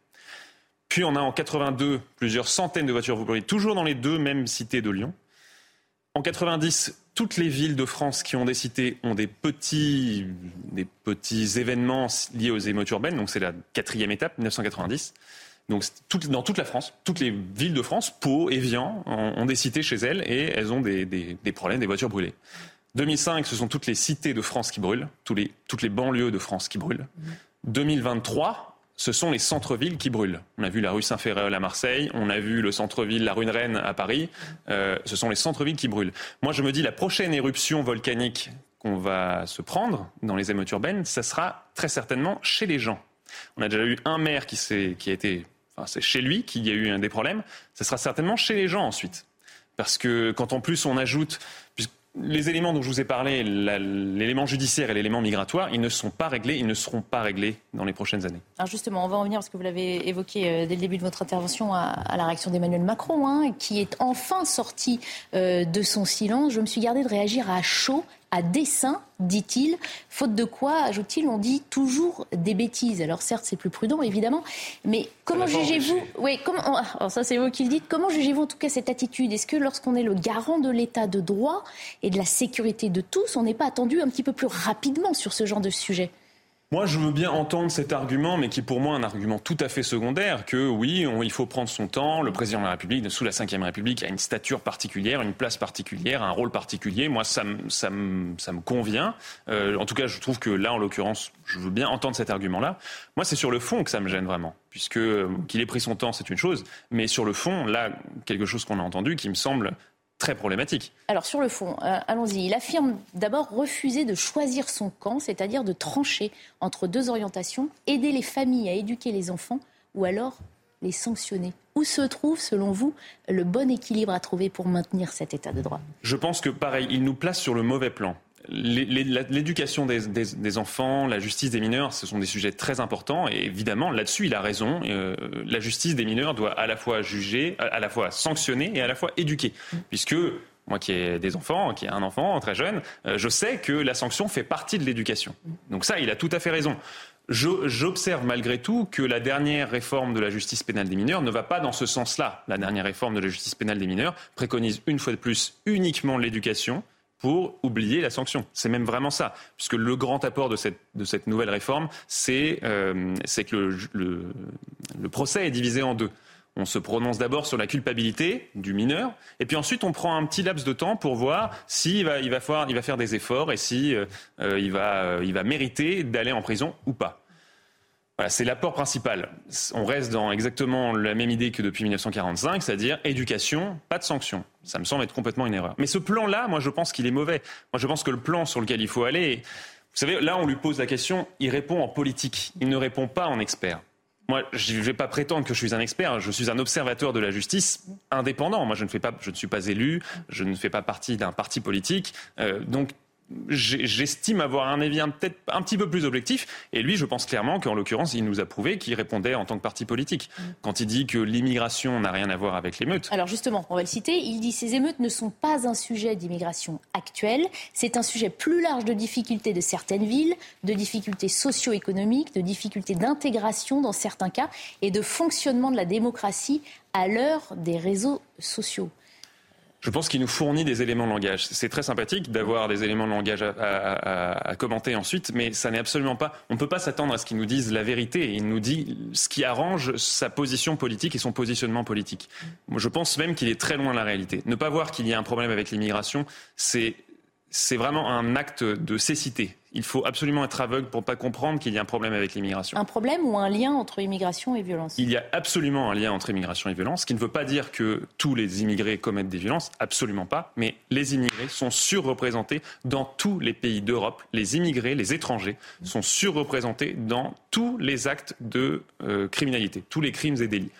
Puis on a en 82 plusieurs centaines de voitures brûlées, toujours dans les deux mêmes cités de Lyon. En 90, toutes les villes de France qui ont des cités ont des petits, des petits événements liés aux émeutes urbaines. Donc c'est la quatrième étape, 1990. Donc dans toute la France, toutes les villes de France, Pau, Evian, ont, des cités chez elles et elles ont des, des, problèmes, des voitures brûlées. 2005, ce sont toutes les cités de France qui brûlent, tous les, toutes les banlieues de France qui brûlent. 2023, ce sont les centres-villes qui brûlent. On a vu la rue Saint-Féréol à Marseille, on a vu le centre-ville, la rue de Rennes à Paris. Euh, ce sont les centres-villes qui brûlent. Moi, je me dis, la prochaine éruption volcanique qu'on va se prendre dans les émeutes urbaines, ça sera très certainement chez les gens. On a déjà eu un maire qui, qui a été... Enfin, c'est chez lui qu'il y a eu des problèmes. Ça sera certainement chez les gens ensuite. Parce que quand en plus on ajoute, les éléments dont je vous ai parlé, l'élément judiciaire et l'élément migratoire, ils ne sont pas réglés, ils ne seront pas réglés dans les prochaines années. Justement, on va en venir, parce que vous l'avez évoqué euh, dès le début de votre intervention, à, la réaction d'Emmanuel Macron, hein, qui est enfin sorti euh, de son silence. Je me suis gardé de réagir à chaud à dessein, dit-il, faute de quoi, ajoute-t-il, on dit toujours des bêtises. Alors certes, c'est plus prudent, évidemment, mais comment jugez-vous Oui, comment alors ça c'est vous qui le dites. Comment jugez-vous en tout cas cette attitude? Est-ce que lorsqu'on est le garant de l'état de droit et de la sécurité de tous, on n'est pas attendu un petit peu plus rapidement sur ce genre de sujet? Moi, je veux bien entendre cet argument, mais qui est pour moi un argument tout à fait secondaire, que oui, il faut prendre son temps. Le président de la République, sous la Ve République, a une stature particulière, une place particulière, un rôle particulier. Moi, ça, me, convient. Euh, en tout cas, je trouve que là, en l'occurrence, je veux bien entendre cet argument-là. Moi, c'est sur le fond que ça me gêne vraiment, puisque euh, qu'il ait pris son temps, c'est une chose, mais sur le fond, là, quelque chose qu'on a entendu qui me semble très problématique. Alors sur le fond, euh, allons-y. Il affirme d'abord refuser de choisir son camp, c'est-à-dire de trancher entre deux orientations, aider les familles à éduquer les enfants ou alors les sanctionner. Où se trouve, selon vous, le bon équilibre à trouver pour maintenir cet état de droit? Je pense que, pareil, il nous place sur le mauvais plan l'éducation des, enfants, la justice des mineurs, ce sont des sujets très importants. Et évidemment, là-dessus, il a raison. Euh, la justice des mineurs doit à la fois juger, à, la fois sanctionner et à la fois éduquer. Puisque moi qui ai des enfants, qui ai un enfant très jeune, euh, je sais que la sanction fait partie de l'éducation. Donc ça, il a tout à fait raison. J'observe malgré tout que la dernière réforme de la justice pénale des mineurs ne va pas dans ce sens-là. La dernière réforme de la justice pénale des mineurs préconise une fois de plus uniquement l'éducation pour oublier la sanction. C'est même vraiment ça, puisque le grand apport de cette, nouvelle réforme, c'est euh, que le, procès est divisé en deux. On se prononce d'abord sur la culpabilité du mineur, et puis ensuite on prend un petit laps de temps pour voir s'il va, il va, il va faire des efforts et si euh, euh, il va mériter d'aller en prison ou pas. Voilà, c'est l'apport principal. On reste dans exactement la même idée que depuis 1945, c'est-à-dire éducation, pas de sanction. Ça me semble être complètement une erreur. Mais ce plan-là, moi, je pense qu'il est mauvais. Moi, je pense que le plan sur lequel il faut aller, vous savez, là, on lui pose la question, il répond en politique, il ne répond pas en expert. Moi, je ne vais pas prétendre que je suis un expert. Je suis un observateur de la justice indépendant. Moi, je ne, fais pas, je ne suis pas élu. Je ne fais pas partie d'un parti politique. Euh, donc, j'estime avoir un avis peut-être un petit peu plus objectif. Et lui, je pense clairement qu'en l'occurrence, il nous a prouvé qu'il répondait en tant que parti politique. Quand il dit que l'immigration n'a rien à voir avec l'émeute. Alors justement, on va le citer, il dit ces émeutes ne sont pas un sujet d'immigration actuelle, c'est un sujet plus large de difficultés de certaines villes, de difficultés socio-économiques, de difficultés d'intégration dans certains cas et de fonctionnement de la démocratie à l'heure des réseaux sociaux. Je pense qu'il nous fournit des éléments de langage. C'est très sympathique d'avoir des éléments de langage à, commenter ensuite, mais ça n'est absolument pas. On ne peut pas s'attendre à ce qu'il nous dise la vérité. Il nous dit ce qui arrange sa position politique et son positionnement politique. je pense même qu'il est très loin de la réalité. Ne pas voir qu'il y a un problème avec l'immigration, c'est c'est vraiment un acte de cécité. Il faut absolument être aveugle pour ne pas comprendre qu'il y a un problème avec l'immigration. Un problème ou un lien entre immigration et violence? Il y a absolument un lien entre immigration et violence, ce qui ne veut pas dire que tous les immigrés commettent des violences, absolument pas, mais les immigrés sont surreprésentés dans tous les pays d'Europe. Les immigrés, les étrangers, sont surreprésentés dans tous les actes de euh, criminalité, tous les crimes et délits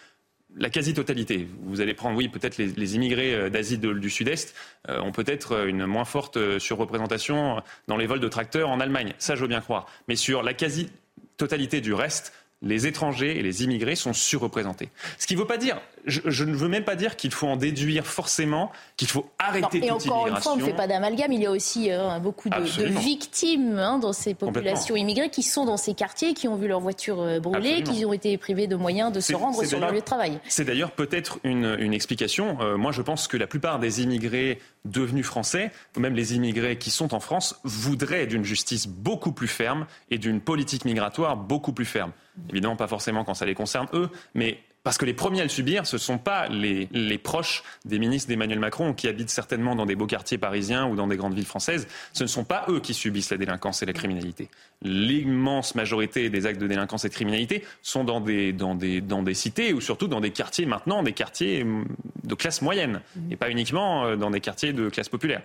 la quasi-totalité. Vous allez prendre, oui, peut-être les, immigrés euh, d'Asie du Sud-Est euh, ont peut-être euh, une moins forte surreprésentation dans les vols de tracteurs en Allemagne. Ça, je veux bien croire. Mais sur la quasi-totalité du reste, les étrangers et les immigrés sont surreprésentés. Ce qui ne veut pas dire, je, ne veux même pas dire qu'il faut en déduire forcément qu'il faut arrêter non, et encore une fois, on ne fait pas d'amalgame. Il y a aussi euh, beaucoup de, victimes hein, dans ces populations immigrées qui sont dans ces quartiers, qui ont vu leur voiture euh, brûler, qui ont été privés de moyens de se rendre sur leur lieu de travail. C'est d'ailleurs peut-être une, explication. Euh, moi, je pense que la plupart des immigrés devenus français, même les immigrés qui sont en France, voudraient d'une justice beaucoup plus ferme et d'une politique migratoire beaucoup plus ferme. Évidemment, pas forcément quand ça les concerne eux, mais parce que les premiers à le subir, ce ne sont pas les, proches des ministres d'Emmanuel Macron qui habitent certainement dans des beaux quartiers parisiens ou dans des grandes villes françaises. Ce ne sont pas eux qui subissent la délinquance et la criminalité. L'immense majorité des actes de délinquance et de criminalité sont dans des, dans des, dans des cités ou surtout dans des quartiers maintenant, des quartiers hum, de classe moyenne et pas uniquement euh, dans des quartiers de classe populaire.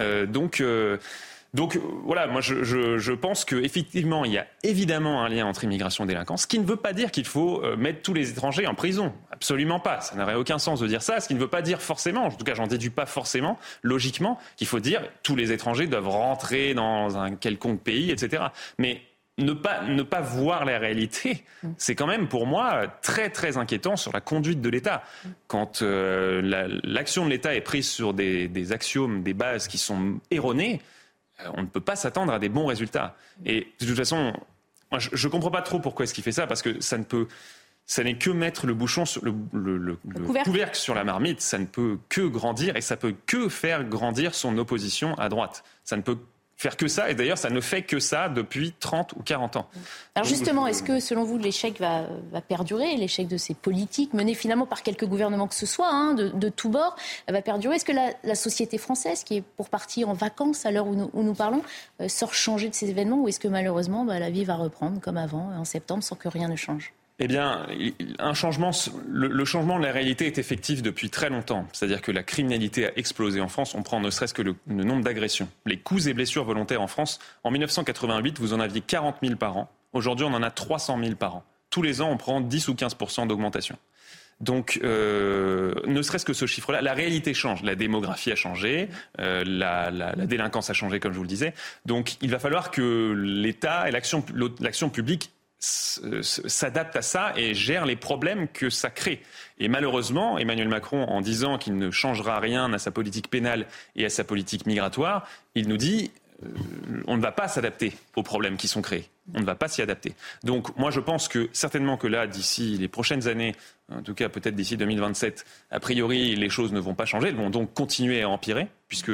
Euh, donc, euh, donc voilà, moi je, je, je pense qu'effectivement il y a évidemment un lien entre immigration et délinquance, ce qui ne veut pas dire qu'il faut euh, mettre tous les étrangers en prison. Absolument pas. Ça n'aurait aucun sens de dire ça, ce qui ne veut pas dire forcément, en tout cas j'en déduis pas forcément, logiquement, qu'il faut dire tous les étrangers doivent rentrer dans un quelconque pays, etc. Mais ne pas, ne pas voir la réalité, c'est quand même pour moi très très inquiétant sur la conduite de l'État. Quand euh, l'action de l'État est prise sur des, des axiomes, des bases qui sont erronées, euh, on ne peut pas s'attendre à des bons résultats. Et de toute façon, je ne comprends pas trop pourquoi est-ce qu'il fait ça, parce que ça ne peut, ça n'est que mettre le bouchon sur le, couvercle. sur la marmite. Ça ne peut que grandir et ça peut que faire grandir son opposition à droite. Ça ne peut faire que ça. Et d'ailleurs, ça ne fait que ça depuis 30 ou 40 ans. Alors justement, est-ce que selon vous, l'échec va, va perdurer, l'échec de ces politiques menés finalement par quelques gouvernements que ce soit, hein, de, de tous bords, va perdurer? Est-ce que la, la, société française, qui est pour partir en vacances à l'heure où nous, où nous parlons, euh, sort changer de ces événements? Ou est-ce que malheureusement bah, la vie va reprendre comme avant en septembre sans que rien ne change? Eh bien, un changement, le, changement de la réalité est effectif depuis très longtemps. C'est-à-dire que la criminalité a explosé en France. On prend ne serait-ce que le, nombre d'agressions. Les coups et blessures volontaires en France, en 1988, vous en aviez 40 000 par an. Aujourd'hui, on en a 300 000 par an. Tous les ans, on prend 10 ou 15% d'augmentation. Donc, euh, ne serait-ce que ce chiffre-là, la réalité change. La démographie a changé, euh, la, la, délinquance a changé, comme je vous le disais. Donc, il va falloir que l'État et l'action publique s'adapte à ça et gère les problèmes que ça crée. Et malheureusement, Emmanuel Macron, en disant qu'il ne changera rien à sa politique pénale et à sa politique migratoire, il nous dit euh, on ne va pas s'adapter aux problèmes qui sont créés. On ne va pas s'y adapter. Donc moi je pense que certainement que là, d'ici les prochaines années, en tout cas peut-être d'ici 2027, a priori les choses ne vont pas changer, elles vont donc continuer à empirer, puisque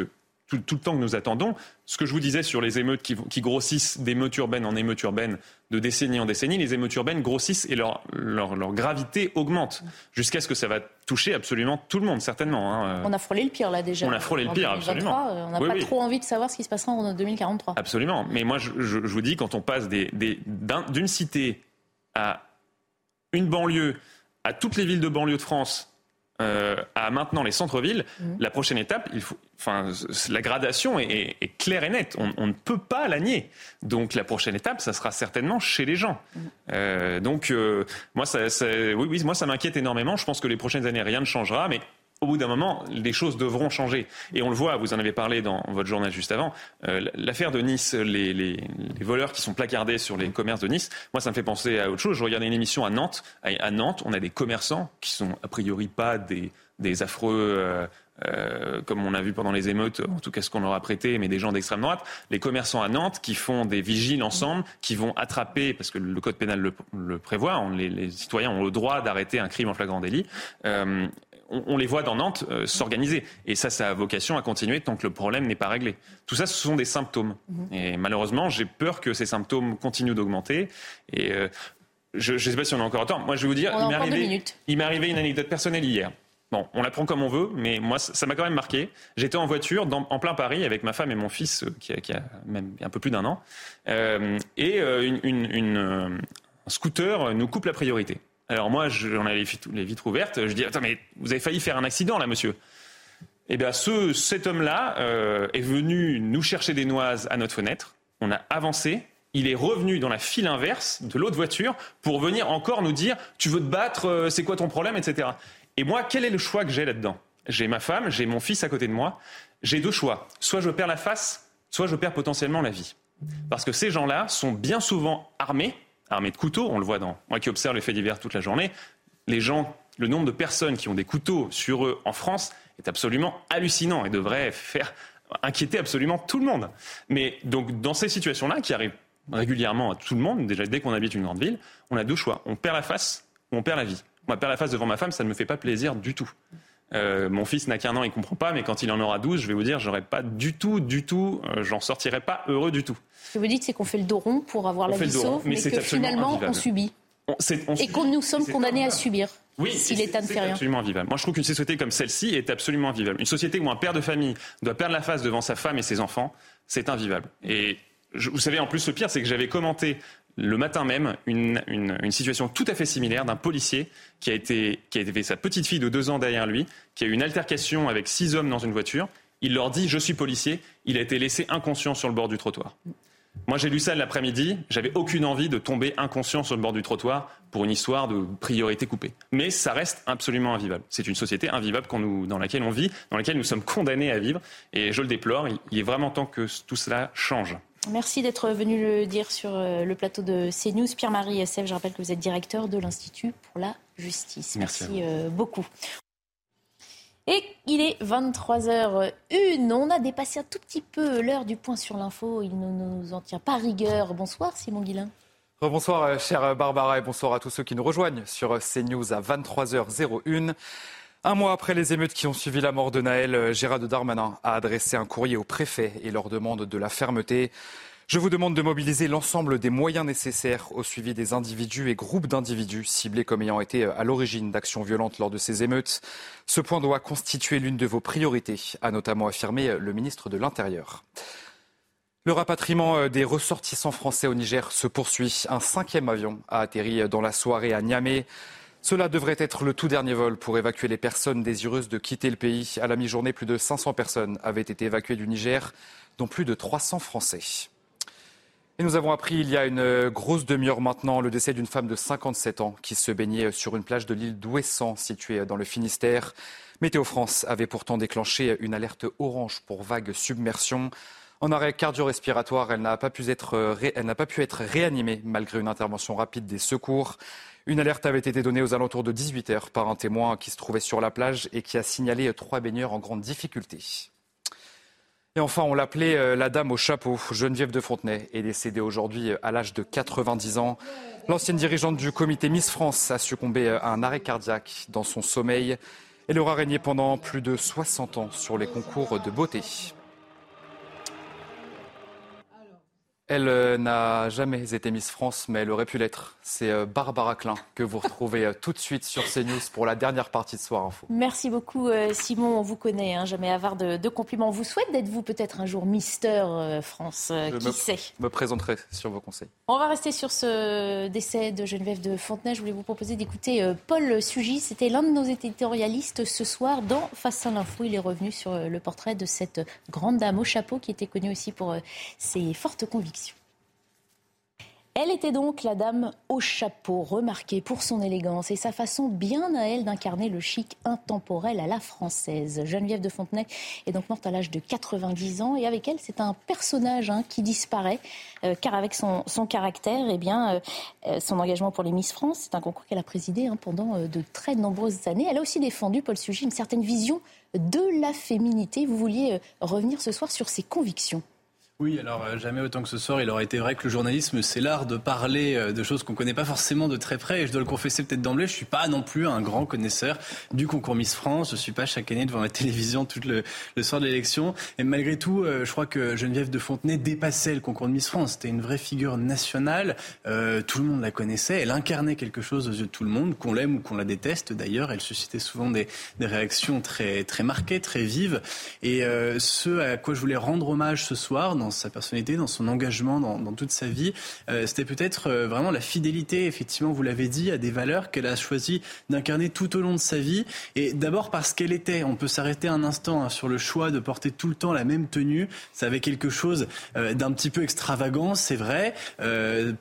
tout, tout, le temps que nous attendons. Ce que je vous disais sur les émeutes qui, qui grossissent d'émeutes urbaines en émeutes urbaines de décennie en décennie, les émeutes urbaines grossissent et leur, leur, leur gravité augmente jusqu'à ce que ça va toucher absolument tout le monde, certainement. Hein. On a frôlé le pire là déjà. On a frôlé le pire, 2023, absolument. On n'a oui, pas oui. trop envie de savoir ce qui se passera en 2043. Absolument. Mais moi, je, je, je vous dis, quand on passe d'une des, d'une cité à une banlieue, à toutes les villes de banlieue de France, euh, à maintenant les centres-villes, mmh. la prochaine étape, il faut, enfin, la gradation est, est, claire et nette. On, on, ne peut pas la nier. Donc la prochaine étape, ça sera certainement chez les gens. Mmh. Euh, donc euh, moi, ça, ça, oui, oui, moi, ça m'inquiète énormément. Je pense que les prochaines années, rien ne changera, mais au bout d'un moment, les choses devront changer. Et on le voit, vous en avez parlé dans votre journal juste avant, euh, l'affaire de Nice, les, voleurs qui sont placardés sur les commerces de Nice, moi ça me fait penser à autre chose. Je regardais une émission à Nantes. À Nantes, on a des commerçants qui sont a priori pas des, affreux... Euh, euh, comme on a vu pendant les émeutes, en tout cas ce qu'on leur a prêté, mais des gens d'extrême droite, les commerçants à Nantes qui font des vigiles ensemble, qui vont attraper, parce que le code pénal le, prévoit, les, citoyens ont le droit d'arrêter un crime en flagrant délit, on, on, les voit dans Nantes euh, s'organiser. Et ça, ça a vocation à continuer tant que le problème n'est pas réglé. Tout ça, ce sont des symptômes. Mmh. Et malheureusement, j'ai peur que ces symptômes continuent d'augmenter. Et euh, je ne sais pas si on a encore temps. Moi, je vais vous dire, il m'est arrivé, arrivé une anecdote personnelle hier. Bon, on la prend comme on veut, mais moi, ça m'a quand même marqué. J'étais en voiture dans, en plein Paris avec ma femme et mon fils, euh, qui a, qui a même un peu plus d'un an, euh, et une, une, une, un scooter nous coupe la priorité. Alors moi, j'en ai les vitres ouvertes. Je dis attends, mais vous avez failli faire un accident là, monsieur. Eh bien, ce, cet homme-là euh, est venu nous chercher des noises à notre fenêtre. On a avancé. Il est revenu dans la file inverse de l'autre voiture pour venir encore nous dire tu veux te battre, euh, c'est quoi ton problème, etc. Et moi, quel est le choix que j'ai là-dedans? J'ai ma femme, j'ai mon fils à côté de moi. J'ai deux choix. Soit je perds la face, soit je perds potentiellement la vie. Parce que ces gens-là sont bien souvent armés, armés de couteaux. On le voit dans moi qui observe les faits divers toute la journée. Les gens, le nombre de personnes qui ont des couteaux sur eux en France est absolument hallucinant et devrait faire inquiéter absolument tout le monde. Mais donc dans ces situations-là, qui arrivent régulièrement à tout le monde, déjà dès qu'on habite une grande ville, on a deux choix. On perd la face ou on perd la vie. Moi, perdre la face devant ma femme, ça ne me fait pas plaisir du tout. Euh, mon fils n'a qu'un an, il comprend pas, mais quand il en aura 12, je vais vous dire, j'aurais pas du tout, du tout, euh, j'en sortirai pas heureux du tout. Ce que vous dites, c'est qu'on fait le dos rond pour avoir on la vie sauve, mais, mais que finalement, invivable. on subit. On, on et que nous sommes condamnés à subir. Oui, si l'État ne fait rien. absolument invivable. Moi, je trouve qu'une société comme celle-ci est absolument invivable. Une société où un père de famille doit perdre la face devant sa femme et ses enfants, c'est invivable. Et je, vous savez, en plus, le pire, c'est que j'avais commenté le matin même une, une, une, situation tout à fait similaire d'un policier qui a, été, qui a sa petite fille de deux ans derrière lui, qui a eu une altercation avec six hommes dans une voiture. Il leur dit Je suis policier. Il a été laissé inconscient sur le bord du trottoir. Moi, j'ai lu ça l'après-midi. J'avais aucune envie de tomber inconscient sur le bord du trottoir pour une histoire de priorité coupée. Mais ça reste absolument invivable. C'est une société invivable nous, dans laquelle on vit, dans laquelle nous sommes condamnés à vivre. Et je le déplore. Il est vraiment temps que tout cela change. Merci d'être venu le dire sur euh, le plateau de CNews. Pierre-Marie SF, je rappelle que vous êtes directeur de l'Institut pour la justice. Merci, Merci euh, beaucoup. Et il est 23h01. On a dépassé un tout petit peu l'heure du point sur l'info. Il ne nous en tient pas rigueur. Bonsoir, Simon Guillain. Bonsoir, chère Barbara, et bonsoir à tous ceux qui nous rejoignent sur CNews à 23h01. Un mois après les émeutes qui ont suivi la mort de Naël, Gérard Darmanin a adressé un courrier au préfet et leur demande de la fermeté. Je vous demande de mobiliser l'ensemble des moyens nécessaires au suivi des individus et groupes d'individus ciblés comme ayant été à l'origine d'actions violentes lors de ces émeutes. Ce point doit constituer l'une de vos priorités, a notamment affirmé le ministre de l'Intérieur. Le rapatriement des ressortissants français au Niger se poursuit. Un cinquième avion a atterri dans la soirée à Niamey. Cela devrait être le tout dernier vol pour évacuer les personnes désireuses de quitter le pays. À la mi-journée, plus de 500 personnes avaient été évacuées du Niger, dont plus de 300 Français. Et nous avons appris il y a une grosse demi-heure maintenant le décès d'une femme de 57 ans qui se baignait sur une plage de l'île d'Ouessant située dans le Finistère. Météo France avait pourtant déclenché une alerte orange pour vague submersion. En arrêt cardio-respiratoire, elle n'a pas, pu être, elle n'a pas pu être réanimée malgré une intervention rapide des secours. Une alerte avait été donnée aux alentours de 18 heures par un témoin qui se trouvait sur la plage et qui a signalé trois baigneurs en grande difficulté. Et enfin, on l'appelait euh, la dame au chapeau. Geneviève de Fontenay est décédée aujourd'hui euh, à l'âge de 90 ans. L'ancienne dirigeante du comité Miss France a succombé euh, à un arrêt cardiaque dans son sommeil. Elle aura régné pendant plus de 60 ans sur les concours de beauté. Elle euh, n'a jamais été Miss France, mais elle aurait pu l'être. C'est euh, Barbara Klein que vous retrouvez euh, tout de suite sur CNews pour la dernière partie de Soir Info. Merci beaucoup Simon, on vous connaît, hein, jamais avare de, de, compliments. On vous souhaite d'être vous peut-être un jour Mister France, Je qui me, sait? me présenterai sur vos conseils. On va rester sur ce décès de Geneviève de Fontenay. Je voulais vous proposer d'écouter Paul Sugy. C'était l'un de nos éditorialistes ce soir dans Face à l'info. Il est revenu sur le portrait de cette grande dame au chapeau qui était connue aussi pour ses fortes convictions. Elle était donc la dame au chapeau, remarquée pour son élégance et sa façon bien à elle d'incarner le chic intemporel à la française. Geneviève de Fontenay est donc morte à l'âge de 90 ans et avec elle, c'est un personnage hein, qui disparaît, euh, car avec son, caractère, eh bien, euh, son engagement pour les Miss France, c'est un concours qu'elle a présidé hein, pendant euh, de très nombreuses années. Elle a aussi défendu, Paul Sugy, une certaine vision de la féminité. Vous vouliez revenir ce soir sur ses convictions. Oui, alors euh, jamais autant que ce soir, il aurait été vrai que le journalisme, c'est l'art de parler euh, de choses qu'on connaît pas forcément de très près. Et je dois le confesser peut-être d'emblée, je suis pas non plus un grand connaisseur du concours Miss France. Je suis pas chaque année devant la (laughs) télévision tout le, soir de l'élection. Et malgré tout, euh, je crois que Geneviève de Fontenay dépassait le concours de Miss France. C'était une vraie figure nationale. Tout le monde la connaissait. Elle incarnait quelque chose aux yeux de tout le monde, qu'on l'aime ou qu'on la déteste. D'ailleurs, elle suscitait souvent des, réactions très très marquées, très vives. Et ce à quoi je voulais rendre hommage ce soir sa personnalité, dans son engagement, dans, dans toute sa vie. Euh, C'était peut-être euh, vraiment la fidélité, effectivement, vous l'avez dit, à des valeurs qu'elle a choisi d'incarner tout au long de sa vie. Et d'abord parce qu'elle était, on peut s'arrêter un instant hein, sur le choix de porter tout le temps la même tenue. Ça avait quelque chose euh, d'un petit peu extravagant, c'est vrai.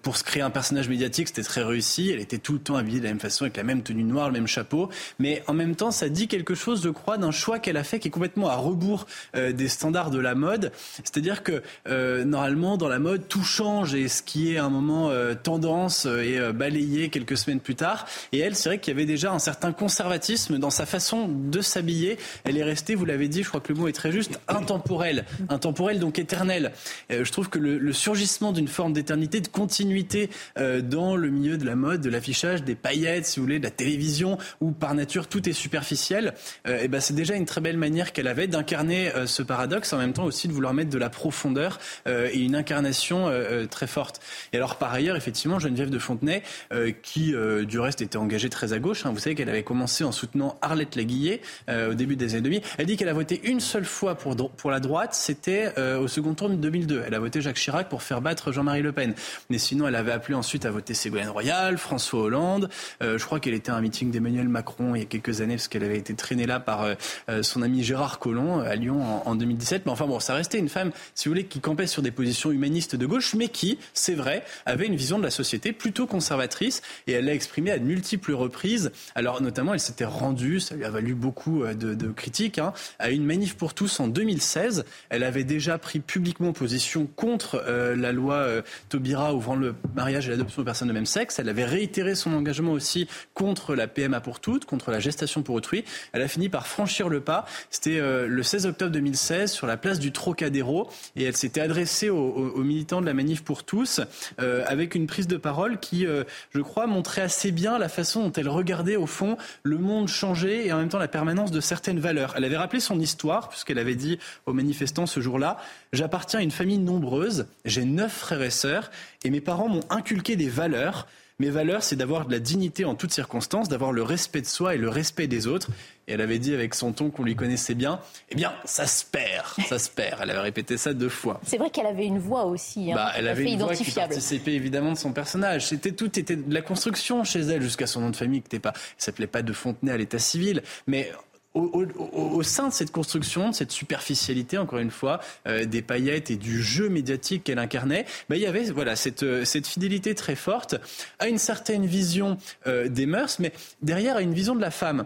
Pour se créer un personnage médiatique, c'était très réussi. Elle était tout le temps habillée de la même façon, avec la même tenue noire, le même chapeau. Mais en même temps, ça dit quelque chose, je crois, d'un choix qu'elle a fait qui est complètement à rebours des standards de la mode. C'est-à-dire que euh, normalement, dans la mode, tout change et ce qui est un moment euh, tendance euh, est balayé quelques semaines plus tard. Et elle, c'est vrai qu'il y avait déjà un certain conservatisme dans sa façon de s'habiller. Elle est restée, vous l'avez dit, je crois que le mot est très juste, intemporelle. Intemporelle, donc éternelle. Je trouve que le, le surgissement d'une forme d'éternité, de continuité dans le milieu de la mode, de l'affichage, des paillettes, si vous voulez, de la télévision, où par nature tout est superficiel, et ben c'est déjà une très belle manière qu'elle avait d'incarner ce paradoxe, en même temps aussi de vouloir mettre de la profondeur euh, et une incarnation euh, très forte. Et alors par ailleurs, effectivement, Geneviève de Fontenay, euh, qui euh, du reste était engagée très à gauche, hein, vous savez qu'elle avait commencé en soutenant Arlette Laguillet euh, au début des années 2000. Elle dit qu'elle a voté une seule fois pour, pour la droite, c'était euh, au second tour de 2002. Elle a voté Jacques Chirac pour faire battre Jean-Marie Le Pen. Mais sinon, elle avait appelé ensuite à voter Ségolène Royal, François Hollande. Euh, je crois qu'elle était à un meeting d'Emmanuel Macron il y a quelques années parce qu'elle avait été traînée là par euh, son ami Gérard Collomb à Lyon en, en 2017. Mais enfin bon, ça restait une femme, si vous voulez, qui campait sur des positions humanistes de gauche, mais qui, c'est vrai, avait une vision de la société plutôt conservatrice et elle l'a exprimée à de multiples reprises. Alors notamment, elle s'était rendue, ça lui a valu beaucoup euh, de, critiques, hein, à une manif pour tous en 2016. Elle avait déjà pris publiquement position contre euh, la loi euh, Taubira ouvrant le mariage et l'adoption de personnes de même sexe. Elle avait réitéré son engagement aussi contre la PMA pour toutes, contre la gestation pour autrui. Elle a fini par franchir le pas. C'était euh, le 16 octobre 2016 sur la place du Trocadéro et elle s'était adressée aux, militants de la manif pour tous avec une prise de parole qui, je crois, montrait assez bien la façon dont elle regardait au fond le monde changer et en même temps la permanence de certaines valeurs. Elle avait rappelé son histoire puisqu'elle avait dit aux manifestants ce jour-là J'appartiens à une famille nombreuse, j'ai neuf frères et sœurs et mes parents m'ont inculqué des valeurs. Mes valeurs, c'est d'avoir de la dignité en toutes circonstances, d'avoir le respect de soi et le respect des autres. Et elle avait dit avec son ton qu'on lui connaissait bien, eh bien, ça se perd, ça se perd. Elle avait répété ça deux fois. C'est vrai qu'elle avait une voix aussi. Hein, bah, elle avait une voix qui participait évidemment de son personnage. C'était tout était de la construction chez elle jusqu'à son nom de famille qui n'était pas, s'appelait pas de Fontenay à l'état civil, mais au, sein de cette construction, de cette superficialité, encore une fois, euh, des paillettes et du jeu médiatique qu'elle incarnait, bah, il y avait voilà cette, euh, cette fidélité très forte à une certaine vision euh, des mœurs, mais derrière à une vision de la femme.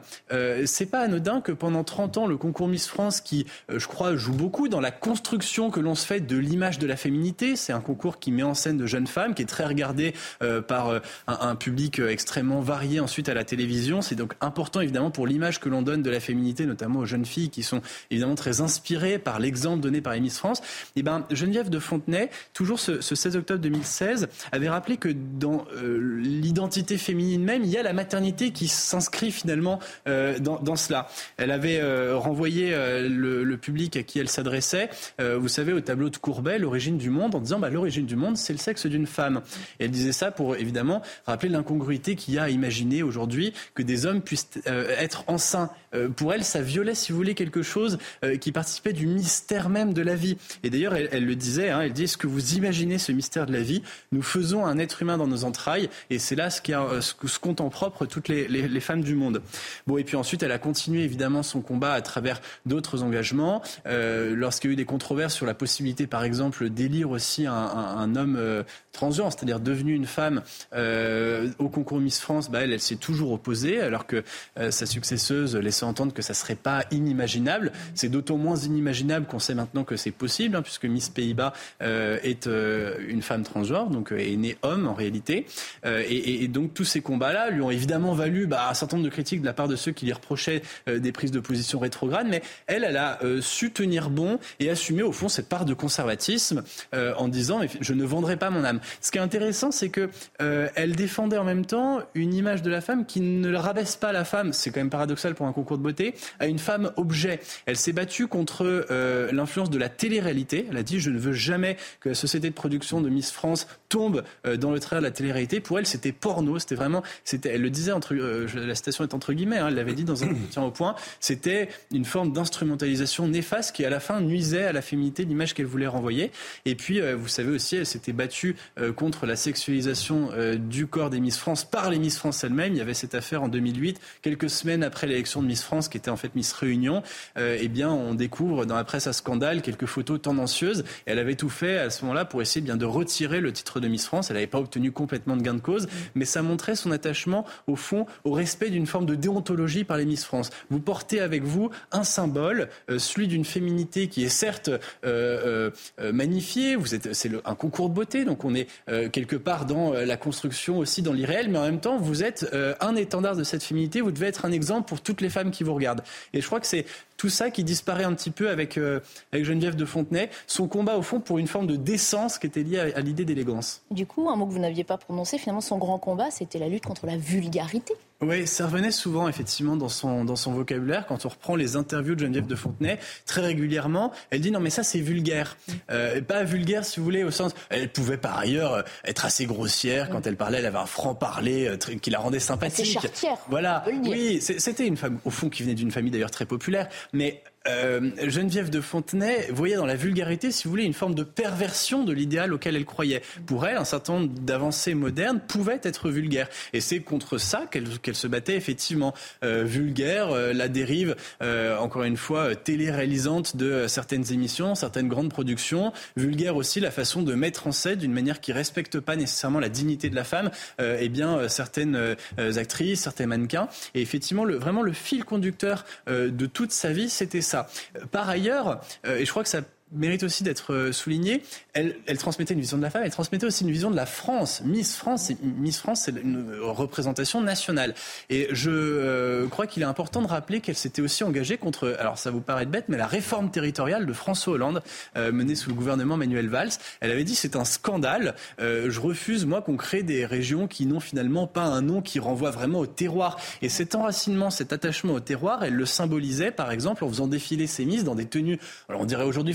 c'est pas anodin que pendant 30 ans, le concours Miss France, qui, je crois, joue beaucoup dans la construction que l'on se fait de l'image de la féminité, c'est un concours qui met en scène de jeunes femmes, qui est très regardé par un, public extrêmement varié ensuite à la télévision. C'est donc important évidemment pour l'image que l'on donne de la féminité notamment aux jeunes filles qui sont évidemment très inspirées par l'exemple donné par les Miss France, et eh ben, Geneviève de Fontenay, toujours ce, 16 octobre 2016, avait rappelé que dans euh, l'identité féminine même, il y a la maternité qui s'inscrit finalement euh, dans, cela. Elle avait euh, renvoyé le, public à qui elle s'adressait, vous savez, au tableau de Courbet, l'origine du monde, en disant bah, l'origine du monde, c'est le sexe d'une femme. Elle disait ça pour évidemment rappeler l'incongruité qu'il y a à imaginer aujourd'hui que des hommes puissent être enceints pour elle, ça violait, si vous voulez, quelque chose euh, qui participait du mystère même de la vie. Et d'ailleurs, elle, le disait, hein, elle dit, est-ce que vous imaginez ce mystère de la vie? Nous faisons un être humain dans nos entrailles, et c'est là ce, qui euh, ce, ce compte en propre toutes les, femmes du monde. Bon, et puis ensuite, elle a continué évidemment son combat à travers d'autres engagements. Euh, Lorsqu'il y a eu des controverses sur la possibilité, par exemple, d'élire aussi un, homme euh, transgenre, c'est-à-dire devenu une femme au concours Miss France, bah, elle s'est toujours opposée, alors que sa successeuse laissait entendre que ça serait pas inimaginable. C'est d'autant moins inimaginable qu'on sait maintenant que c'est possible, hein, puisque Miss Pays-Bas euh, est euh, une femme transgenre, donc euh, est née homme en réalité. Et, donc tous ces combats-là lui ont évidemment valu bah, un certain nombre de critiques de la part de ceux qui lui reprochaient des prises de position rétrogrades, mais elle, elle a su tenir bon et assumer au fond cette part de conservatisme en disant je ne vendrai pas mon âme. Ce qui est intéressant, c'est que elle défendait en même temps une image de la femme qui ne rabaisse pas la femme. C'est quand même paradoxal pour un concours de beauté, à une femme objet. Elle s'est battue contre euh, l'influence de la télé-réalité. Elle a dit je ne veux jamais que la société de production de Miss France tombe euh, dans le travers de la télé-réalité. Pour elle, c'était porno. C'était vraiment, c'était, elle le disait entre, euh, la citation est entre guillemets. Hein, elle l'avait dit dans un (coughs) entretien au point. C'était une forme d'instrumentalisation néfaste qui à la fin nuisait à la féminité, l'image qu'elle voulait renvoyer. Et puis, vous savez aussi, elle s'était battue contre la sexualisation du corps des Miss France par les Miss France elles-mêmes. Il y avait cette affaire en 2008, quelques semaines après l'élection de Miss France, qui était en fait Miss Réunion, euh, eh bien, on découvre dans la presse à scandale quelques photos tendancieuses. Et elle avait tout fait à ce moment-là pour essayer bien de retirer le titre de Miss France. Elle n'avait pas obtenu complètement de gain de cause, mais ça montrait son attachement au fond au respect d'une forme de déontologie par les Miss France. Vous portez avec vous un symbole, euh, celui d'une féminité qui est certes euh, magnifiée. Vous êtes, c'est un concours de beauté, donc on est quelque part dans la construction aussi dans l'irréel, mais en même temps vous êtes un étendard de cette féminité. Vous devez être un exemple pour toutes les femmes qui vous regardent. Et je crois que c'est tout ça qui disparaît un petit peu avec, euh, avec Geneviève de Fontenay, son combat au fond pour une forme de décence qui était liée à, à l'idée d'élégance. Du coup, un mot que vous n'aviez pas prononcé, finalement son grand combat, c'était la lutte contre la vulgarité. Oui, ça revenait souvent effectivement dans son, dans son vocabulaire. Quand on reprend les interviews de Geneviève de Fontenay, très régulièrement, elle dit non mais ça c'est vulgaire. Euh, pas vulgaire si vous voulez au sens... Elle pouvait par ailleurs euh, être assez grossière quand elle parlait, elle avait un franc-parler qui la rendait sympathique. C'est chartière. Voilà, oui, c'était une femme au fond qui venait d'une famille d'ailleurs très populaire, mais euh, Geneviève de Fontenay voyait dans la vulgarité, si vous voulez, une forme de perversion de l'idéal auquel elle croyait. Pour elle, un certain nombre d'avancées modernes pouvaient être vulgaires. Et c'est contre ça qu'elle se battait effectivement. Euh, vulgaire, euh, la dérive, encore une fois, télé-réalisante de certaines émissions, certaines grandes productions. Vulgaire aussi la façon de mettre en scène d'une manière qui respecte pas nécessairement la dignité de la femme, eh bien, certaines actrices, certains mannequins. Et effectivement, vraiment le fil conducteur de toute sa vie, c'était par ailleurs, euh, et je crois que ça mérite aussi d'être soulignée. Elle, transmettait une vision de la femme, elle transmettait aussi une vision de la France. Miss France, Miss France, c'est une représentation nationale. Et je crois qu'il est important de rappeler qu'elle s'était aussi engagée contre, alors ça vous paraît bête, mais la réforme territoriale de François Hollande, menée sous le gouvernement Manuel Valls. Elle avait dit c'est un scandale. je refuse moi qu'on crée des régions qui n'ont finalement pas un nom qui renvoie vraiment au terroir. Et cet enracinement, cet attachement au terroir, elle le symbolisait par exemple en faisant défiler ses Miss dans des tenues, alors on dirait aujourd'hui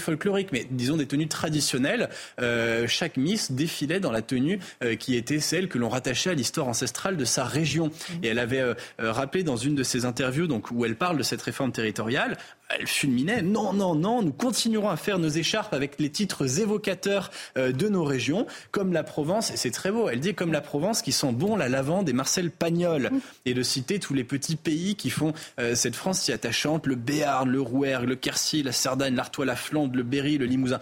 mais disons des tenues traditionnelles. Euh, chaque Miss défilait dans la tenue euh, qui était celle que l'on rattachait à l'histoire ancestrale de sa région. Et elle avait euh, rappelé dans une de ses interviews, donc où elle parle de cette réforme territoriale, elle fulminait. Non, non, non, nous continuerons à faire nos écharpes avec les titres évocateurs de nos régions, comme la Provence, et c'est très beau, elle dit comme la Provence qui sent bon la lavande et Marcel Pagnol, et de citer tous les petits pays qui font cette France si attachante, le Béarn, le Rouergue, le Quercy, la Cerdagne, l'Artois, la Flandre, le Berry, le Limousin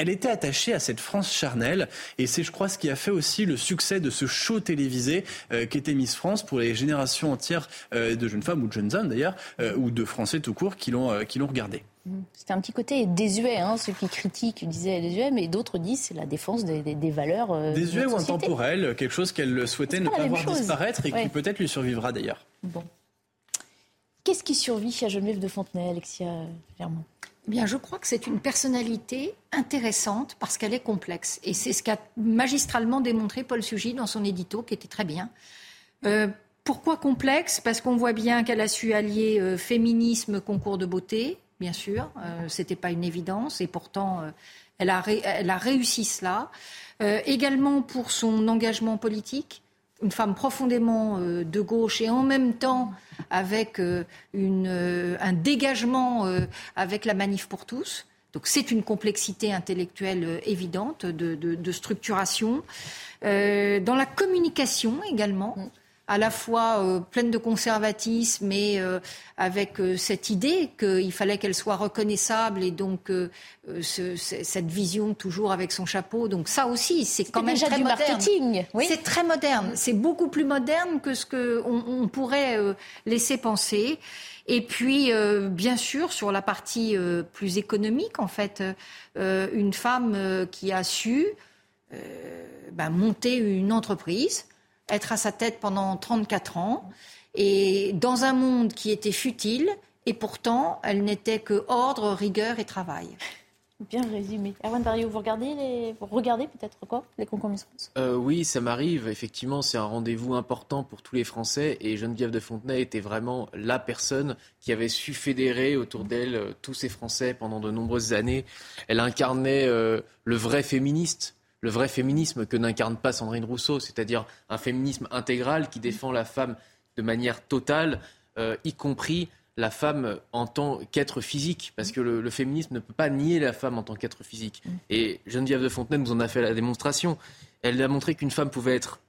elle était attachée à cette France charnelle et c'est je crois ce qui a fait aussi le succès de ce show télévisé euh, qu'était Miss France pour les générations entières euh, de jeunes femmes ou de jeunes hommes d'ailleurs euh, ou de Français tout court qui l'ont qui l'ont regardé. Mmh. C'était un petit côté désuet, hein, ceux qui critiquent disaient désuet, mais d'autres disent c'est la défense des, des, valeurs. désuet ou intemporel, quelque chose qu'elle souhaitait ne pas, voir disparaître et qui peut-être lui survivra d'ailleurs. Bon. Qu'est-ce qui survit à Geneviève de Fontenay, Alexia Germain? Bien, je crois que c'est une personnalité intéressante parce qu'elle est complexe. Et c'est ce qu'a magistralement démontré Paul Sugy dans son édito, qui était très bien. Euh, pourquoi complexe? Parce qu'on voit bien qu'elle a su allier euh, féminisme, concours de beauté, bien sûr. Euh, Ce n'était pas une évidence. Et pourtant, a elle, a réussi cela. également pour son engagement politique une femme profondément euh, de gauche et en même temps avec euh, euh, un dégagement avec la manif pour tous. Donc c'est une complexité intellectuelle évidente de, de, de structuration. dans la communication également, mm à la fois euh, pleine de conservatisme mais euh, avec euh, cette idée qu'il fallait qu'elle soit reconnaissable et donc cette vision toujours avec son chapeau. Donc ça aussi, c'est quand même très du moderne. marketing. Oui. C'est très moderne. C'est beaucoup plus moderne que ce qu'on on pourrait laisser penser. Et puis, bien sûr, sur la partie plus économique, en fait, une femme qui a su ben, monter une entreprise être à sa tête pendant 34 ans, et dans un monde qui était futile, et pourtant, elle n'était que ordre, rigueur et travail. Bien résumé. Erwan Barrio, vous regardez, les... vous regardez peut-être quoi, les concours Miss France euh, Oui, ça m'arrive. Effectivement, c'est un rendez-vous important pour tous les Français. Et Geneviève de Fontenay était vraiment la personne qui avait su fédérer autour d'elle euh, tous ces Français pendant de nombreuses années. Elle incarnait euh, le vrai féministe le vrai féminisme que n'incarne pas Sandrine Rousseau, c'est-à-dire un féminisme intégral qui défend la femme de manière totale, euh, y compris la femme en tant qu'être physique, parce que le, féminisme ne peut pas nier la femme en tant qu'être physique. Et Geneviève de Fontenay nous en a fait la démonstration. Elle a montré qu'une femme pouvait être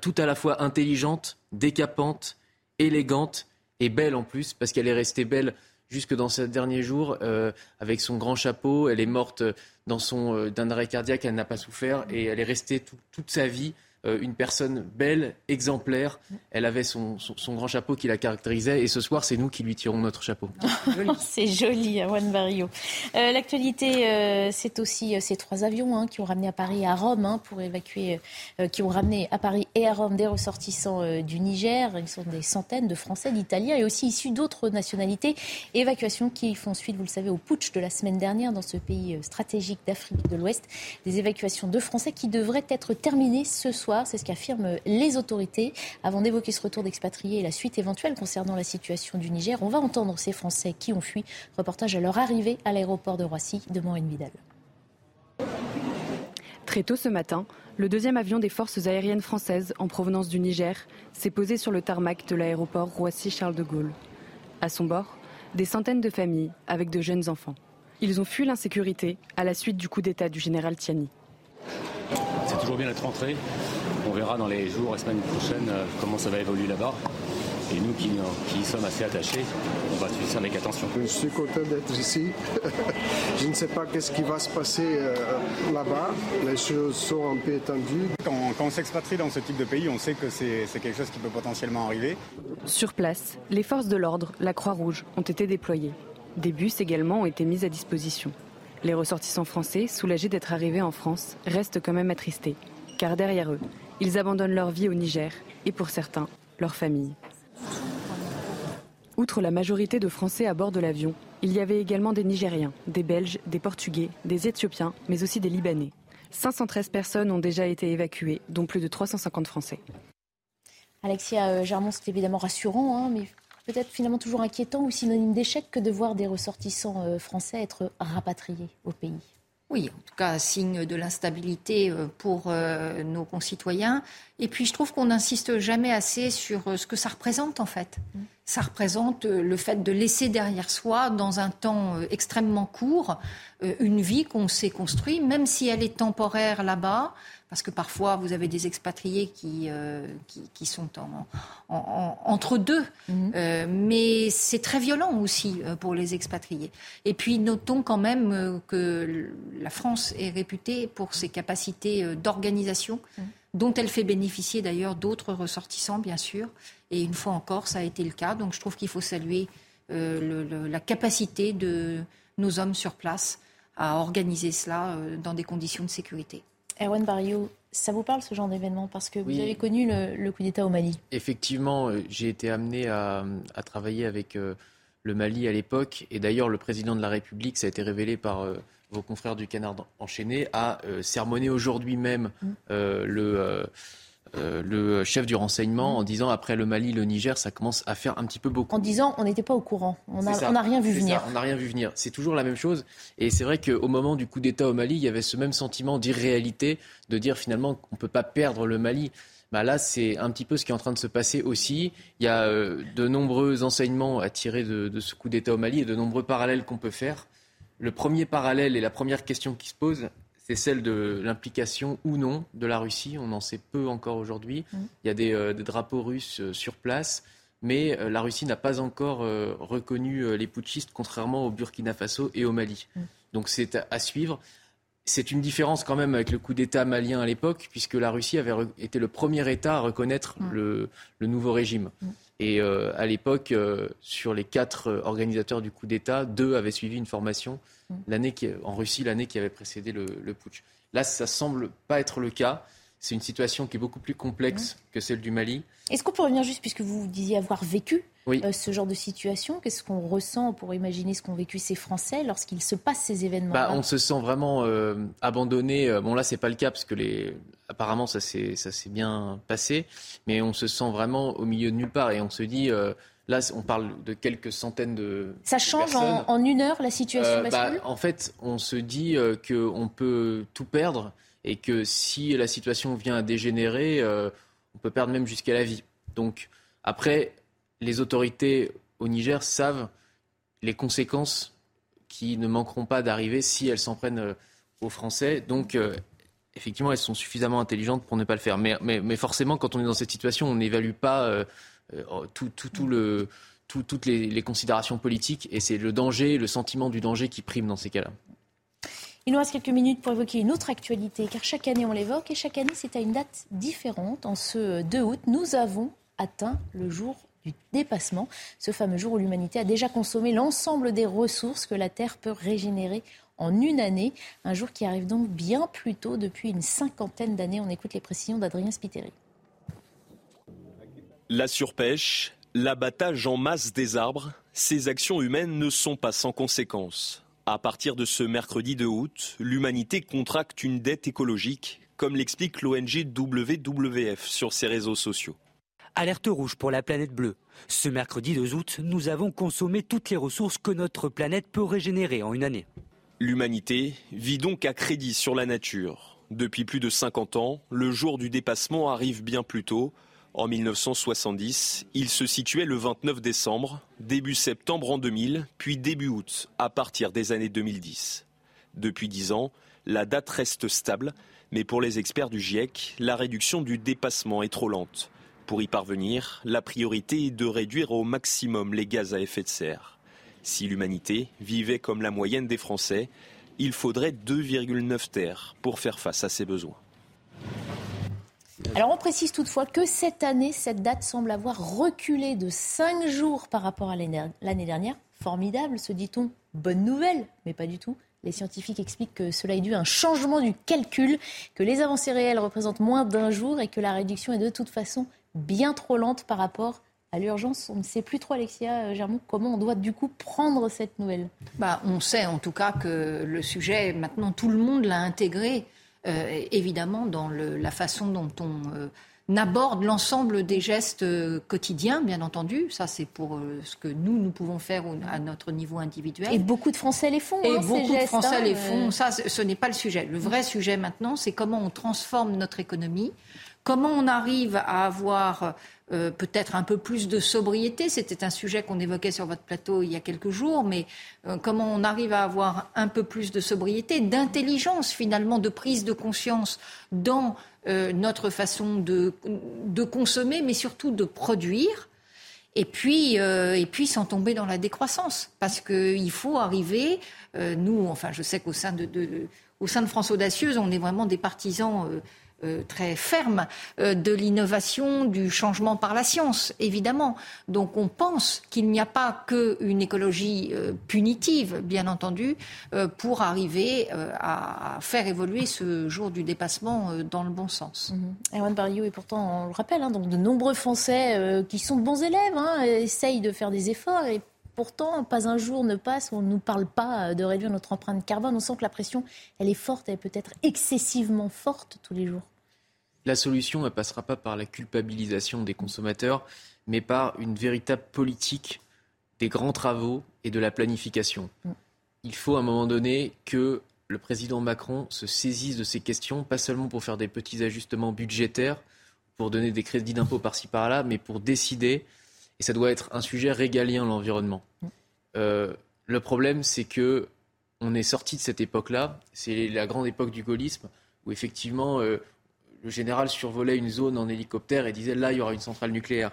tout à la fois intelligente, décapante, élégante et belle en plus, parce qu'elle est restée belle jusque dans ses derniers jours euh, avec son grand chapeau. Elle est morte dans son euh, d'un arrêt cardiaque, elle n'a pas souffert et elle est restée toute sa vie euh, une personne belle, exemplaire. Elle avait son, grand chapeau qui la caractérisait. Et ce soir, c'est nous qui lui tirons notre chapeau. (laughs) c'est joli, Juan Barrio. Euh, l'actualité, euh, c'est aussi ces trois avions hein, qui ont ramené à Paris et à Rome hein, pour évacuer, qui ont ramené à Paris et à Rome des ressortissants du Niger. Ils sont des centaines de Français, d'Italiens et aussi issus d'autres nationalités. Évacuations qui font suite, vous le savez, au putsch de la semaine dernière dans ce pays stratégique d'Afrique de l'Ouest. Des évacuations de Français qui devraient être terminées ce soir c'est ce qu'affirment les autorités. Avant d'évoquer ce retour d'expatriés et la suite éventuelle concernant la situation du Niger, on va entendre ces Français qui ont fui. Reportage à leur arrivée à l'aéroport de Roissy de Maureen Vidal. Très tôt ce matin, le deuxième avion des forces aériennes françaises en provenance du Niger s'est posé sur le tarmac de l'aéroport Roissy-Charles de Gaulle. À son bord, des centaines de familles avec de jeunes enfants. Ils ont fui l'insécurité à la suite du coup d'État du général Tiani. C'est toujours bien d'être rentré. On verra dans les jours et semaines prochaines euh, comment ça va évoluer là-bas. Et nous qui, qui, sommes assez attachés, on va suivre ça avec attention. Je suis content d'être ici. (laughs) Je ne sais pas qu'est-ce qui va se passer euh, là-bas. Les choses sont un peu étendues. Quand, quand on s'expatrie dans ce type de pays, on sait que c'est quelque chose qui peut potentiellement arriver. Sur place, les forces de l'ordre, la Croix-Rouge, ont été déployées. Des bus également ont été mis à disposition. Les ressortissants français, soulagés d'être arrivés en France, restent quand même attristés. Car derrière eux, ils abandonnent leur vie au Niger et pour certains, leur famille. Outre la majorité de Français à bord de l'avion, il y avait également des Nigériens, des Belges, des Portugais, des Éthiopiens, mais aussi des Libanais. 513 personnes ont déjà été évacuées, dont plus de 350 Français. Alexia euh, Germont, c'est évidemment rassurant, hein, mais peut-être finalement toujours inquiétant ou synonyme d'échec que de voir des ressortissants euh, français être rapatriés au pays. Oui, en tout cas, signe de l'instabilité euh, pour nos concitoyens. Et puis, je trouve qu'on n'insiste jamais assez sur ce que ça représente, en fait. Ça représente le fait de laisser derrière soi, dans un temps extrêmement court, une vie qu'on s'est construite, même si elle est temporaire là-bas, parce que parfois vous avez des expatriés qui, euh, qui, sont en, entre deux. Mhm. Euh, mais c'est très violent aussi euh, pour les expatriés. Et puis notons quand même que la France est réputée pour ses capacités d'organisation, mhm. dont elle fait bénéficier d'ailleurs d'autres ressortissants, bien sûr. Et une fois encore, ça a été le cas. Donc je trouve qu'il faut saluer la capacité de nos hommes sur place à organiser cela dans des conditions de sécurité. Erwan Barrio, ça vous parle ce genre d'événement? Parce que vous avez connu le, coup d'État au Mali. Effectivement, euh, j'ai été amené à, travailler avec euh, le Mali à l'époque. Et d'ailleurs, le président de la République, ça a été révélé par euh, vos confrères du Canard enchaîné, a sermonné aujourd'hui même mmh. le euh, le chef du renseignement en disant après le Mali, le Niger, ça commence à faire un petit peu beaucoup. En disant on n'était pas au courant, on n'a rien vu venir. on n'a rien vu venir. C'est toujours la même chose. Et c'est vrai qu'au moment du coup d'État au Mali, il y avait ce même sentiment d'irréalité, de dire finalement qu'on ne peut pas perdre le Mali. Bah là, c'est un petit peu ce qui est en train de se passer aussi. Il y a euh, de nombreux enseignements à tirer de, de ce coup d'État au Mali et de nombreux parallèles qu'on peut faire. Le premier parallèle et la première question qui se pose, c'est celle de l'implication ou non de la Russie. On en sait peu encore aujourd'hui. Mm. Il y a des, euh, drapeaux russes euh, sur place, mais euh, la Russie n'a pas encore reconnu les putschistes, contrairement au Burkina Faso et au Mali. Mm. Donc c'est à, suivre. C'est une différence quand même avec le coup d'État malien à l'époque, puisque la Russie avait été le premier État à reconnaître mm. le, nouveau régime. Et à l'époque, sur les quatre organisateurs du coup d'État, deux avaient suivi une formation l'année en Russie l'année qui avait précédé le, putsch. Là, ça semble pas être le cas. C'est une situation qui est beaucoup plus complexe que celle du Mali. Est-ce qu'on peut revenir juste, puisque vous disiez avoir vécu euh, ce genre de situation, qu'est-ce qu'on ressent pour imaginer ce qu'ont vécu ces Français lorsqu'il se passe ces événements bah, On se sent vraiment euh, abandonné. Euh, bon, là, c'est pas le cas, parce que les... apparemment, ça s'est bien passé, mais on se sent vraiment au milieu de nulle part et on se dit Là, on parle de quelques centaines de. Ça change en, une heure la situation euh, bah, En fait, on se dit euh, qu'on peut tout perdre et que si la situation vient à dégénérer, euh, on peut perdre même jusqu'à la vie. Donc, après, les autorités au Niger savent les conséquences qui ne manqueront pas d'arriver si elles s'en prennent aux Français. Donc, effectivement, elles sont suffisamment intelligentes pour ne pas le faire. Mais, mais forcément, quand on est dans cette situation, on n'évalue pas euh, tout, le, toutes les, considérations politiques et c'est le danger, le sentiment du danger qui prime dans ces cas-là. Il nous reste quelques minutes pour évoquer une autre actualité, car chaque année on l'évoque et chaque année c'est à une date différente. En ce 2 août, nous avons atteint le jour du dépassement, ce fameux jour où l'humanité a déjà consommé l'ensemble des ressources que la Terre peut régénérer en une année. Un jour qui arrive donc bien plus tôt depuis une cinquantaine d'années. On écoute les précisions d'Adrien Spiteri. La surpêche, l'abattage en masse des arbres, ces actions humaines ne sont pas sans conséquences. À partir de ce mercredi 2 août, l'humanité contracte une dette écologique, comme l'explique l'ONG WWF sur ses réseaux sociaux. Alerte rouge pour la planète bleue. Ce mercredi 2 août, nous avons consommé toutes les ressources que notre planète peut régénérer en une année. L'humanité vit donc à crédit sur la nature. Depuis plus de 50 ans, le jour du dépassement arrive bien plus tôt. En 1970, il se situait le 29 décembre, début septembre en 2000, puis début août à partir des années 2010. Depuis dix ans, la date reste stable, mais pour les experts du GIEC, la réduction du dépassement est trop lente. Pour y parvenir, la priorité est de réduire au maximum les gaz à effet de serre. Si l'humanité vivait comme la moyenne des Français, il faudrait 2,9 terres pour faire face à ses besoins. Alors on précise toutefois que cette année, cette date semble avoir reculé de 5 jours par rapport à l'année dernière. Formidable, se dit-on. Bonne nouvelle, mais pas du tout. Les scientifiques expliquent que cela est dû à un changement du calcul, que les avancées réelles représentent moins d'un jour et que la réduction est de toute façon bien trop lente par rapport à l'urgence. On ne sait plus trop, Alexia euh, Germont, comment on doit du coup prendre cette nouvelle. Bah, on sait en tout cas que le sujet, maintenant, tout le monde l'a intégré, euh, évidemment, dans le, la façon dont on euh, aborde l'ensemble des gestes quotidiens, bien entendu. Ça, c'est pour ce que nous, nous pouvons faire à notre niveau individuel. Et beaucoup de Français les font. Et hein, beaucoup ces de Français hein, les euh. font. Ça, ce ce n'est pas le sujet. Le vrai sujet maintenant, c'est comment on transforme notre économie, comment on arrive à avoir euh, peut-être un peu plus de sobriété. C'était un sujet qu'on évoquait sur votre plateau il y a quelques jours, mais euh, comment on arrive à avoir un peu plus de sobriété, d'intelligence finalement, de prise de conscience dans euh, notre façon de, de consommer, mais surtout de produire. Et puis, et puis sans tomber dans la décroissance, parce qu'il faut arriver. nous, enfin, je sais qu'au sein de- au sein de France Audacieuse, on est vraiment des partisans euh, très fermes euh, de l'innovation, du changement par la science, évidemment. Donc, on pense qu'il n'y a pas qu'une écologie euh, punitive, bien entendu, pour arriver à, faire évoluer ce jour du dépassement dans le bon sens. Erwan Barillot, et pourtant, on le rappelle, hein, donc de nombreux Français qui sont de bons élèves, hein, essayent de faire des efforts et pourtant, pas un jour ne passe où on ne nous parle pas de réduire notre empreinte carbone. On sent que la pression, elle est forte, elle peut être excessivement forte tous les jours. La solution ne passera pas par la culpabilisation des consommateurs, mais par une véritable politique des grands travaux et de la planification. Mm. Il faut à un moment donné que le président Macron se saisisse de ces questions, pas seulement pour faire des petits ajustements budgétaires, pour donner des crédits d'impôt par-ci par-là, mais pour décider, et ça doit être un sujet régalien, l'environnement. Euh, le problème, c'est que on est sorti de cette époque-là, c'est la grande époque du gaullisme, où effectivement euh, le général survolait une zone en hélicoptère et disait là, il y aura une centrale nucléaire.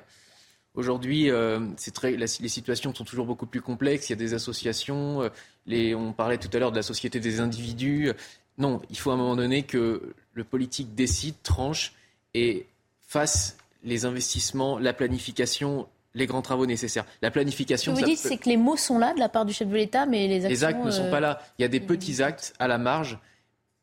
Aujourd'hui, euh, c'est très- la- les situations sont toujours beaucoup plus complexes. Il y a des associations. euh, les, on parlait tout à l'heure de la société des individus. Non, il faut à un moment donné que le politique décide, tranche et fasse les investissements, la planification, les grands travaux nécessaires. La Ce que planification, vous dites, peut- c'est que les mots sont là de la part du chef de l'État, mais les actions... les actes ne sont euh, pas là. Il y a des petits actes à la marge,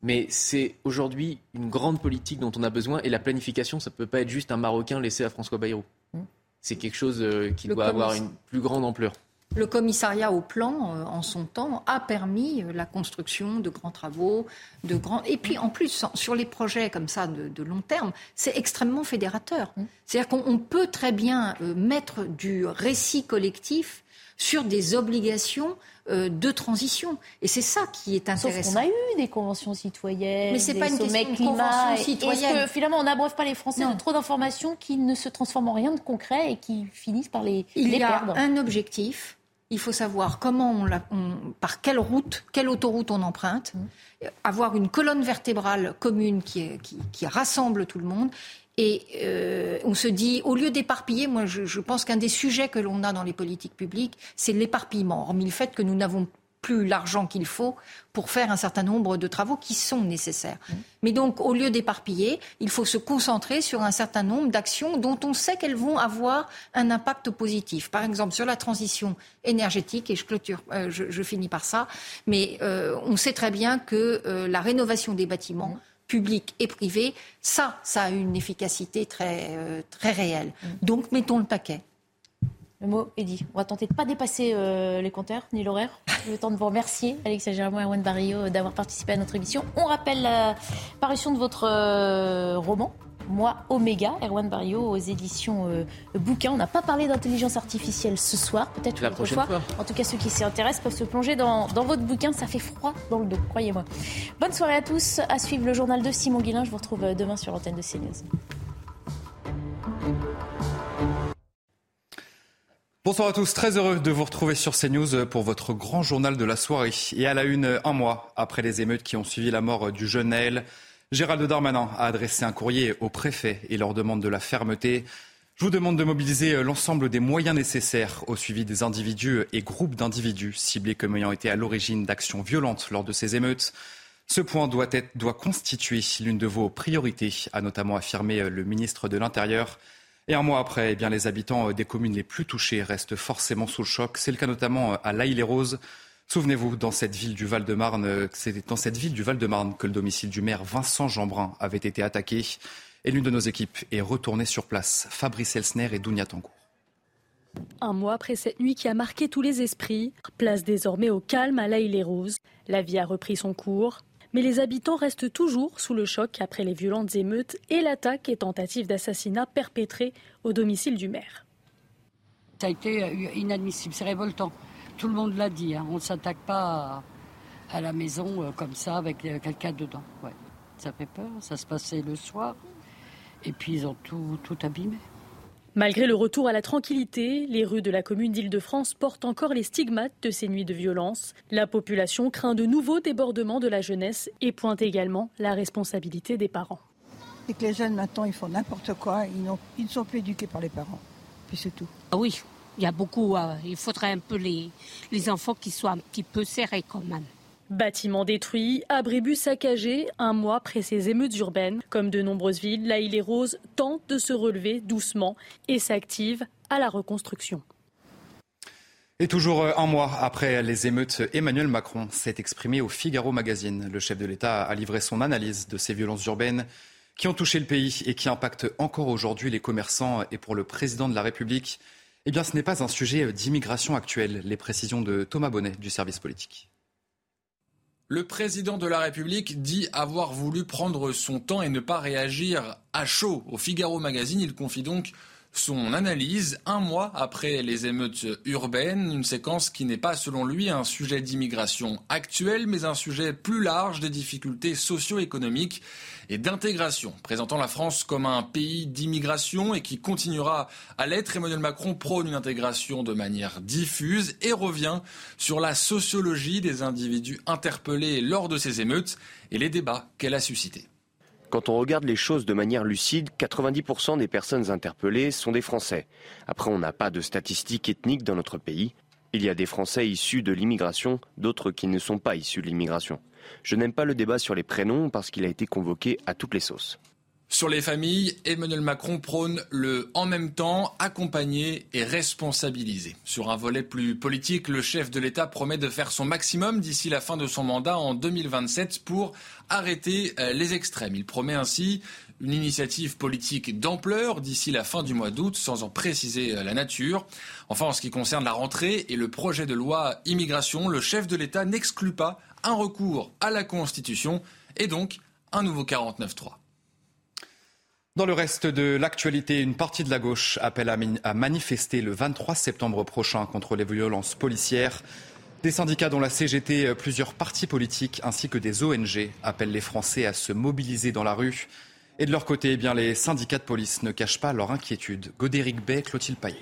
mais c'est aujourd'hui une grande politique dont on a besoin. Et la planification, ça ne peut pas être juste un Marocain laissé à François Bayrou. Mm. C'est quelque chose euh, qui Le doit avoir une plus grande ampleur. Le commissariat au plan, euh, en son temps, a permis euh, la construction de grands travaux, de grands. Et puis, en plus, sur les projets comme ça de, de long terme, c'est extrêmement fédérateur. C'est-à-dire qu'on on peut très bien euh, mettre du récit collectif sur des obligations euh, de transition. Et c'est ça qui est Sauf intéressant. qu'on a eu des conventions citoyennes, Mais c'est pas une question de climat. Est-ce que finalement on n'abreuve pas les Français Non. de trop d'informations qui ne se transforment en rien de concret et qui finissent par les, Il les y a perdre? un objectif. Il faut savoir comment on, la- on- par quelle route, quelle autoroute on emprunte, avoir une colonne vertébrale commune qui, est- qui- qui rassemble tout le monde. Et euh, on se dit, au lieu d'éparpiller, moi je, je pense qu'un des sujets que l'on a dans les politiques publiques, c'est l'éparpillement, hormis le fait que nous n'avons plus l'argent qu'il faut pour faire un certain nombre de travaux qui sont nécessaires. Mais donc, au lieu d'éparpiller, il faut se concentrer sur un certain nombre d'actions dont on sait qu'elles vont avoir un impact positif. Par exemple, sur la transition énergétique, et je clôture, euh, je, je finis par ça, mais euh, on sait très bien que euh, la rénovation des bâtiments publics et privés, ça, ça a une efficacité très, euh, très réelle. Donc, mettons le paquet. Le mot est dit. On va tenter de ne pas dépasser euh, les compteurs ni l'horaire. Le temps de vous remercier, Alexia Germain et Erwan Barrio, d'avoir participé à notre émission. On rappelle la parution de votre euh, roman. Moi, Oméga, Erwan Barrio, aux éditions euh, Bouquin. On n'a pas parlé d'intelligence artificielle ce soir, peut-être La prochaine fois. En tout cas, ceux qui s'y intéressent peuvent se plonger dans, dans votre bouquin. Ça fait froid dans le dos, croyez-moi. Bonne soirée à tous. À suivre le journal de Simon Guillain. Je vous retrouve euh, demain sur l'antenne de CNews. Bonsoir à tous, très heureux de vous retrouver sur CNews pour votre grand journal de la soirée. Et à la une, un mois après les émeutes qui ont suivi la mort du jeune Naël, Gérald Darmanin a adressé un courrier au préfet et leur demande de la fermeté. Je vous demande de mobiliser l'ensemble des moyens nécessaires au suivi des individus et groupes d'individus ciblés comme ayant été à l'origine d'actions violentes lors de ces émeutes. Ce point doit, constituer l'une de vos priorités, a notamment affirmé le ministre de l'Intérieur. Et un mois après, eh les habitants des communes les plus touchées restent forcément sous le choc. C'est le cas notamment à l'Aïle-les-Roses. Souvenez-vous, dans cette ville du Val-de-Marne, c'est dans cette ville du Val-de-Marne que le domicile du maire Vincent Jeanbrun avait été attaqué. Et l'une de nos équipes est retournée sur place. Fabrice Elsner et Dounia Tangour. Un mois après cette nuit qui a marqué tous les esprits, place désormais au calme à l'Aïle les Roses. La vie a repris son cours, mais les habitants restent toujours sous le choc après les violentes émeutes et l'attaque et tentative d'assassinat perpétrée au domicile du maire. Ça a été inadmissible, c'est révoltant. Tout le monde l'a dit, hein. on ne s'attaque pas à, la maison euh, comme ça avec euh, quelqu'un dedans. Ça fait peur, ça se passait le soir, et puis ils ont tout, tout abîmé. Malgré le retour à la tranquillité, les rues de la commune d'Île-de-France portent encore les stigmates de ces nuits de violence. La population craint de nouveaux débordements de la jeunesse et pointe également la responsabilité des parents. Et que les jeunes maintenant ils font n'importe quoi, ils, ils, ne sont plus éduqués par les parents. Puis c'est tout. Ah oui, il y a beaucoup. Euh, il faudrait un peu les, les enfants qui soient un petit peu serrés quand même. Bâtiments détruits, abribus saccagés, un mois après ces émeutes urbaines. Comme de nombreuses villes, la île Rose tente de se relever doucement et s'active à la reconstruction. Et toujours un mois après les émeutes, Emmanuel Macron s'est exprimé au Figaro Magazine. Le chef de l'État a livré son analyse de ces violences urbaines qui ont touché le pays et qui impactent encore aujourd'hui les commerçants. Et pour le président de la République, eh bien, ce n'est pas un sujet d'immigration actuelle. Les précisions de Thomas Bonnet du service politique. Le président de la République dit avoir voulu prendre son temps et ne pas réagir à chaud. Au Figaro Magazine, il confie donc son analyse un mois après les émeutes urbaines, une séquence qui n'est pas selon lui un sujet d'immigration actuel, mais un sujet plus large des difficultés socio-économiques et d'intégration, présentant la France comme un pays d'immigration et qui continuera à l'être. Emmanuel Macron prône une intégration de manière diffuse et revient sur la sociologie des individus interpellés lors de ces émeutes et les débats qu'elle a suscités. Quand on regarde les choses de manière lucide, 90% des personnes interpellées sont des Français. Après, on n'a pas de statistiques ethniques dans notre pays. Il y a des Français issus de l'immigration, d'autres qui ne sont pas issus de l'immigration. Je n'aime pas le débat sur les prénoms parce qu'il a été convoqué à toutes les sauces. Sur les familles, Emmanuel Macron prône le en même temps, accompagner et responsabiliser. Sur un volet plus politique, le chef de l'État promet de faire son maximum d'ici la fin de son mandat en 2027 pour arrêter euh, les extrêmes. Il promet ainsi une initiative politique d'ampleur d'ici la fin du mois d'août, sans en préciser euh, la nature. Enfin, en ce qui concerne la rentrée et le projet de loi immigration, le chef de l'État n'exclut pas un recours à la Constitution et donc un nouveau 49-3. Dans le reste de l'actualité, une partie de la gauche appelle à manifester le 23 septembre prochain contre les violences policières. Des syndicats dont la CGT, plusieurs partis politiques ainsi que des ONG appellent les Français à se mobiliser dans la rue. Et de leur côté, eh les syndicats de police ne cachent pas leur inquiétude. Godéric Bay, Clotilde Payet.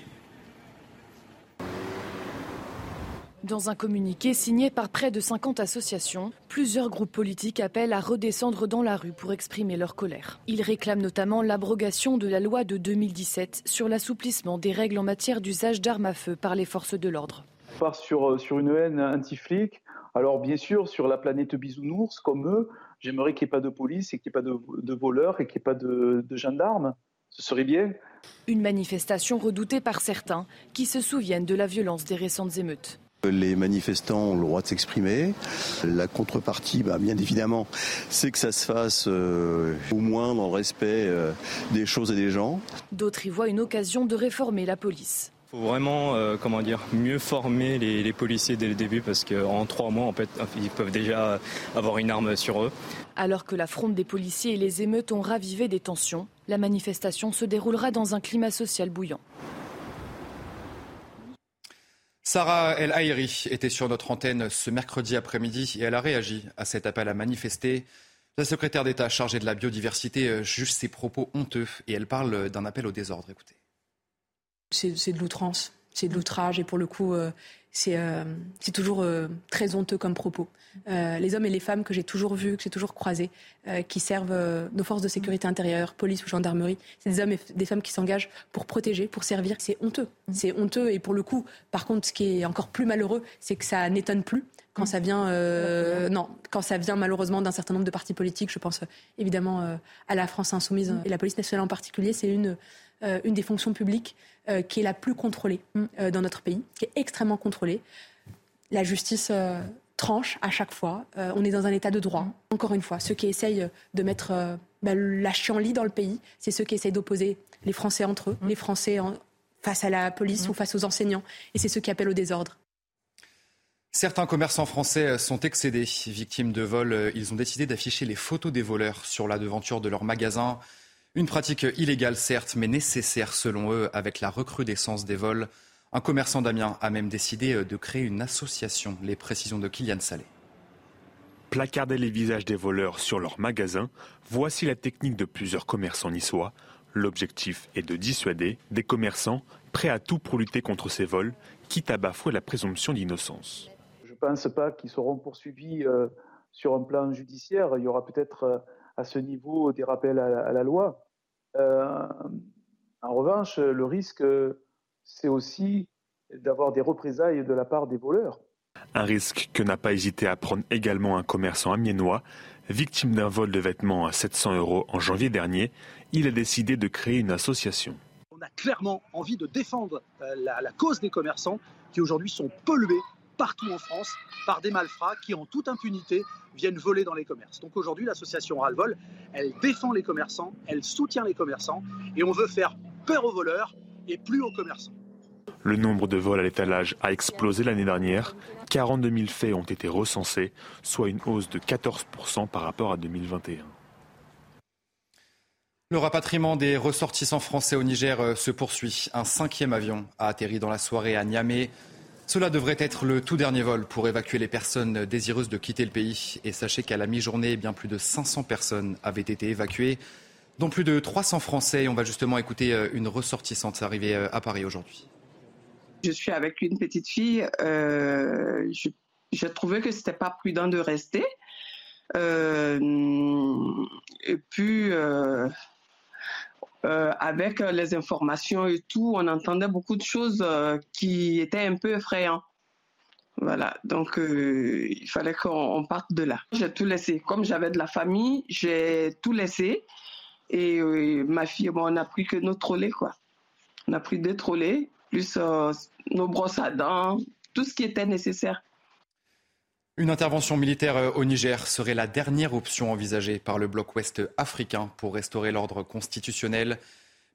Dans un communiqué signé par près de 50 associations, plusieurs groupes politiques appellent à redescendre dans la rue pour exprimer leur colère. Ils réclament notamment l'abrogation de la loi de 2017 sur l'assouplissement des règles en matière d'usage d'armes à feu par les forces de l'ordre. On part sur, euh, sur une haine anti-flic. Alors bien sûr, sur la planète bisounours, comme eux, j'aimerais qu'il n'y ait pas de police et qu'il n'y ait pas de, voleurs et qu'il n'y ait pas de, de gendarmes. Ce serait bien. Une manifestation redoutée par certains qui se souviennent de la violence des récentes émeutes. Les manifestants ont le droit de s'exprimer. La contrepartie, bah, bien évidemment, c'est que ça se fasse euh, au moins dans le respect euh, des choses et des gens. D'autres y voient une occasion de réformer la police. Il faut vraiment euh, comment dire, mieux former les, policiers dès le début parce qu'en trois mois, en fait, ils peuvent déjà avoir une arme sur eux. Alors que la fronde des policiers et les émeutes ont ravivé des tensions, la manifestation se déroulera dans un climat social bouillant. Sarah El Haïri était sur notre antenne ce mercredi après-midi et elle a réagi à cet appel à manifester. La secrétaire d'État chargée de la biodiversité juge ses propos honteux et elle parle d'un appel au désordre. Écoutez. C'est de l'outrance, c'est de l'outrage et pour le coup, euh, euh, c'est toujours euh, très honteux comme propos. Les hommes et les femmes que j'ai toujours vus, que j'ai toujours croisés, qui servent nos forces de sécurité intérieure, police ou gendarmerie, c'est des hommes et des femmes qui s'engagent pour protéger, pour servir. C'est honteux. C'est honteux et pour le coup, par contre, ce qui est encore plus malheureux, c'est que ça n'étonne plus quand ça vient, non, quand ça vient malheureusement d'un certain nombre de partis politiques. Je pense évidemment à la France insoumise et la police nationale en particulier. C'est une une des fonctions publiques qui est la plus contrôlée dans notre pays, qui est extrêmement contrôlée la justice tranche à chaque fois. on est dans un état de droit. Encore une fois, ceux qui essayent de mettre bah, la chienlit dans le pays, c'est ceux qui essayent d'opposer les Français entre eux, les Français face à la police ou face aux enseignants, et c'est ceux qui appellent au désordre. Certains commerçants français sont excédés, victimes de vols. Ils ont décidé d'afficher les photos des voleurs sur la devanture de leur magasin. Une pratique illégale, certes, mais nécessaire selon eux avec la recrudescence des vols. Un commerçant d'Amiens a même décidé de créer une association. Les précisions de Kylian Salé. Placarder les visages des voleurs sur leur magasin, voici la technique de plusieurs commerçants niçois. L'objectif est de dissuader des commerçants prêts à tout pour lutter contre ces vols, quitte à bafouer la présomption d'innocence. Je ne pense pas qu'ils seront poursuivis euh, sur un plan judiciaire. Il y aura peut-être euh, à ce niveau des rappels à la loi. Euh, en revanche, le risque, c'est aussi d'avoir des représailles de la part des voleurs. Un risque que n'a pas hésité à prendre également un commerçant amiénois. Victime d'un vol de vêtements à 700 euros en janvier dernier, il a décidé de créer une association. On a clairement envie de défendre euh, la, la cause des commerçants qui aujourd'hui sont pollués partout en France par des malfrats qui, en toute impunité, viennent voler dans les commerces. Donc aujourd'hui, l'association Ralvol, elle défend les commerçants, elle soutient les commerçants et on veut faire peur aux voleurs et plus aux commerçants. Le nombre de vols à l'étalage a explosé l'année dernière. 42 000 faits ont été recensés, soit une hausse de 14% par rapport à 2021. Le rapatriement des ressortissants français au Niger euh, se poursuit. Un cinquième avion a atterri dans la soirée à Niamey. Cela devrait être le tout dernier vol pour évacuer les personnes désireuses de quitter le pays. Et sachez qu'à la mi-journée, bien plus de 500 personnes avaient été évacuées, dont plus de 300 Français. On va justement écouter euh, une ressortissante arrivée euh, à Paris aujourd'hui. Je suis avec une petite fille. Euh, je, trouvais que c'était pas prudent de rester. et puis, euh, avec euh, les informations et tout, on entendait beaucoup de choses euh, qui étaient un peu effrayantes. Voilà, donc il fallait qu'on parte de là. J'ai tout laissé. Comme j'avais de la famille, j'ai tout laissé. Et ma fille, bon, on n'a pris que nos trolley, quoi. On a pris deux trolley, plus nos brosses à dents, tout ce qui était nécessaire. Une intervention militaire au Niger serait la dernière option envisagée par le bloc ouest africain pour restaurer l'ordre constitutionnel.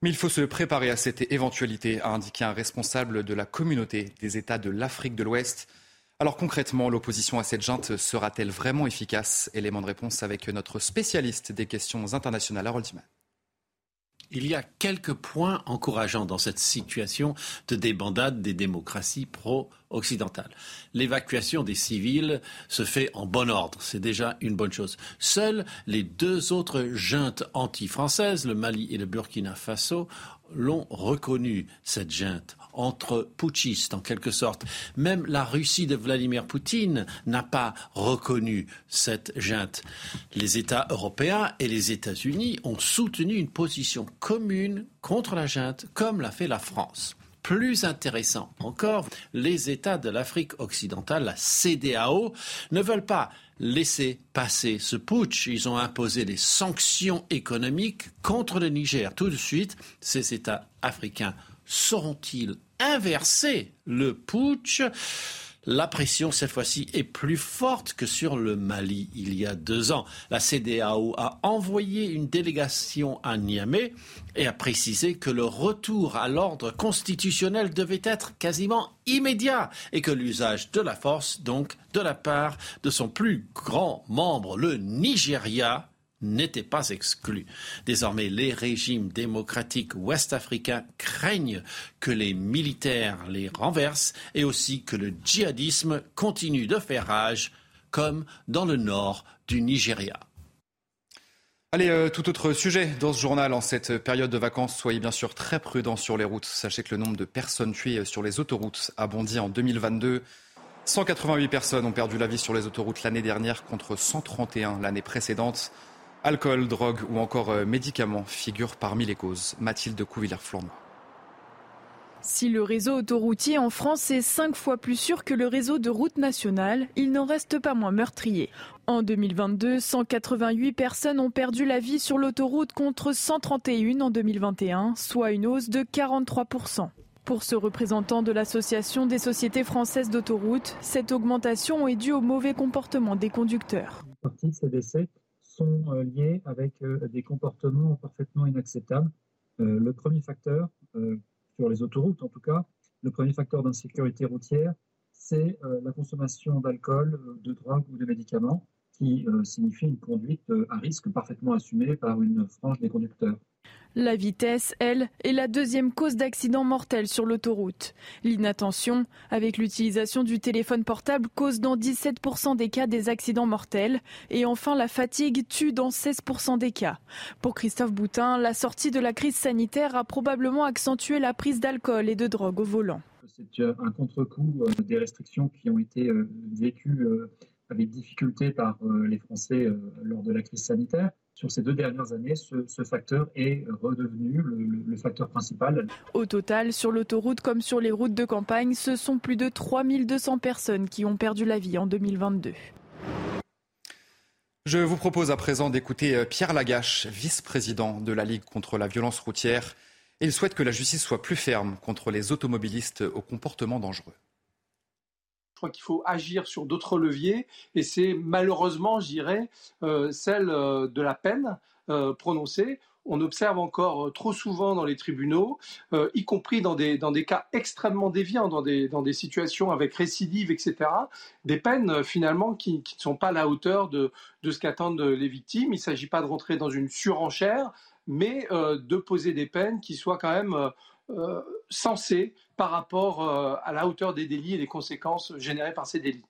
Mais il faut se préparer à cette éventualité, a indiqué un responsable de la communauté des États de l'Afrique de l'Ouest. Alors concrètement, l'opposition à cette junte sera-t-elle vraiment efficace? Élément de réponse avec notre spécialiste des questions internationales, Harold Timan. Il y a quelques points encourageants dans cette situation de débandade des démocraties pro-occidentales. L'évacuation des civils se fait en bon ordre, c'est déjà une bonne chose. Seules les deux autres juntes anti-françaises, le Mali et le Burkina Faso, l'ont reconnu, cette junte, entre putschistes en quelque sorte. Même la Russie de Vladimir Poutine n'a pas reconnu cette junte. Les États européens et les États-Unis ont soutenu une position commune contre la junte, comme l'a fait la France. Plus intéressant encore, les États de l'Afrique occidentale, la CDAO, ne veulent pas laisser passer ce putsch. Ils ont imposé des sanctions économiques contre le Niger. Tout de suite, ces États africains sauront-ils inverser le putsch? La pression, cette fois-ci, est plus forte que sur le Mali il y a deux ans. La CDAO a envoyé une délégation à Niamey et a précisé que le retour à l'ordre constitutionnel devait être quasiment immédiat et que l'usage de la force, donc, de la part de son plus grand membre, le Nigeria, n'était pas exclu. Désormais, les régimes démocratiques ouest-africains craignent que les militaires les renversent et aussi que le djihadisme continue de faire rage, comme dans le nord du Nigeria. Allez, euh, tout autre sujet dans ce journal. En cette période de vacances, soyez bien sûr très prudents sur les routes. Sachez que le nombre de personnes tuées sur les autoroutes a bondi en 2022. 188 personnes ont perdu la vie sur les autoroutes l'année dernière contre 131 l'année précédente. Alcool, drogue ou encore euh, médicaments figurent parmi les causes. Mathilde Couvillère-Flournoy. Si le réseau autoroutier en France est cinq fois plus sûr que le réseau de route nationale, il n'en reste pas moins meurtrier. En 2022, 188 personnes ont perdu la vie sur l'autoroute contre 131 en 2021, soit une hausse de 43%. Pour ce représentant de l'Association des sociétés françaises d'autoroutes, cette augmentation est due au mauvais comportement des conducteurs. Une partie de ces décès sont euh, liés avec euh, des comportements parfaitement inacceptables. Euh, le premier facteur, sur les autoroutes en tout cas, le premier facteur d'insécurité routière, c'est la consommation d'alcool, de drogue ou de médicaments, qui signifie une conduite à risque parfaitement assumée par une frange des conducteurs. La vitesse, elle, est la deuxième cause d'accident mortel sur l'autoroute. L'inattention, avec l'utilisation du téléphone portable, cause dans 17% des cas des accidents mortels. Et enfin, la fatigue tue dans 16% des cas. Pour Christophe Boutin, la sortie de la crise sanitaire a probablement accentué la prise d'alcool et de drogue au volant. C'est euh, un contre-coup euh, des restrictions qui ont été euh, vécues avec difficulté par les Français lors de la crise sanitaire sur ces deux dernières années, ce, facteur est redevenu le, facteur principal. Au total, sur l'autoroute comme sur les routes de campagne, ce sont plus de 3200 personnes qui ont perdu la vie en 2022. Je vous propose à présent d'écouter euh, Pierre Lagache, vice-président de la Ligue contre la violence routière. Il souhaite que la justice soit plus ferme contre les automobilistes au comportement dangereux crois qu'il faut agir sur d'autres leviers, et c'est malheureusement, je euh, celle euh, de la peine euh, prononcée. On observe encore trop souvent dans les tribunaux, y compris dans des, dans des cas extrêmement déviants, dans des, dans des situations avec récidive, etc., des peines finalement qui, ne sont pas à la hauteur de, de ce qu'attendent les victimes. Il ne s'agit pas de rentrer dans une surenchère, mais de poser des peines qui soient quand même euh, sensé par rapport euh, à la hauteur des délits et des conséquences générées par ces délits.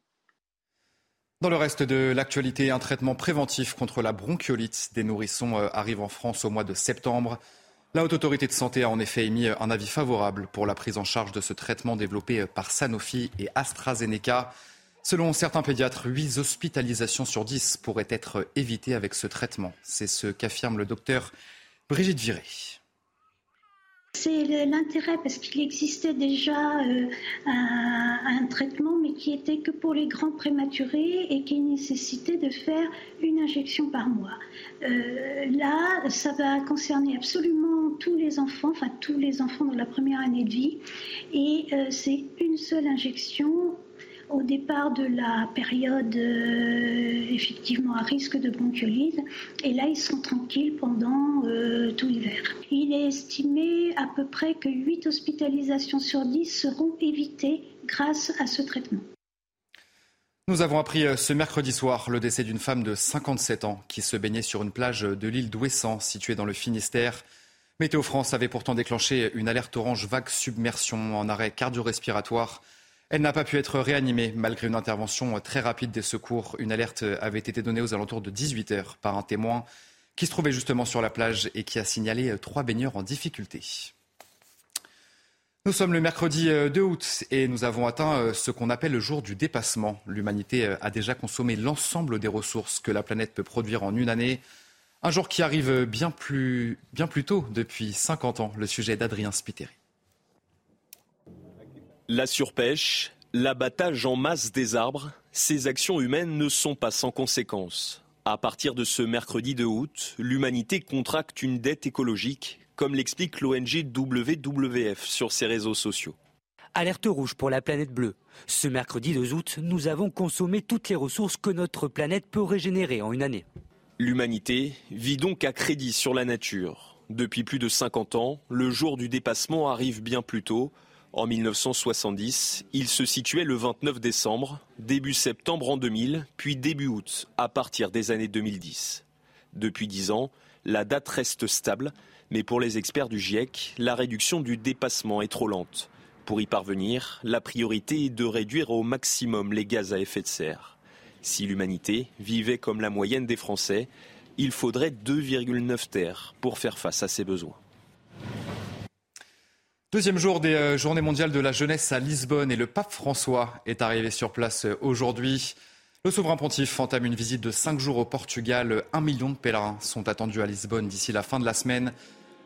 Dans le reste de l'actualité, un traitement préventif contre la bronchiolite des nourrissons euh, arrive en France au mois de septembre. La Haute Autorité de Santé a en effet émis un avis favorable pour la prise en charge de ce traitement développé par Sanofi et AstraZeneca. Selon certains pédiatres, 8 hospitalisations sur 10 pourraient être évitées avec ce traitement. C'est ce qu'affirme le docteur Brigitte Viré. C'est l'intérêt parce qu'il existait déjà euh, un, traitement, mais qui était que pour les grands prématurés et qui nécessitait de faire une injection par mois. Euh, là, ça va concerner absolument tous les enfants, enfin tous les enfants dans la première année de vie, et euh, c'est une seule injection au départ de la période euh, effectivement à risque de bronchiolite. Et là, ils sont tranquilles pendant euh, tout l'hiver. Il est estimé à peu près que 8 hospitalisations sur 10 seront évitées grâce à ce traitement. Nous avons appris euh, ce mercredi soir le décès d'une femme de 57 ans qui se baignait sur une plage de l'île d'Ouessant, située dans le Finistère. Météo France avait pourtant déclenché une alerte orange vague submersion en arrêt cardio-respiratoire. Elle n'a pas pu être réanimée malgré une intervention très rapide des secours. Une alerte avait été donnée aux alentours de 18 heures par un témoin qui se trouvait justement sur la plage et qui a signalé trois baigneurs en difficulté. Nous sommes le mercredi 2 euh, août et nous avons atteint euh, ce qu'on appelle le jour du dépassement. L'humanité euh, a déjà consommé l'ensemble des ressources que la planète peut produire en une année. Un jour qui arrive bien plus, bien plus tôt depuis 50 ans. Le sujet d'Adrien Spiteri. La surpêche, l'abattage en masse des arbres, ces actions humaines ne sont pas sans conséquences. À partir de ce mercredi de août, l'humanité contracte une dette écologique, comme l'explique l'ONG WWF sur ses réseaux sociaux. Alerte rouge pour la planète bleue. Ce mercredi 2 août, nous avons consommé toutes les ressources que notre planète peut régénérer en une année. L'humanité vit donc à crédit sur la nature. Depuis plus de 50 ans, le jour du dépassement arrive bien plus tôt. En 1970, il se situait le 29 décembre, début septembre en 2000, puis début août, à partir des années 2010. Depuis dix ans, la date reste stable, mais pour les experts du GIEC, la réduction du dépassement est trop lente. Pour y parvenir, la priorité est de réduire au maximum les gaz à effet de serre. Si l'humanité vivait comme la moyenne des Français, il faudrait 2,9 terres pour faire face à ses besoins. Deuxième jour des euh, Journées mondiales de la jeunesse à Lisbonne et le pape François est arrivé sur place euh, aujourd'hui. Le souverain pontife entame une visite de cinq jours au Portugal. Un million de pèlerins sont attendus à Lisbonne d'ici la fin de la semaine.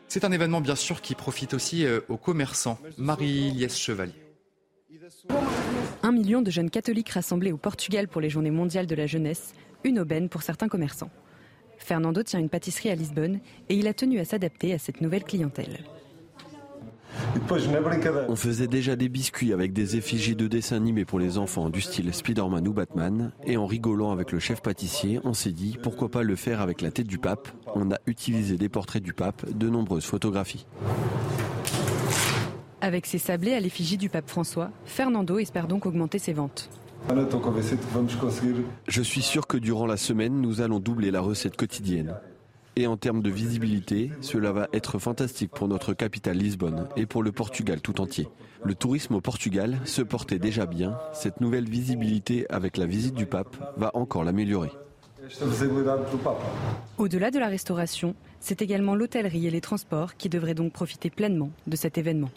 C'est un événement bien sûr qui profite aussi euh, aux commerçants. Marie-Liesse Chevalier. Un million de jeunes catholiques rassemblés au Portugal pour les Journées mondiales de la jeunesse, une aubaine pour certains commerçants. Fernando tient une pâtisserie à Lisbonne et il a tenu à s'adapter à cette nouvelle clientèle. On faisait déjà des biscuits avec des effigies de dessins animés pour les enfants du style Spider-Man ou Batman. Et en rigolant avec le chef pâtissier, on s'est dit pourquoi pas le faire avec la tête du pape. On a utilisé des portraits du pape, de nombreuses photographies. Avec ses sablés à l'effigie du pape François, Fernando espère donc augmenter ses ventes. Je suis sûr que durant la semaine, nous allons doubler la recette quotidienne. Et en termes de visibilité, cela va être fantastique pour notre capitale Lisbonne et pour le Portugal tout entier. Le tourisme au Portugal se portait déjà bien. Cette nouvelle visibilité avec la visite du pape va encore l'améliorer. Au-delà de la restauration, c'est également l'hôtellerie et les transports qui devraient donc profiter pleinement de cet événement.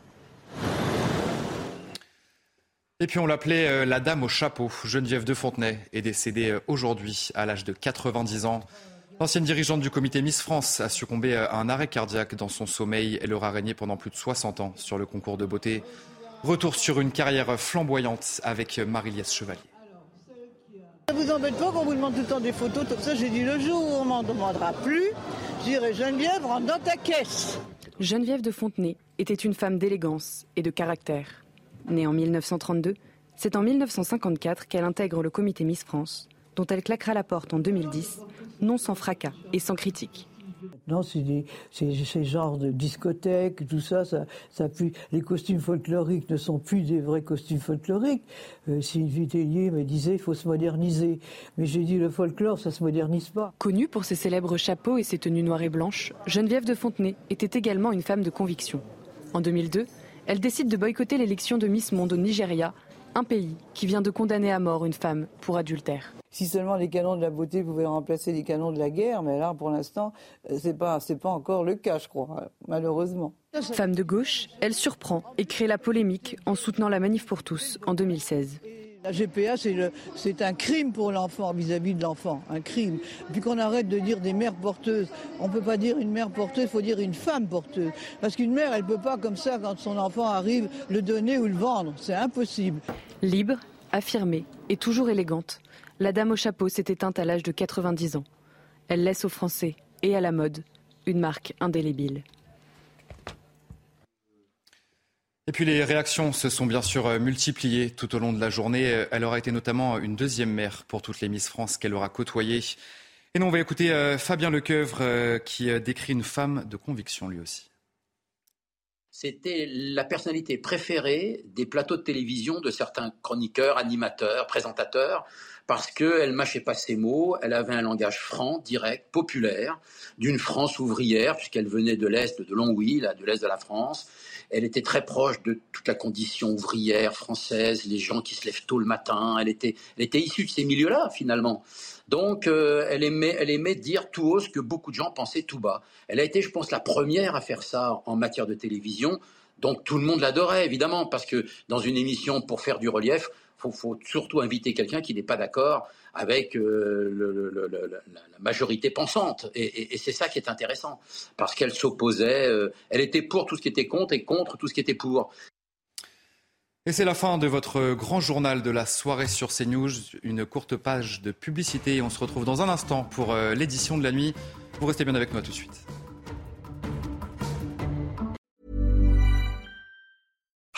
Et puis on l'appelait euh, la dame au chapeau. Geneviève de Fontenay est décédée euh, aujourd'hui à l'âge de 90 ans. L'ancienne dirigeante du comité Miss France a succombé à un arrêt cardiaque dans son sommeil. Elle aura régné pendant plus de 60 ans sur le concours de beauté. Retour sur une carrière flamboyante avec Marie-Liesse Chevalier. Ça vous embête pas qu'on vous demande tout le temps des photos Comme ça, j'ai dit le jour où on m'en demandera plus, j'irai Geneviève, rentre dans ta caisse. Geneviève de Fontenay était une femme d'élégance et de caractère. Née en 1932, c'est en 1954 qu'elle intègre le comité Miss France, dont elle claquera la porte en 2010, non sans fracas et sans critique. Non, c'est ces genres de discothèques, tout ça, ça, ça les costumes folkloriques ne sont plus des vrais costumes folkloriques. Euh, si une Vitellier me disait il faut se moderniser, mais j'ai dit le folklore, ça se modernise pas. Connue pour ses célèbres chapeaux et ses tenues noires et blanches, Geneviève de Fontenay était également une femme de conviction. En 2002, elle décide de boycotter l'élection de Miss Monde au Nigeria, un pays qui vient de condamner à mort une femme pour adultère. Si seulement les canons de la beauté pouvaient remplacer les canons de la guerre, mais là, pour l'instant, euh, c'est pas, c'est pas encore le cas, je crois, malheureusement. Femme de gauche, elle surprend et crée la polémique en soutenant la manif pour tous en 2016. La GPA, c'est un crime pour l'enfant vis-à-vis de l'enfant, un crime. Puis qu'on arrête de dire des mères porteuses. On ne peut pas dire une mère porteuse, il faut dire une femme porteuse. Parce qu'une mère, elle ne peut pas, comme ça, quand son enfant arrive, le donner ou le vendre. C'est impossible. Libre, affirmée et toujours élégante, la dame au chapeau s'est éteinte à l'âge de 90 ans. Elle laisse aux Français et à la mode une marque indélébile. Et puis les réactions se sont bien sûr euh, multipliées tout au long de la journée. Elle aura été notamment une deuxième mère pour toutes les Miss France qu'elle aura côtoyées. Et nous, on va écouter euh, Fabien Lecoeuvre euh, qui décrit une femme de conviction lui aussi. C'était la personnalité préférée des plateaux de télévision de certains chroniqueurs, animateurs, présentateurs, parce qu'elle mâchait pas ses mots, elle avait un langage franc, direct, populaire, d'une France ouvrière, puisqu'elle venait de l'Est, de Longwy, de l'Est de la France, elle était très proche de toute la condition ouvrière française, les gens qui se lèvent tôt le matin. Elle était, elle était issue de ces milieux-là, finalement. Donc, euh, elle, aimait, elle aimait dire tout haut ce que beaucoup de gens pensaient tout bas. Elle a été, je pense, la première à faire ça en matière de télévision. Donc, tout le monde l'adorait, évidemment, parce que dans une émission pour faire du relief, il faut, surtout inviter quelqu'un qui n'est pas d'accord avec euh, la majorité pensante. Et, c'est ça qui est intéressant, parce qu'elle s'opposait, euh, elle était pour tout ce qui était contre et contre tout ce qui était pour. Et c'est la fin de votre grand journal de la soirée sur CNews, une courte page de publicité. On se retrouve dans un instant pour euh, l'édition de la nuit. Vous restez bien avec moi tout de suite.